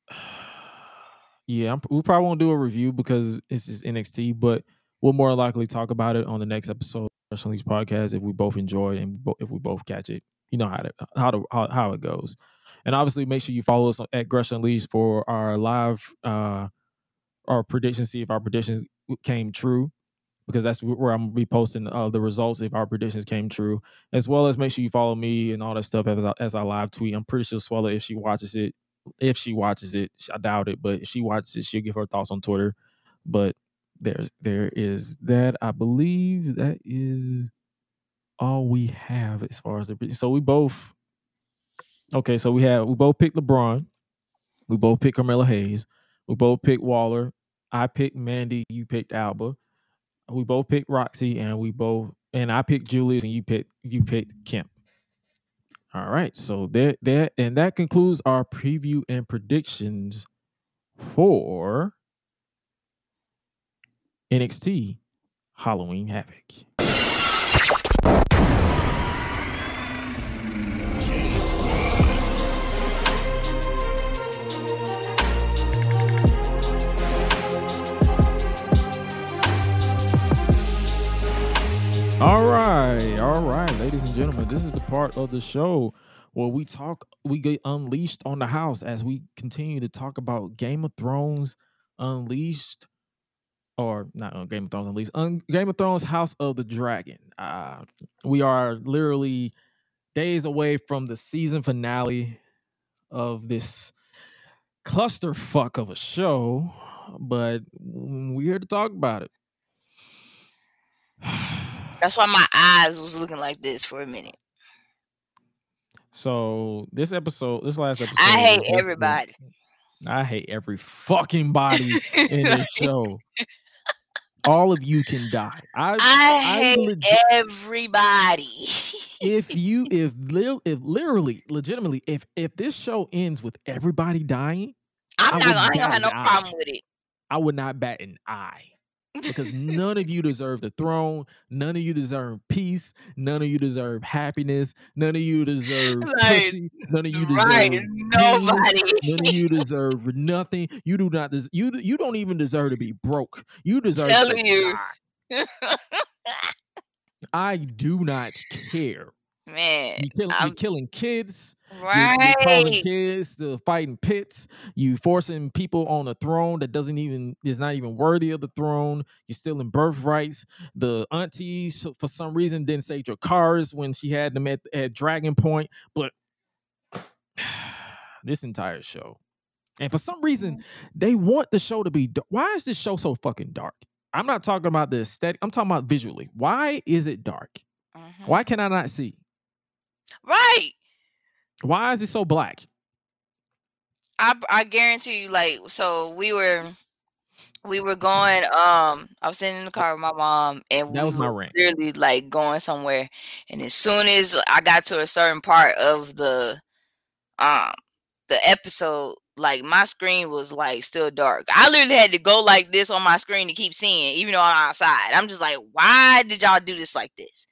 yeah, I'm, we probably won't do a review because it's just NXT, but we'll more likely talk about it on the next episode of Unleashed podcast if we both enjoy it and if we both catch it. You know how to how to how, how it goes, and obviously make sure you follow us at Gresh Unleashed for our live uh our predictions. See if our predictions came true. Because that's where I'm gonna be posting uh, the results if our predictions came true, as well as make sure you follow me and all that stuff as I, as I live tweet. I'm pretty sure Suela, if she watches it, if she watches it, I doubt it, but if she watches it, she'll give her thoughts on Twitter. But there's there is that. I believe that is all we have as far as the so we both okay. So we have we both picked LeBron, we both picked Carmelo Hayes, we both picked Waller. I picked Mandy, you picked Alba. We both picked Roxy, and we both and I picked Julius, and you picked you picked Kemp. All right, so there, there, and that concludes our preview and predictions for NXT Halloween Havoc. Right, all right, ladies and gentlemen, this is the part of the show where we talk, we get unleashed on the house as we continue to talk about Game of Thrones Unleashed, or not on Game of Thrones Unleashed, un, Game of Thrones House of the Dragon. Uh, we are literally days away from the season finale of this clusterfuck of a show, but we're here to talk about it. That's why my eyes was looking like this for a minute. So this episode, this last episode, I hate everybody. I hate every fucking body in this show. All of you can die. I, I hate legit- everybody. if you if li- if literally legitimately if if this show ends with everybody dying, I I'm not gonna, I ain't gonna have no die. problem with it. I would not bat an eye. Because none of you deserve the throne. None of you deserve peace. None of you deserve happiness. None of you deserve Like, pussy. None of you deserve right. Nobody. None of you deserve nothing. You do not. Des- you you don't even deserve to be broke. You deserve. to Telling you. I do not care. Man. You kill, you I'm- killing kids. You, you causing Right. kids to fight in pits. You forcing people on a throne that doesn't even is not even worthy of the throne. You're stealing birthrights. The aunties for some reason didn't say your cars when she had them at, at Dragon Point. But this entire show, and for some reason, they want the show to be. dar- Why is this show so fucking dark? I'm not talking about the aesthetic. I'm talking about visually. Why is it dark? Mhm. Why can I not see? Right. Why is it so black? I I guarantee you, like, so we were we were going. Um, I was sitting in the car with my mom, and That we was my were rant. Literally, like going somewhere, and as soon as I got to a certain part of the um the episode, like my screen was like still dark. I literally had to go like this on my screen to keep seeing, even though I'm outside. I'm just like, why did y'all do this like this?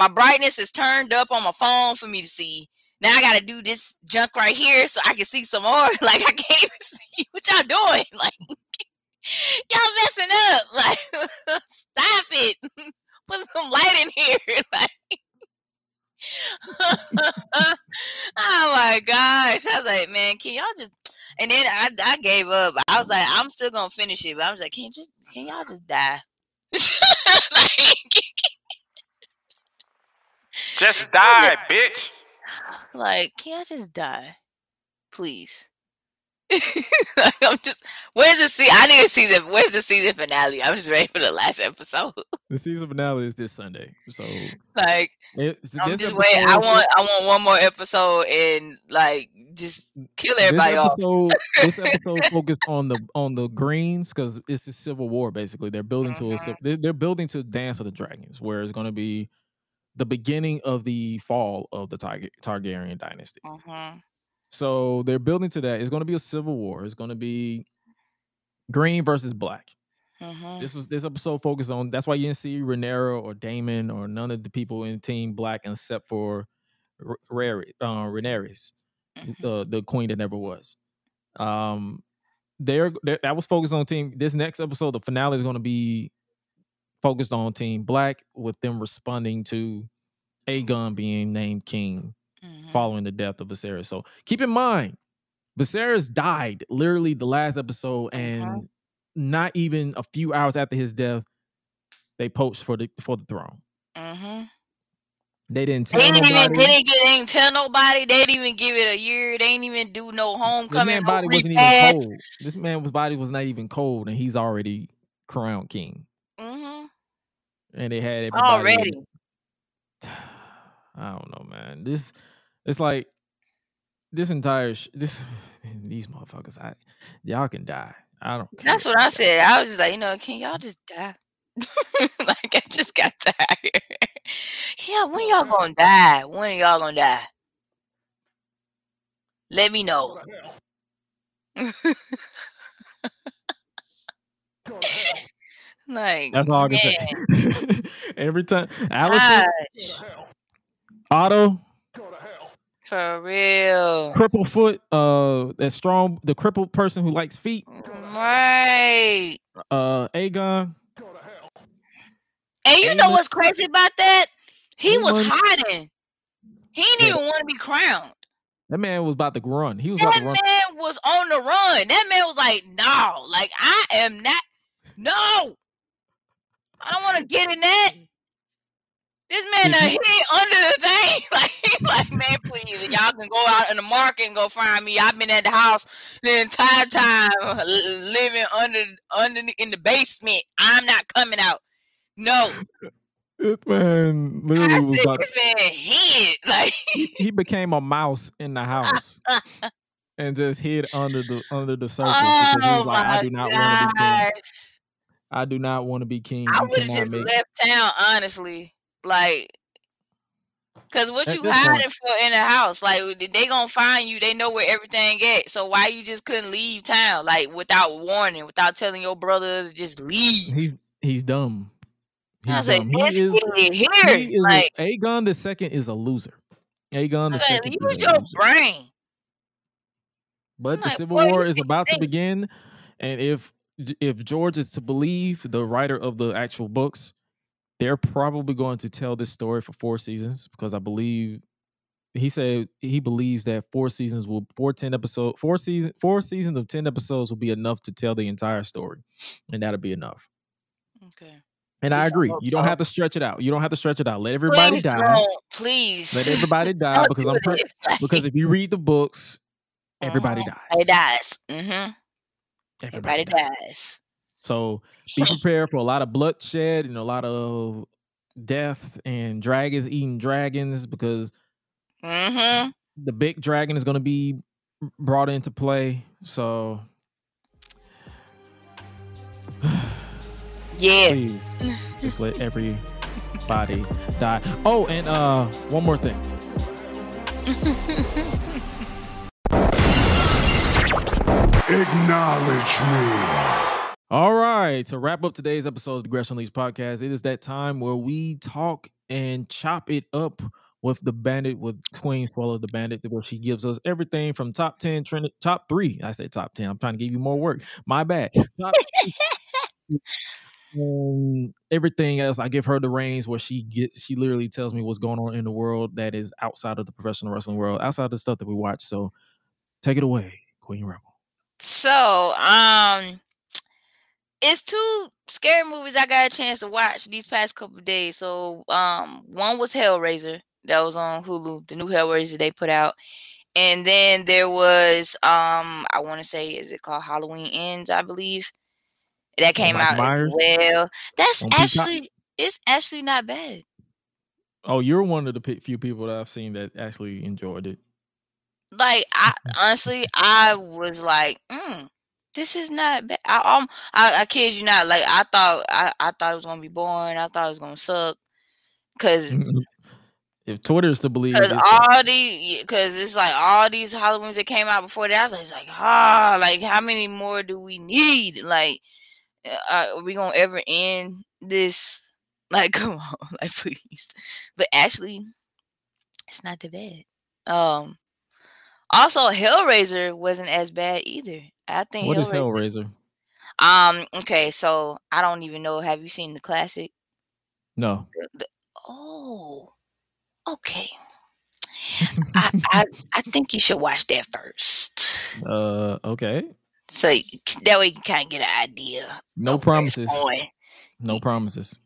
My brightness is turned up on my phone for me to see. Now I gotta do this junk right here so I can see some more. Like I can't even see what y'all doing. Like y'all messing up. Like stop it. Put some light in here. Like oh my gosh. I was like, man, can y'all just and then I, I gave up. I was like, I'm still gonna finish it, but I was like, can you just can y'all just die? like, Just die, bitch. like, can I just die? Please. Like, I'm just where's the season? I need to see the where's the season finale? I'm just ready for the last episode. The season finale is this Sunday. So like it's, I'm this just waiting. I want I want one more episode and like just kill this everybody off. this episode focused on the on the greens because it's a civil war. Basically, they're building to a Mm-hmm. civ- they're, they're building to Dance of the Dragons, where it's going to be the beginning of the fall of the Tar- Targaryen dynasty. Mhm. So they're building to that. It's going to be a civil war. It's going to be green versus black. Mhm. This was this episode focused on. That's why you didn't see Rhaenyra or Daemon or none of the people in Team Black except for R- Rhaery- uh, Rhaenyra's, Mhm. uh, the queen that never was. Um, they're, they're that was focused on Team. This next episode, the finale is going to be focused on Team Black with them responding to Aegon being named king Mhm. following the death of Viserys. So keep in mind, Viserys died literally the last episode, and not even a few hours after his death, they poached for the for the throne. Mhm. They didn't They tell didn't even nobody. they didn't, get, they didn't tell nobody. They didn't even give it a year. They didn't even do no This homecoming. man's no body wasn't even cold. This man's body was not even cold, and he's already crowned king. Mhm. And they had everybody Already. I don't know, man. This it's like this entire sh- this these motherfuckers. I y'all can die. I don't care. That's what I said. I was just like, you know, can y'all just die? like I just got tired. yeah, when y'all gonna die? When y'all gonna die? Let me know. like That's all I can man, say. Every time Alicent gosh, Otto for real. cripple foot, uh, that strong, the crippled person who likes feet, Right. uh, Aegon. And you know what's crazy about that? He was hiding. He didn't Yeah. even want to be crowned. That man was about to run. He was about That to run. man was on the run. That man was like, no, like I am not. No, I don't want to get in that. This man, you- he under the thing. Like, like, man, please, y'all can go out in the market and go find me. I've been at the house the entire time, uh, living under, under in the basement. I'm not coming out. No, This man I literally was said, about. this man hid. Like, he, became a mouse in the house, and just hid under the under the surface because he Oh was like, I do not want to be. I do not want to be king. I would have just make left town, honestly. Like, cause what At you this point- hiding for in the house? Like, they gonna find you. They know where everything at. So why you just couldn't leave town, like without warning, without telling your brothers, just leave? he's he's dumb. I He's was like, dumb. this He is here, he is like, a, Aegon the second is a loser. Aegon the like, second use is a your loser. brain. But the like, civil war is think about to begin, and if if George is to believe the writer of the actual books, they're probably going to tell this story for four seasons because I believe he said he believes that four seasons will four ten episode four season four seasons of ten episodes will be enough to tell the entire story, and that'll be enough. Okay. And I I agree. You don't have to stretch it out. You don't have to stretch it out. Let everybody Please die. don't, please. Let everybody die because I'm pre- because if you read the books, everybody mhm, dies. It dies. Mm-hmm. Everybody, Everybody dies. dies. So be prepared for a lot of bloodshed and a lot of death and dragons eating dragons because Mm-hmm. the big dragon is going to be brought into play. So Yeah. please just let everybody die. Oh, and uh one more thing. Acknowledge me. All right. To wrap up today's episode of the Gresh Unleashed podcast, it is that time where we talk and chop it up with the bandit, with Queen Suela the Bandit, where she gives us everything from top 10, trend, top three. I say top 10. I'm trying to give you more work. My bad. Um, everything else, I give her the reins where she gets, she literally tells me what's going on in the world that is outside of the professional wrestling world, outside of the stuff that we watch. So take it away, Queen Rebel. So, um, it's two scary movies I got a chance to watch these past couple of days. So, um, one was Hellraiser that was on Hulu, the new Hellraiser they put out, and then there was um, I want to say, is it called Halloween Ends? I believe that came Michael out Myers? well. That's actually it's actually not bad. Oh, you're one of the few people that I've seen that actually enjoyed it. Like I honestly I was like, mm, this is not bad. I, um, I I kid you not. Like I thought I, I thought it was gonna be boring. I thought it was gonna suck. Cause, if Twitter is to believe, cause it's all the cause it's like all these Halloweens that came out before that. I was like, like ah, like how many more do we need? Like, uh, are we gonna ever end this? Like, come on, like please. But actually, it's not that bad. Um, also, Hellraiser wasn't as bad either. I think what is Hellraiser. Hellraiser? Um. Okay. So I don't even know. Have you seen the classic? No. Oh. Okay. I, I I think you should watch that first. Uh, okay. So that way you can kind of get an idea. No of where it's promises. No promises.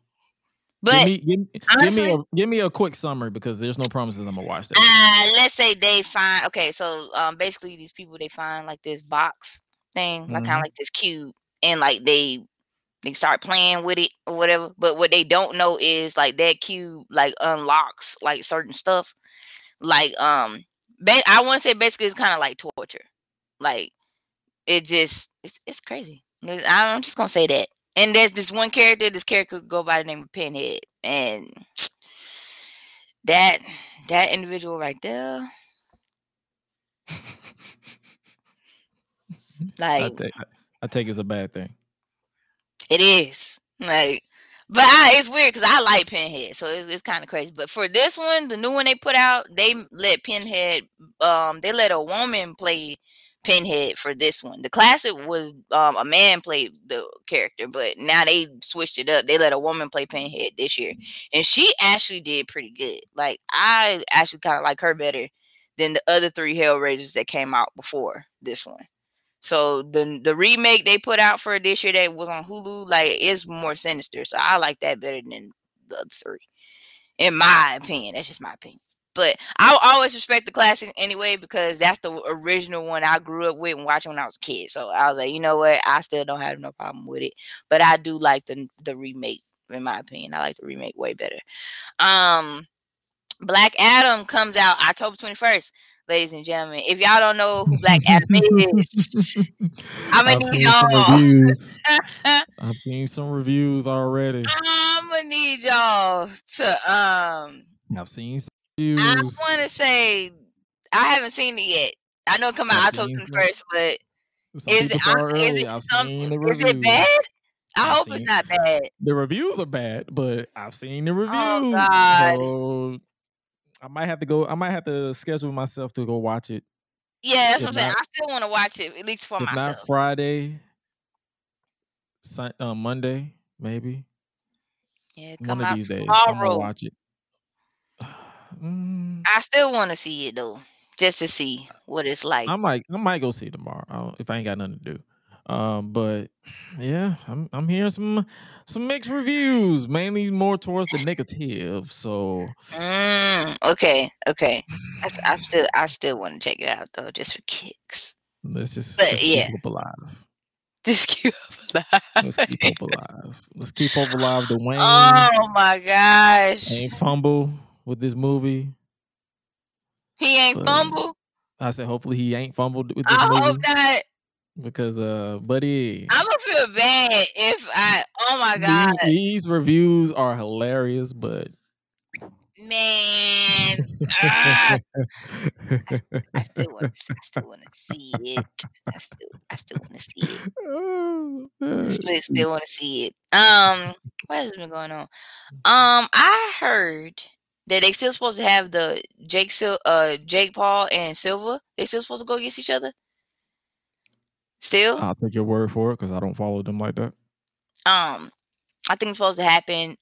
But give me, give, me- give me a give me a quick summary because there's no promises. I'm gonna watch that. Uh, let's say they find okay, so um basically these people they find like this box thing, like kind Mhm. of like this cube, and like they they start playing with it or whatever. But what they don't know is like that cube like unlocks like certain stuff. Like um ba- I want to say basically it's kind of like torture. Like it just it's it's crazy. I'm just gonna say that. And there's this one character, this character could go by the name of Pinhead, and that that individual right there, I like take I take it's a bad thing. it is like. But I, it's weird because I like Pinhead, so it's, it's kind of crazy. But for this one, the new one they put out, they let Pinhead, um, they let a woman play Pinhead for this one. The classic was um a man played the character, but now they switched it up. They let a woman play Pinhead this year, and she actually did pretty good. Like I actually kind of like her better than the other three Hellraisers that came out before this one. So the the remake they put out for this year that was on Hulu, like it's more sinister. So I like that better than the other three, in my opinion. That's just my opinion. But I'll always respect the classic anyway because that's the original one I grew up with and watching when I was a kid. So I was like, you know what? I still don't have no problem with it. But I do like the the remake, in my opinion. I like the remake way better. Um Black Adam comes out October 21st. ladies and gentlemen. If y'all don't know who Black Adam is, I'm gonna need y'all. reviews. I've seen some reviews already. I'm gonna need y'all to um. I've seen I want to say I haven't seen it yet. I know it come out October seen twenty some. first, but Some is it, uh, is it some? Is it bad? I I've hope it's not bad. the reviews are bad, but I've seen the reviews. Oh God. So I might have to go. I might have to schedule myself to go watch it. Yeah, that's If what I'm saying. I still want to watch it at least for if not. Friday, uh, Monday, maybe Yeah, it one come of out these days. I'm gonna watch it. Mm, I still want to see it though, just to see what it's like. I might. I might go see it tomorrow I'll- if I ain't got nothing to do. Um, but yeah, I'm I'm hearing some some mixed reviews, mainly more towards the negative. So Mm, okay, okay. I, still, I still want to check it out though, just for kicks. let's just But let's yeah, keep alive. just keep alive. Let's keep hope alive. Let's keep hope alive. Dwayne Oh my gosh, ain't fumble with this movie, he ain't but fumble. I said hopefully he ain't fumbled with this I hope not. because uh, buddy, I'm gonna feel bad if I. Oh my god, these reviews are hilarious, but man. Ah, I still want to. I still want to see it. I still, I still want to see it. I still, still want to see it. Um, what has been going on? Um, I heard that they still supposed to have the Jake Sil- uh Jake Paul and Silva. They still supposed to go against each other. Still, I'll take your word for it because I don't follow them like that. um, I think it's supposed to happen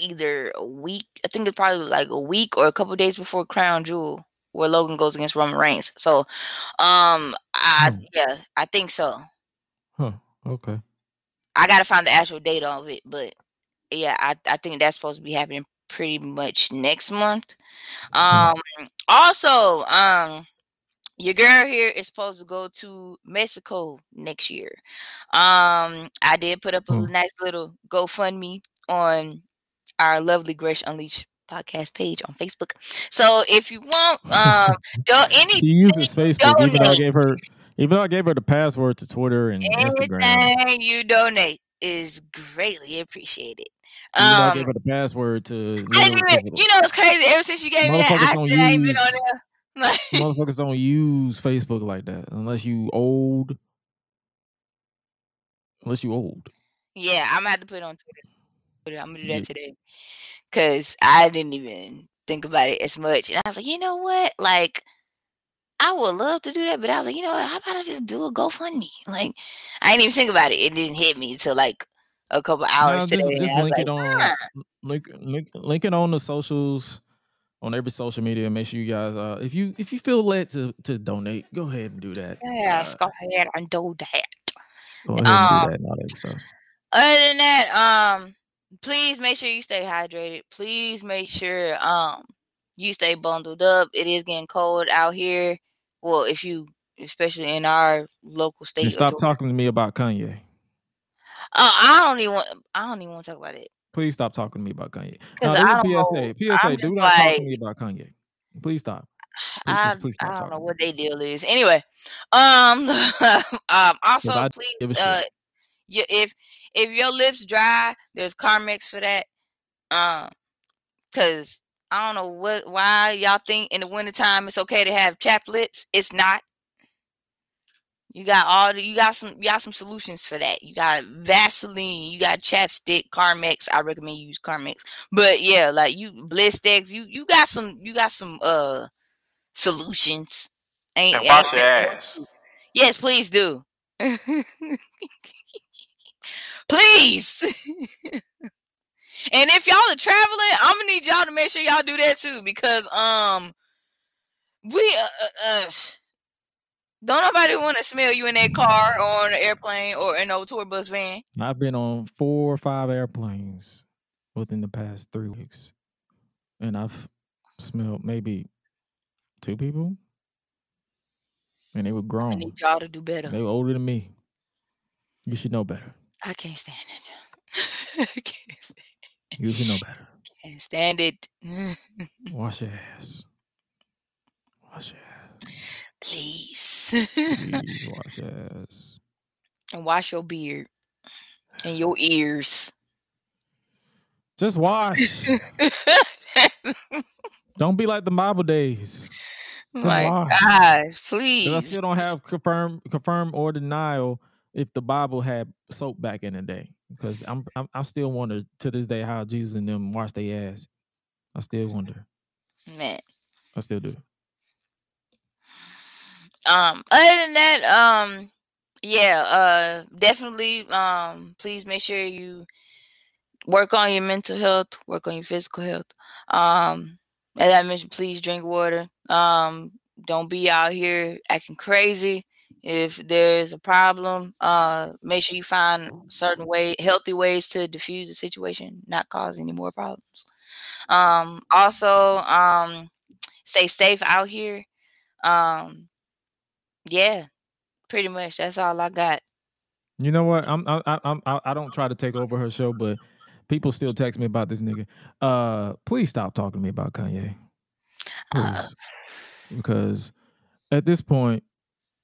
either a week. I think it's probably like a week or a couple days before Crown Jewel, where Logan goes against Roman Reigns. So, um, I Hmm. yeah, I think so. Huh. Okay. I gotta find the actual date of it, but yeah, I, I think that's supposed to be happening pretty much next month. Hmm. Um also, um your girl here is supposed to go to Mexico next year. Um I did put up a Hmm. nice little GoFundMe on our lovely Gresh Unleashed podcast page on Facebook. So if you want um do any She uses Facebook, even though I gave her, even though I gave her the password to Twitter and Instagram. anything you donate is greatly appreciated. Though I Um gave her the password to I didn't even, you know, it's crazy. Ever since you gave me that, I don't ain't been on there. Like, motherfuckers don't use Facebook like that unless you old. Unless you old. yeah, I'm gonna have to put it on Twitter. I'm gonna do Yeah. that today because I didn't even think about it as much. And I was like, you know what? Like, I would love to do that, but I was like, you know what? How about I just do a GoFundMe? Like, I didn't even think about it. It didn't hit me until like a couple hours today. just and just link like, it on huh. link, link link it on the socials on every social media. Make sure you guys uh if you if you feel led to to donate, go ahead and do that. yeah, Uh, go ahead and do that. go ahead and Um, do that and that other than that, um, please make sure you stay hydrated. Please make sure um you stay bundled up. It is getting cold out here. Well, if you especially in our local state. Of stop talking to me about Kanye. Uh, I don't even want. I don't even want to talk about it Please stop talking to me about Kanye. because No, I don't PSA. know. PSA, do not talk to me about Kanye. Please stop. Please, I. please I don't know what their deal is. Anyway, um, um. Also, I please, uh, you, if if your lips dry, there's Carmex for that. Um, cause I don't know what why y'all think in the wintertime it's okay to have chapped lips. It's not. You got all the, you got some you got some solutions for that. You got Vaseline, you got chapstick, Carmex. I recommend you use Carmex. But yeah, like you Blistex, you you got some you got some uh solutions. Ain't, And wash your ass. Yes, please do. please. and if y'all are traveling, I'm gonna need y'all to make sure y'all do that too because um we uh, uh, uh don't nobody want to smell you in that car or on an airplane or in a tour bus van. I've been on four or five airplanes within the past three weeks, and I've smelled maybe two people, and they were I grown. need y'all to do better. They were older than me. You should know better. I can't stand it. I can't stand, You should know better. can't stand it. Wash your ass. Wash your ass. Please. Please wash your ass. and wash your beard and your ears. Just wash. Don't be like the Bible days. My wash. gosh, please. I still don't have confirm confirm or denial if the Bible had soap back in the day. Because I'm, I'm I still wonder to this day how Jesus and them wash their ass. I still wonder. Man. I still do. Um, other than that, um, yeah, uh, definitely, um, please make sure you work on your mental health, work on your physical health. Um, as I mentioned, please drink water. Um, don't be out here acting crazy. If there's a problem, uh, make sure you find certain way, healthy ways to diffuse the situation, not cause any more problems. Um, also, um, stay safe out here. Um, yeah, pretty much. That's all I got. You know what? I'm I I I'm, I I don't try to take over her show, but people still text me about this nigga. Uh, please stop talking to me about Kanye, Uh, please, because at this point,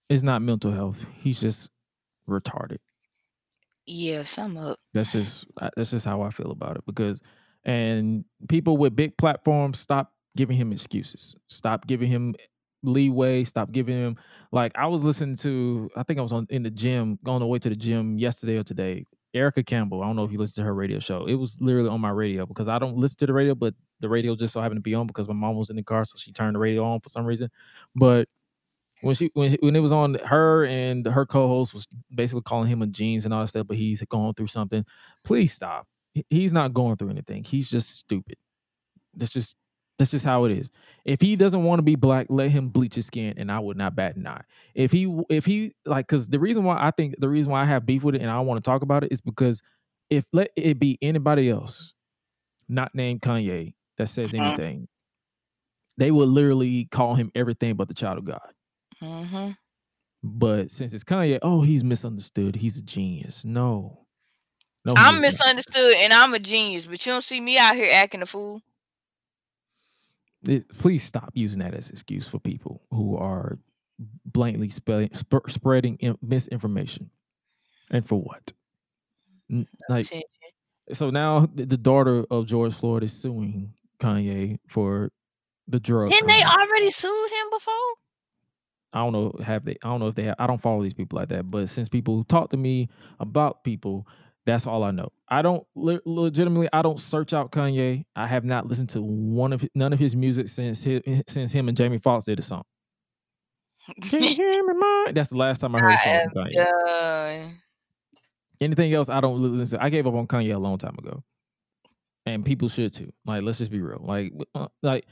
it's not mental health. He's just retarded. yeah, sum up. That's just uh, that's just how I feel about it. Because and people with big platforms stop giving him excuses. Stop giving him leeway. Stop giving him like I was listening to. I think I was on in the gym on the way to the gym yesterday or today. Erica Campbell. I don't know if you listen to her radio show. It was literally on my radio because I don't listen to the radio, but the radio just so happened to be on because my mom was in the car, so she turned the radio on for some reason. But when she when she, when it was on her and her co-host was basically calling him a jeans and all that stuff, but he's going through something. Please stop. He's not going through anything. He's just stupid. That's just that's just how it is. If he doesn't want to be black, let him bleach his skin, and I would not bat an eye. If he if he like, because the reason why I think the reason why I have beef with it and I want to talk about it is because if let it be anybody else, not named Kanye, that says Mhm. anything, they would literally call him everything but the child of God. Mm-hmm. But since it's Kanye, oh, he's misunderstood. He's a genius. No. No, I'm is misunderstood and I'm a genius, but you don't see me out here acting a fool. It- please stop using that as excuse for people who are blatantly spe- sp- spreading in- misinformation. And for what? N- Like, so now the the daughter of George Floyd is suing Kanye for the drug. Didn't they already sued him before? I don't know have they I don't know if they have I don't follow these people like that, but since people talk to me about people, that's all I know. I don't le- legitimately I don't search out Kanye. I have not listened to one of hi- none of his music since his, since him and Jamie Foxx did a song. Can you hear me? That's the last time I heard a I song from Kanye. done. Anything else, I don't li- listen. I gave up on Kanye a long time ago, and people should too. Like, let's just be real. Like, uh, like,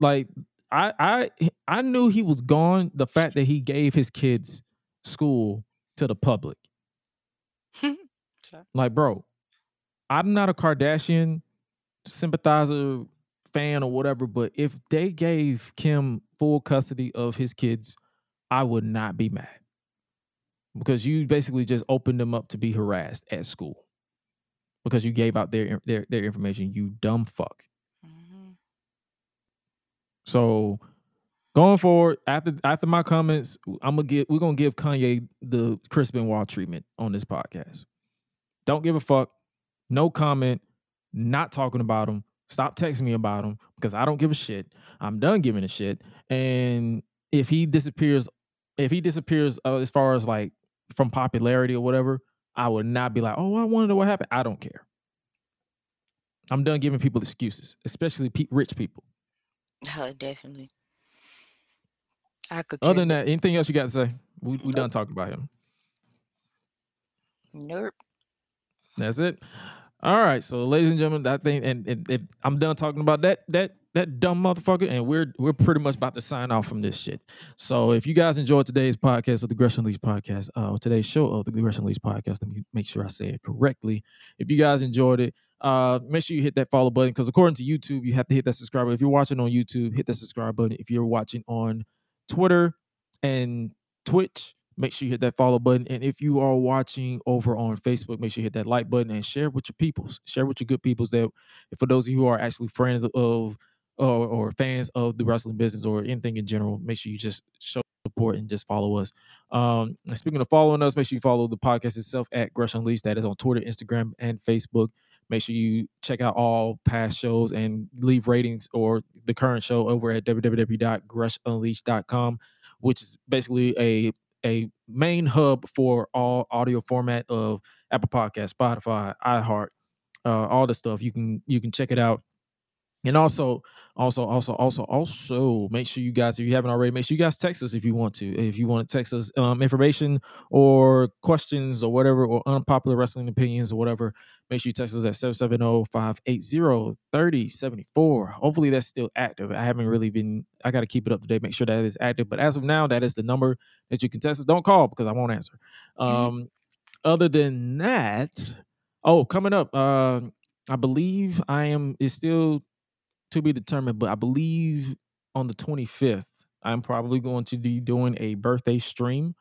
like, I, I, I knew he was gone. The fact that he gave his kids school to the public, like, bro, I'm not a Kardashian sympathizer, fan, or whatever. But if they gave Kim full custody of his kids, I would not be mad because you basically just opened them up to be harassed at school because you gave out their their their information. You dumb fuck. So going forward, after after my comments, I'm gonna give we're gonna give Kanye the Chris Benoit treatment on this podcast. Don't give a fuck. No comment. Not talking about him. Stop texting me about him because I don't give a shit. I'm done giving a shit. And if he disappears, if he disappears uh, as far as like from popularity or whatever, I would not be like, oh, I want to know what happened. I don't care. I'm done giving people excuses, especially pe- rich people. Oh, definitely. I could. Other than that, anything else you got to say? We we done talking about him. Nope. That's it. All right, so ladies and gentlemen, that thing, and, and, and I'm done talking about that that that dumb motherfucker, and we're we're pretty much about to sign off from this shit. So if you guys enjoyed today's podcast of the Gresh Unleashed podcast, uh, today's show of the Gresh Unleashed podcast, let me make sure I say it correctly. If you guys enjoyed it, uh, make sure you hit that follow button because according to YouTube, you have to hit that subscribe. If you're watching on YouTube, hit that subscribe button. If you're watching on Twitter and Twitch, make sure you hit that follow button. And if you are watching over on Facebook, make sure you hit that like button and share with your peoples. Share with your good peoples that for those of you who are actually friends of or, or fans of the wrestling business or anything in general, make sure you just show support and just follow us. Um, speaking of following us, make sure you follow the podcast itself at Gresh Unleashed. That is on Twitter, Instagram, and Facebook. Make sure you check out all past shows and leave ratings or the current show over at www.greshunleashed.com, which is basically a a main hub for all audio format of Apple Podcast, Spotify, iHeart, uh, all the stuff. You can you can check it out and also, also, also, also, also, make sure you guys, if you haven't already, make sure you guys text us if you want to. If you want to text us um, information or questions or whatever, or unpopular wrestling opinions or whatever, make sure you text us at 770-580-3074. Hopefully that's still active. I haven't really been, I got to keep it up to date, make sure that is active. But as of now, that is the number that you can text us. Don't call because I won't answer. Um, other than that, oh, coming up, uh, I believe I am, is still to be determined, but I believe on the 25th, I'm probably going to be doing a birthday stream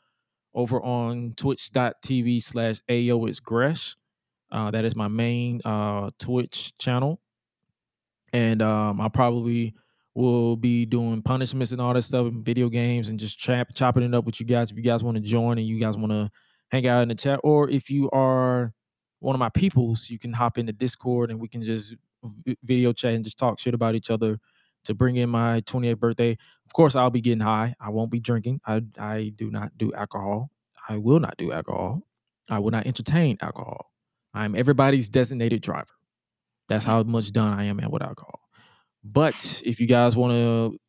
over on twitch.tv slash AO is Gresh. Uh, that is my main uh, Twitch channel. And um, I probably will be doing punishments and all that stuff in video games and just chop, chopping it up with you guys. If you guys want to join and you guys want to hang out in the chat, or if you are one of my peoples, you can hop into Discord and we can just video chat and just talk shit about each other to bring in my 28th birthday. Of course, I'll be getting high. I won't be drinking. I I do not do alcohol. I will not do alcohol. I will not entertain alcohol. I'm everybody's designated driver. That's how much done I am at with alcohol. But if you guys want to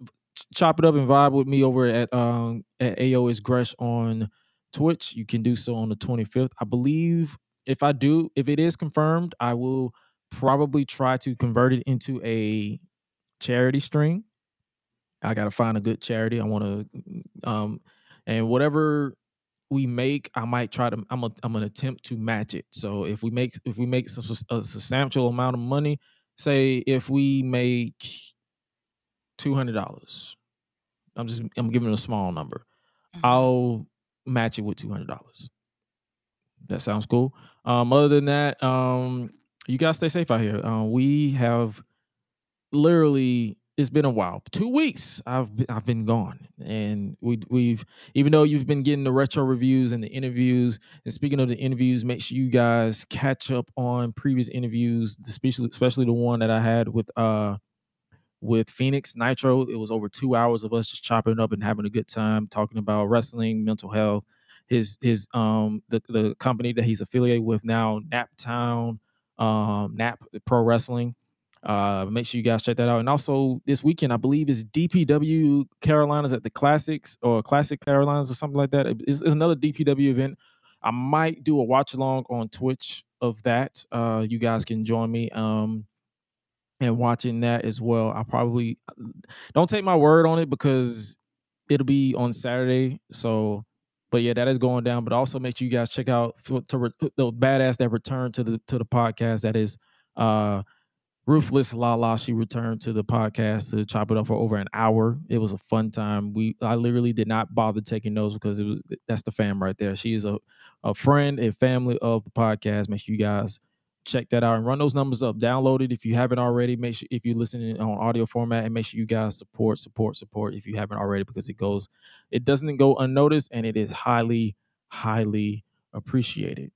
chop it up and vibe with me over at um at AO is Gresh on Twitch, you can do so on the 25th. I believe if I do, if it is confirmed, I will probably try to convert it into a charity stream. I got to find a good charity. I want to, um, and whatever we make, I might try to. I'm a, I'm gonna attempt to match it. So if we make if we make a substantial amount of money, say if we make two hundred dollars, I'm just I'm giving a small number. Mm-hmm. I'll match it with two hundred dollars. That sounds cool. Um, other than that, um, you guys stay safe out here. Uh, we have literally it's been a while. Two weeks I've been, I've been gone, and we we've even though you've been getting the retro reviews and the interviews. And speaking of the interviews, make sure you guys catch up on previous interviews, especially especially the one that I had with uh with Phoenix Nitro. It was over two hours of us just chopping up and having a good time talking about wrestling, mental health, his his um the the company that he's affiliated with now, Naptown um, Nap Pro Wrestling. Uh, make sure you guys check that out. And also this weekend, I believe is DPW Carolinas at the Classics or Classic Carolinas or something like that. It's, it's another DPW event. I might do a watch along on Twitch of that. Uh, you guys can join me um, and watching that as well. I probably don't take my word on it because it'll be on Saturday. So but yeah, that is going down. But also make sure you guys check out to re, the badass that returned to the to the podcast. That is uh Ruthless Lala. She returned to the podcast to chop it up for over an hour. It was a fun time. We I literally did not bother taking notes because it was that's the fam right there. She is a a friend and family of the podcast. Make sure you guys check that out and run those numbers up. Download it if you haven't already. Make sure if you're listening on audio format and make sure you guys support, support, support if you haven't already because it goes, it doesn't go unnoticed and it is highly, highly appreciated.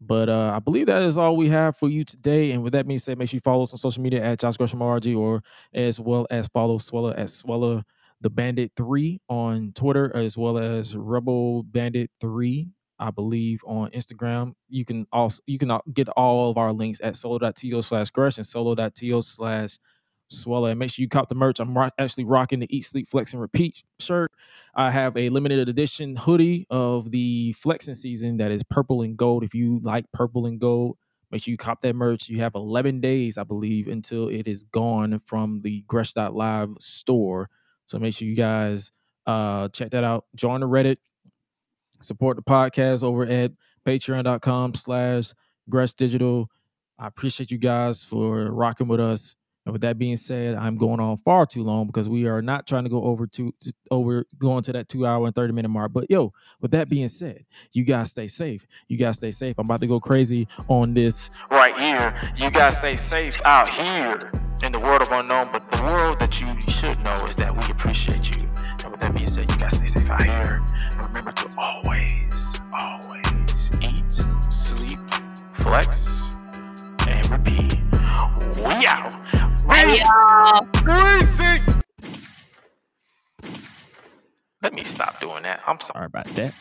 But uh, I believe that is all we have for you today. And with that being said, make sure you follow us on social media at Josh Gresham RG or as well as follow Suela at Swella the Bandit 3 on Twitter, as well as Rebel Bandit 3 I believe, on Instagram. You can also you can get all of our links at solo.to slash gresh and solo.to slash swella. And make sure you cop the merch. I'm actually rocking the Eat, Sleep, Flex, and Repeat shirt. I have a limited edition hoodie of the flexing season that is purple and gold. If you like purple and gold, make sure you cop that merch. You have 11 days, I believe, until it is gone from the Gresh.live store. So make sure you guys uh, check that out. Join the Reddit support the podcast over at patreon.com slash Gresh Digital. I appreciate you guys for rocking with us. And with that being said, I'm going on far too long because we are not trying to go over to, to over going to that two hour and 30 minute mark. But yo, with that being said, you guys stay safe. You guys stay safe. I'm about to go crazy on this Right here. You guys stay safe out here in the world of unknown, but the world that you should know is that we appreciate you. And with that being said, you guys stay safe out here. And remember to always, always eat, sleep, flex, and repeat. We out. Bye, y'all. Crazy. Let me stop doing that. I'm sorry. Sorry about that.